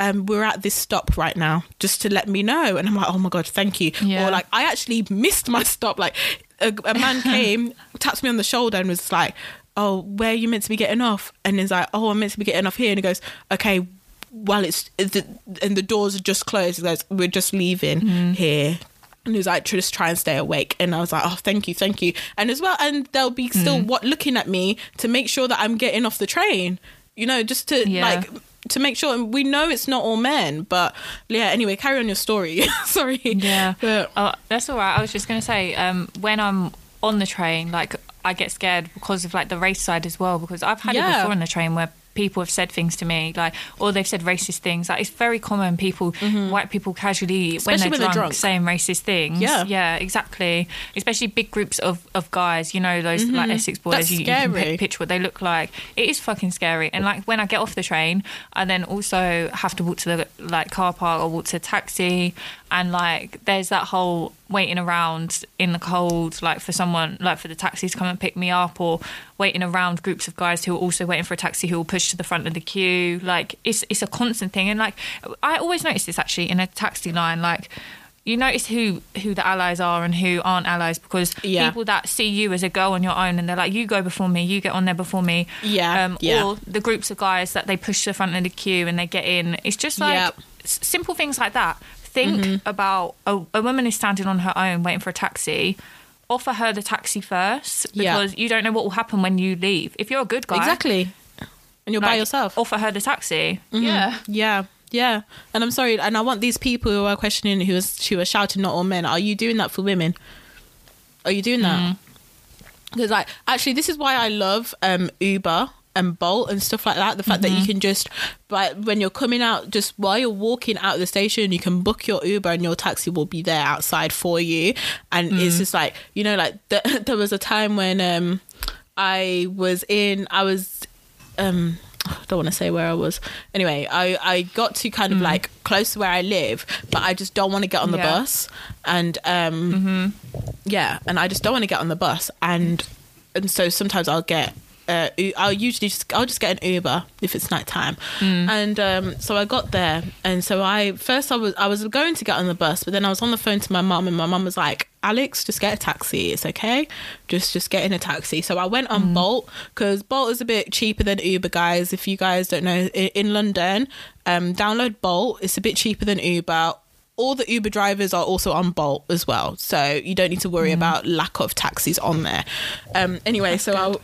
[SPEAKER 1] um, we're at this stop right now, just to let me know. And I'm like, oh my God, thank you.
[SPEAKER 2] Yeah.
[SPEAKER 1] Or like, I actually missed my stop. Like, a, a man came, tapped me on the shoulder and was like, oh, where are you meant to be getting off? And he's like, oh, I'm meant to be getting off here. And he goes, okay, well, it's, and the doors are just closed. He goes, we're just leaving
[SPEAKER 2] Mm-hmm.
[SPEAKER 1] here. And he was like, just try and stay awake. And I was like, oh, thank you, thank you. And as well, and they'll be still
[SPEAKER 2] Mm.
[SPEAKER 1] what looking at me to make sure that I'm getting off the train, you know, just to
[SPEAKER 2] Yeah.
[SPEAKER 1] like, to make sure. And we know it's not all men, but yeah, anyway, carry on your story. Sorry.
[SPEAKER 2] Yeah.
[SPEAKER 1] But,
[SPEAKER 2] Oh, that's all right. I was just going to say, um, when I'm on the train, like I get scared because of like the race side as well. Because I've had it before on the train where people have said things to me, like, or they've said racist things. Like it's very common. People, white people, casually
[SPEAKER 1] Mm-hmm. Especially
[SPEAKER 2] when
[SPEAKER 1] when
[SPEAKER 2] they're
[SPEAKER 1] they're
[SPEAKER 2] drunk,
[SPEAKER 1] drunk.
[SPEAKER 2] saying racist things.
[SPEAKER 1] Yeah.
[SPEAKER 2] yeah, exactly. Especially big groups of of guys. You know those like Essex boys.
[SPEAKER 1] Mm-hmm. That's
[SPEAKER 2] you, you can pi- picture what they look like. It is fucking scary. And like when I get off the train, I then also have to walk to the like car park or walk to a taxi, and like there's that whole waiting around in the cold, like for someone like for the taxi to come and pick me up, or waiting around groups of guys who are also waiting for a taxi who will push to the front of the queue. Like it's it's a constant thing, and like I always notice this actually in a taxi line, like. You notice who who the allies are and who aren't allies because
[SPEAKER 1] Yeah.
[SPEAKER 2] people that see you as a girl on your own and they're like, you go before me, you get on there before me.
[SPEAKER 1] Yeah,
[SPEAKER 2] Um,
[SPEAKER 1] yeah.
[SPEAKER 2] Or the groups of guys that they push to the front of the queue and they get in. It's just like
[SPEAKER 1] Yep.
[SPEAKER 2] s- simple things like that. Think mm-hmm. about a, a woman is standing on her own waiting for a taxi. Offer her the taxi first
[SPEAKER 1] Yeah.
[SPEAKER 2] because you don't know what will happen when you leave. If you're a good guy,
[SPEAKER 1] exactly. And you're by yourself.
[SPEAKER 2] Offer her the taxi. Mm-hmm. Yeah.
[SPEAKER 1] Yeah, yeah. And I'm sorry, and I want these people who are questioning, who is who are shouting, "Not all men." Are you doing that for women? Are you doing that? Mm. Because like, actually, this is why I love um, Uber and Bolt and stuff like that. The fact that you can just, but when you're coming out, just while you're walking out of the station, you can book your Uber and your taxi will be there outside for you. And it's just like you know, like th- there was a time when um, I was in, I was um I don't want to say where I was. Anyway, I, I got to kind of like close to where I live, but I just don't want to get on the
[SPEAKER 2] Yeah.
[SPEAKER 1] bus. And um, yeah, and I just don't want to get on the bus. And and so sometimes I'll get. Uh, I'll usually just I'll just get an Uber if it's nighttime, and um, so I got there, and so I first I was I was going to get on the bus, but then I was on the phone to my mum, and my mum was like, "Alex, just get a taxi. It's okay. Just just get in a taxi." So I went on Bolt because Bolt is a bit cheaper than Uber, guys. If you guys don't know, in, in London, um, download Bolt. It's a bit cheaper than Uber all the Uber drivers are also on Bolt as well, so you don't need to worry about lack of taxis on there. Um, anyway, so I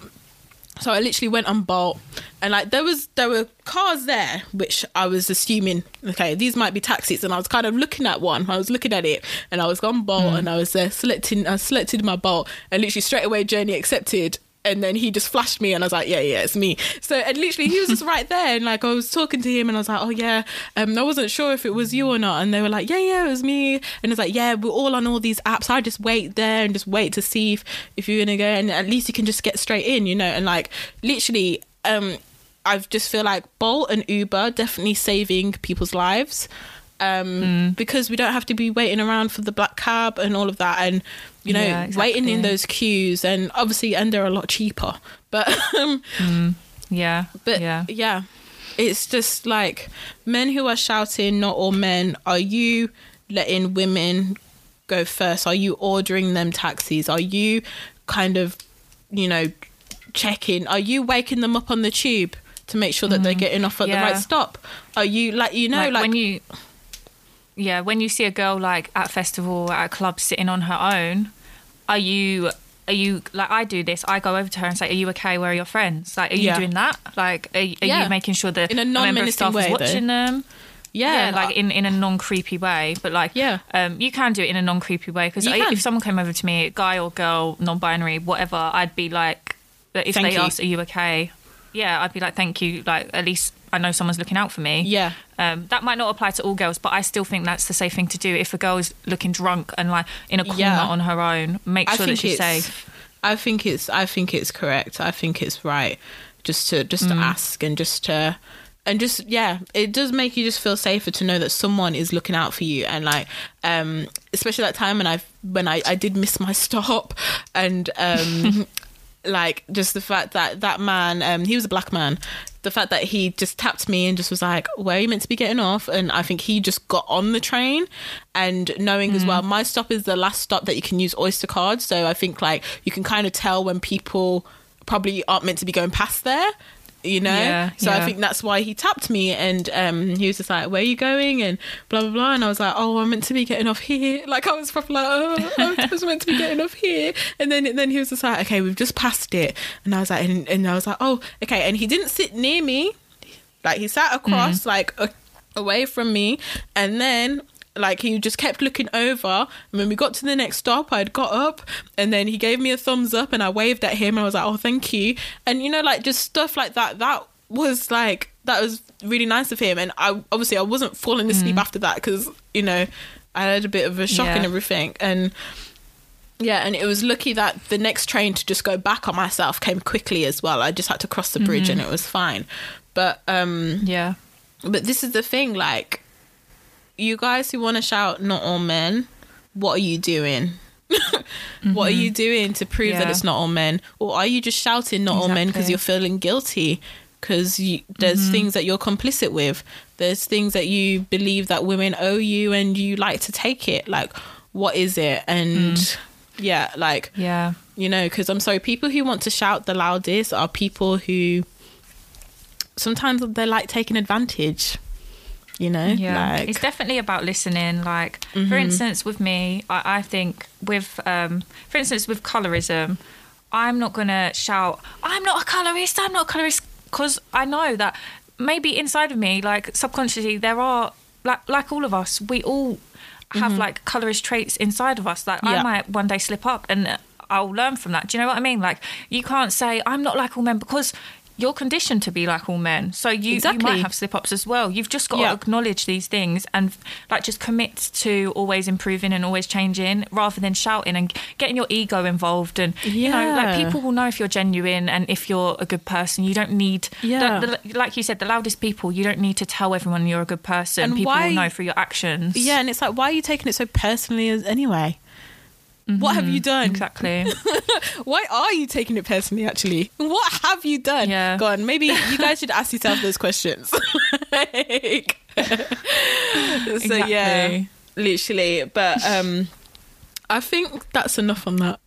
[SPEAKER 1] so I literally went on Bolt, and like there was there were cars there, which I was assuming okay these might be taxis, and I was kind of looking at one. I was looking at it, and I was on Bolt, and I was uh, selecting I selected my Bolt, and literally straight away journey accepted. And then he just flashed me, and I was like, "Yeah, yeah, it's me." So, and literally, he was just right there, and like I was talking to him, and I was like, "Oh yeah," um, I wasn't sure if it was you or not, and they were like, "Yeah, yeah, it was me," and it's like, "Yeah, we're all on all these apps. I just wait there and just wait to see if if you're gonna go, and at least you can just get straight in, you know." And like, literally, um, I just feel like Bolt and Uber definitely saving people's lives. Um, because we don't have to be waiting around for the black cab and all of that, and you know,
[SPEAKER 2] Yeah,
[SPEAKER 1] waiting in those queues, and obviously, and they're a lot cheaper. But um,
[SPEAKER 2] Yeah.
[SPEAKER 1] but
[SPEAKER 2] yeah.
[SPEAKER 1] yeah. it's just like men who are shouting, not all men. Are you letting women go first? Are you ordering them taxis? Are you kind of, you know, checking? Are you waking them up on the tube to make sure that they're getting off at the
[SPEAKER 2] Mm-hmm.
[SPEAKER 1] Right stop? Are you like you know
[SPEAKER 2] like,
[SPEAKER 1] like,
[SPEAKER 2] when you yeah when you see a girl like at a festival at a club sitting on her own are you are you like i do this i go over to her and say are you okay where are your friends like are you
[SPEAKER 1] Yeah.
[SPEAKER 2] doing that like are, are
[SPEAKER 1] Yeah.
[SPEAKER 2] you making sure that
[SPEAKER 1] In a
[SPEAKER 2] member of staff
[SPEAKER 1] way,
[SPEAKER 2] is
[SPEAKER 1] though.
[SPEAKER 2] watching them
[SPEAKER 1] yeah,
[SPEAKER 2] like in, in a non creepy way, but like
[SPEAKER 1] Yeah.
[SPEAKER 2] um, you can do it in a non creepy way because if someone came over to me, guy or girl, non binary, whatever, I'd be like, if
[SPEAKER 1] Thank
[SPEAKER 2] they
[SPEAKER 1] you.
[SPEAKER 2] asked, "Are you okay?" Yeah, I'd be like, "Thank you." Like at least I know someone's looking out for me.
[SPEAKER 1] Yeah.
[SPEAKER 2] Um, that might not apply to all girls, but I still think that's the safe thing to do. If a girl is looking drunk and like in a corner
[SPEAKER 1] Yeah.
[SPEAKER 2] on her own, make sure that she's safe.
[SPEAKER 1] I think it's I think it's correct. I think it's right just to just
[SPEAKER 2] Mm.
[SPEAKER 1] to ask and just to and just yeah, it does make you just feel safer to know that someone is looking out for you and like um especially that time when I when I I did miss my stop and um like just the fact that that man um he was a black man the fact that he just tapped me and just was like where are you meant to be getting off? And i think he just got on the train. And knowing as mm. well my stop is the last stop that you can use oyster cards. So i think like you can kind of tell when people probably aren't meant to be going past there you know?
[SPEAKER 2] Yeah,
[SPEAKER 1] so i think that's why he tapped me and um he was just like where are you going? and blah blah blah. And i was like oh i'm meant to be getting off here. Like i was probably like oh i was meant to be getting off here. And then then he was just like okay we've just passed it. And i was like and, and i was like oh okay. And he didn't sit near me. Like he sat across like a, away from me. And then like he just kept looking over. And when we got to the next stop i'd got up and then he gave me a thumbs up and i waved at him and i was like oh thank you. And you know like just stuff like that that was like that was really nice of him. And i obviously i wasn't falling asleep after that because you know i had a bit of a shock and everything. And yeah, and it was lucky that the next train to just go back on myself came quickly as well. I just had to cross the bridge and it was fine. But um
[SPEAKER 2] Yeah.
[SPEAKER 1] but this is the thing like you guys who want to shout not all men, what are you doing? What are you mm-hmm. doing to prove that it's not all men? Or are you just shouting not all men because you're feeling guilty? Because there's mm-hmm. things that you're complicit with. There's things that you believe that women owe you and you like to take it. Like, what is it? And mm. yeah, like,
[SPEAKER 2] Yeah.
[SPEAKER 1] you know, because I'm sorry, people who want to shout the loudest are people who sometimes they're like taking advantage, you know?
[SPEAKER 2] Yeah,
[SPEAKER 1] Like,
[SPEAKER 2] it's definitely about listening. Like, for instance, with me, I, I think with, um, for instance, with colorism, I'm not gonna shout, "I'm not a colorist. I'm not a colorist," because I know that maybe inside of me, like subconsciously, there are like like all of us, we all have like colorist traits inside of us. Like,
[SPEAKER 1] Yeah.
[SPEAKER 2] I might one day slip up and. I'll learn from that. Do you know what I mean? Like, you can't say I'm not like all men because you're conditioned to be like all men. So you, you might have slip ups as well. You've just got
[SPEAKER 1] Yeah.
[SPEAKER 2] to acknowledge these things and like just commit to always improving and always changing rather than shouting and getting your ego involved. And, you know, like people will know if you're genuine and if you're a good person. You don't need,
[SPEAKER 1] Yeah.
[SPEAKER 2] the, the, like you said, the loudest people, you don't need to tell everyone you're a good person.
[SPEAKER 1] And
[SPEAKER 2] people
[SPEAKER 1] why-
[SPEAKER 2] will know through your actions.
[SPEAKER 1] Yeah, and it's like, why are you taking it so personally as anyway? What have you done?
[SPEAKER 2] Mm-hmm. Exactly.
[SPEAKER 1] Why are you taking it personally, actually? What have you done?
[SPEAKER 2] Yeah.
[SPEAKER 1] Go on, maybe you guys should ask yourself those questions. Like- so, yeah, literally. But um, I think that's enough on that.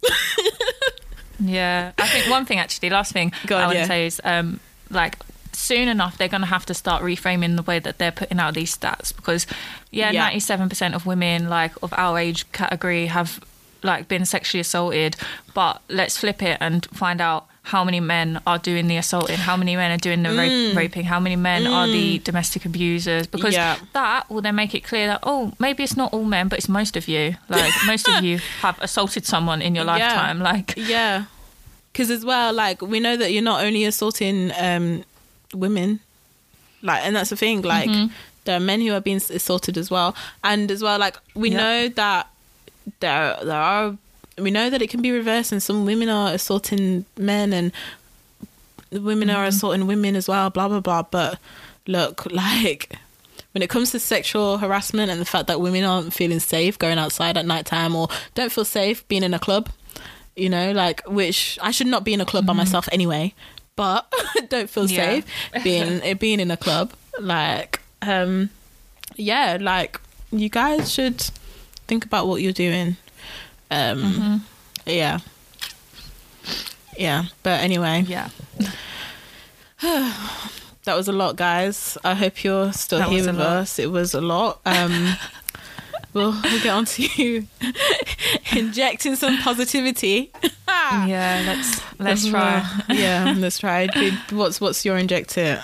[SPEAKER 2] Yeah, I think one thing actually, last thing
[SPEAKER 1] Go on,
[SPEAKER 2] I want
[SPEAKER 1] yeah.
[SPEAKER 2] to say is um, like soon enough they're going to have to start reframing the way that they're putting out these stats because yeah,
[SPEAKER 1] Yeah.
[SPEAKER 2] ninety seven percent of women like of our age category have like been sexually assaulted, but let's flip it and find out. How many men are doing the assaulting? How many men are doing the rape, raping? How many men are the domestic abusers? Because
[SPEAKER 1] Mm. Yeah.
[SPEAKER 2] that will then make it clear that oh, maybe it's not all men, but it's most of you. Like most of you have assaulted someone in your
[SPEAKER 1] Yeah.
[SPEAKER 2] lifetime. Like
[SPEAKER 1] Yeah. Because as well, like, we know that you're not only assaulting um, women, like, and that's the thing, like, there are men who are being assaulted as well. And as well, like, we
[SPEAKER 2] Yeah.
[SPEAKER 1] know that there, there are, we know that it can be reversed, and some women are assaulting men, and women are assaulting women as well, blah, blah, blah. But look, like, when it comes to sexual harassment and the fact that women aren't feeling safe going outside at night time or don't feel safe being in a club, you know, like which I should not be in a club by myself anyway, but don't feel
[SPEAKER 2] Yeah.
[SPEAKER 1] safe being eh, being in a club. Like, um, yeah, like you guys should think about what you're doing. Um, yeah, yeah. But anyway,
[SPEAKER 2] yeah.
[SPEAKER 1] that was a lot, guys. I hope you're still
[SPEAKER 2] That
[SPEAKER 1] here with us. It was a lot. Um, we'll, we'll get on to you injecting some positivity.
[SPEAKER 2] Yeah, let's let's try.
[SPEAKER 1] yeah, let's try. What's what's your injector?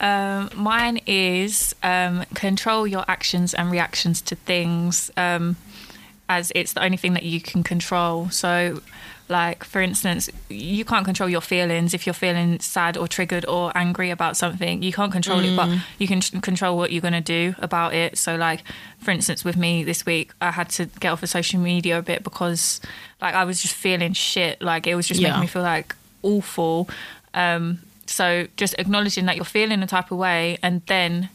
[SPEAKER 2] Um, mine is um, control your actions and reactions to things, um, as it's the only thing that you can control. So, like for instance, you can't control your feelings. If you're feeling sad or triggered or angry about something, you can't control it, but you can control what you're going to do about it. So, like for instance, with me this week, I had to get off of social media a bit because, like, I was just feeling shit. Like it was just
[SPEAKER 1] Yeah.
[SPEAKER 2] making me feel like awful. Um, so just acknowledging that you're feeling a type of way and then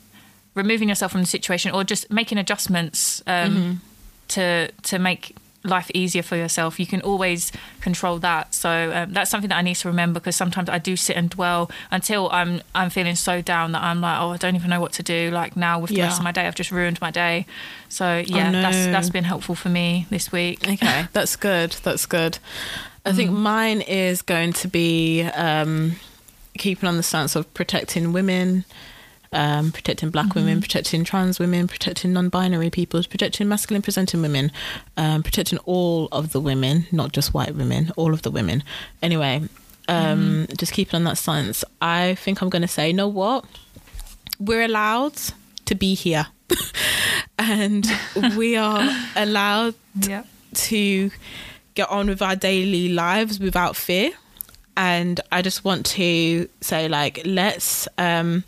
[SPEAKER 2] removing yourself from the situation or just making adjustments um, to to make life easier for yourself. You can always control that. So um, that's something that I need to remember because sometimes I do sit and dwell until I'm I'm feeling so down that I'm like, oh, I don't even know what to do. Like now with the
[SPEAKER 1] Yeah.
[SPEAKER 2] rest of my day, I've just ruined my day. So yeah,
[SPEAKER 1] no.
[SPEAKER 2] that's that's been helpful for me this week.
[SPEAKER 1] Okay, that's good. That's good. I think mine is going to be um, keeping on the stance of protecting women, um, protecting black women, protecting trans women, protecting non-binary people, protecting masculine presenting women, um, protecting all of the women, not just white women, all of the women. Anyway, um, just keeping on that stance. I think I'm going to say, you know what? We're allowed to be here, and we are allowed
[SPEAKER 2] Yeah.
[SPEAKER 1] to get on with our daily lives without fear. And I just want to say, like, let's um,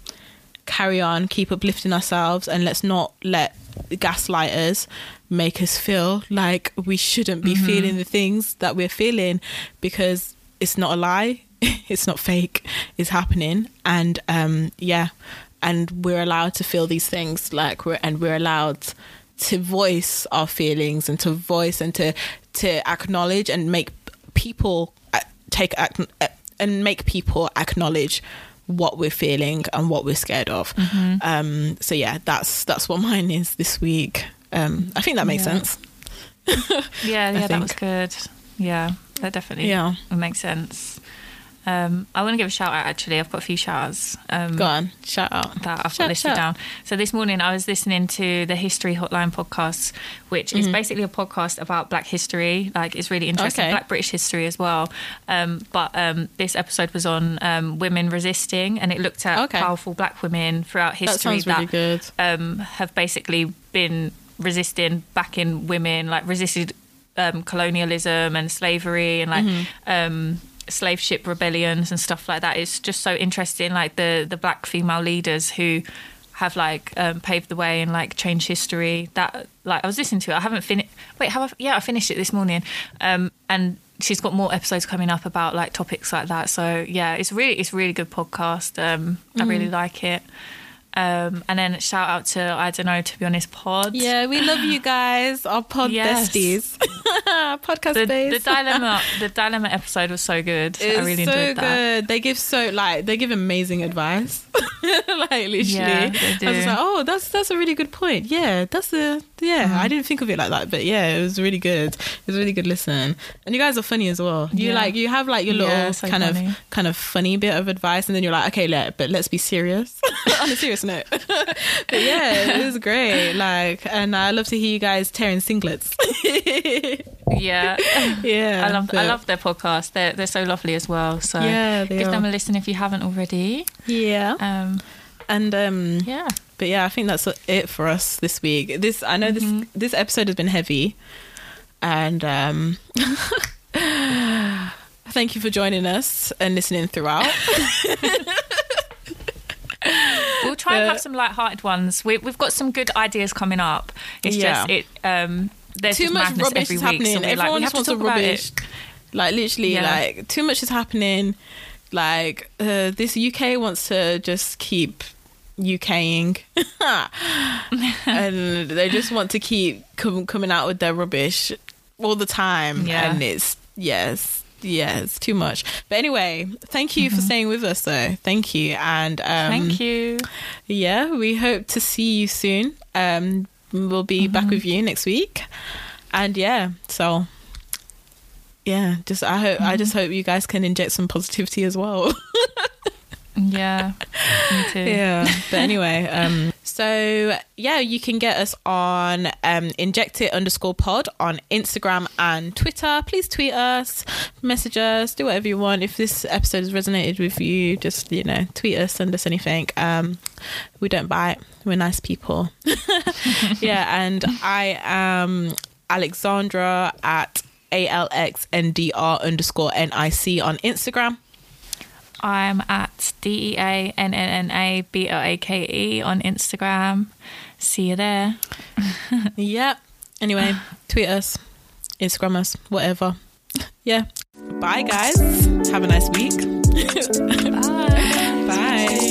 [SPEAKER 1] carry on, keep uplifting ourselves, and let's not let gaslighters make us feel like we shouldn't be feeling the things that we're feeling because it's not a lie, it's not fake, it's happening. And um, yeah, and we're allowed to feel these things, like, we're, and we're allowed to voice our feelings and to voice and to to acknowledge and make people uh, take ac- and make people acknowledge what we're feeling and what we're scared of. Um, so yeah, that's that's what mine is this week. Um, I think that makes
[SPEAKER 2] Yeah.
[SPEAKER 1] sense.
[SPEAKER 2] Yeah, yeah, that was good. Yeah, that definitely
[SPEAKER 1] Yeah.
[SPEAKER 2] makes sense. Um, I want to give a shout out actually. I've got a few shout outs. Um,
[SPEAKER 1] Go on, shout out.
[SPEAKER 2] that I've
[SPEAKER 1] Shout-
[SPEAKER 2] got listed
[SPEAKER 1] shout.
[SPEAKER 2] down. So this morning I was listening to the History Hotline podcast, which
[SPEAKER 1] Mm-hmm.
[SPEAKER 2] is basically a podcast about Black history. Like it's really interesting,
[SPEAKER 1] Okay.
[SPEAKER 2] Black British history as well. Um, but um, this episode was on um, women resisting, and it looked at
[SPEAKER 1] Okay.
[SPEAKER 2] powerful Black women throughout
[SPEAKER 1] That
[SPEAKER 2] history
[SPEAKER 1] really good.
[SPEAKER 2] um, have basically been resisting backing women, like resisted um, colonialism and slavery, and like
[SPEAKER 1] Mm-hmm.
[SPEAKER 2] Slave ship rebellions and stuff like that is just so interesting. Like the the black female leaders who have like um, paved the way and like changed history. That like I was listening to it. I haven't finished. Wait, have I? Yeah, I finished it this morning. Um, and she's got more episodes coming up about like topics like that. So yeah, it's really it's really good podcast. Um, I really like it. Um, and then shout out to I don't know to be honest pod.
[SPEAKER 1] Yeah, we love you guys, our pod
[SPEAKER 2] Yes.
[SPEAKER 1] besties, podcast
[SPEAKER 2] The,
[SPEAKER 1] base.
[SPEAKER 2] the dilemma the dilemma episode was so good.
[SPEAKER 1] It's
[SPEAKER 2] I really
[SPEAKER 1] so
[SPEAKER 2] enjoyed that.
[SPEAKER 1] good. They give so like they give amazing advice. like literally,
[SPEAKER 2] Yeah,
[SPEAKER 1] I was like, oh, that's that's a really good point. Yeah, that's a yeah.
[SPEAKER 2] Mm-hmm.
[SPEAKER 1] I didn't think of it like that, but yeah, it was really good. It was a really good listen, and you guys are funny as well. You
[SPEAKER 2] Yeah.
[SPEAKER 1] like you have like your little
[SPEAKER 2] Yeah, so
[SPEAKER 1] kind
[SPEAKER 2] funny.
[SPEAKER 1] of kind of funny bit of advice, and then you're like, okay, let but let's be serious on a serious note. but yeah, it was great. Like, and I love to hear you guys tearing singlets.
[SPEAKER 2] Yeah.
[SPEAKER 1] yeah,
[SPEAKER 2] I love I love their podcast. They're they're so lovely as well. So
[SPEAKER 1] Yeah,
[SPEAKER 2] give
[SPEAKER 1] are.
[SPEAKER 2] them a listen if you haven't already.
[SPEAKER 1] Yeah,
[SPEAKER 2] Um,
[SPEAKER 1] and um,
[SPEAKER 2] yeah.
[SPEAKER 1] but yeah, I think that's it for us this week. This I know
[SPEAKER 2] Mm-hmm.
[SPEAKER 1] this this episode has been heavy, and um, thank you for joining us and listening throughout.
[SPEAKER 2] We'll try and have some light-hearted ones. We, we've got some good ideas coming up. It's
[SPEAKER 1] Yeah.
[SPEAKER 2] just it. Um, there's
[SPEAKER 1] too much rubbish
[SPEAKER 2] every
[SPEAKER 1] is
[SPEAKER 2] week,
[SPEAKER 1] happening.
[SPEAKER 2] So like,
[SPEAKER 1] Everyone
[SPEAKER 2] to
[SPEAKER 1] wants to rubbish. Like literally,
[SPEAKER 2] Yeah.
[SPEAKER 1] like too much is happening. Like uh, this UK wants to just keep UKing, and they just want to keep com- coming out with their rubbish all the time.
[SPEAKER 2] Yeah.
[SPEAKER 1] and it's yes. Yeah, it's too much. But anyway, thank you for staying with us, though. Thank you, and um,
[SPEAKER 2] Mm-hmm. Thank you.
[SPEAKER 1] yeah, we hope to see you soon. Um, we'll be
[SPEAKER 2] Mm-hmm.
[SPEAKER 1] back with you next week, and yeah, so yeah, just I hope I
[SPEAKER 2] Mm-hmm.
[SPEAKER 1] just hope you guys can inject some positivity as well.
[SPEAKER 2] Yeah, me too.
[SPEAKER 1] yeah, but anyway, um, so yeah, you can get us on um, inject it underscore pod on Instagram and Twitter. Please tweet us, message us, do whatever you want. If this episode has resonated with you, just you know, tweet us, send us anything. Um, we don't bite. We're nice people. yeah, and I am Alexandra at alxndr underscore nic on Instagram.
[SPEAKER 2] I'm at D E A N N N A B L A K E on Instagram. See you there.
[SPEAKER 1] Yep. Anyway, tweet us, Instagram us, whatever. Yeah. Bye, guys. Have a nice week.
[SPEAKER 2] Bye.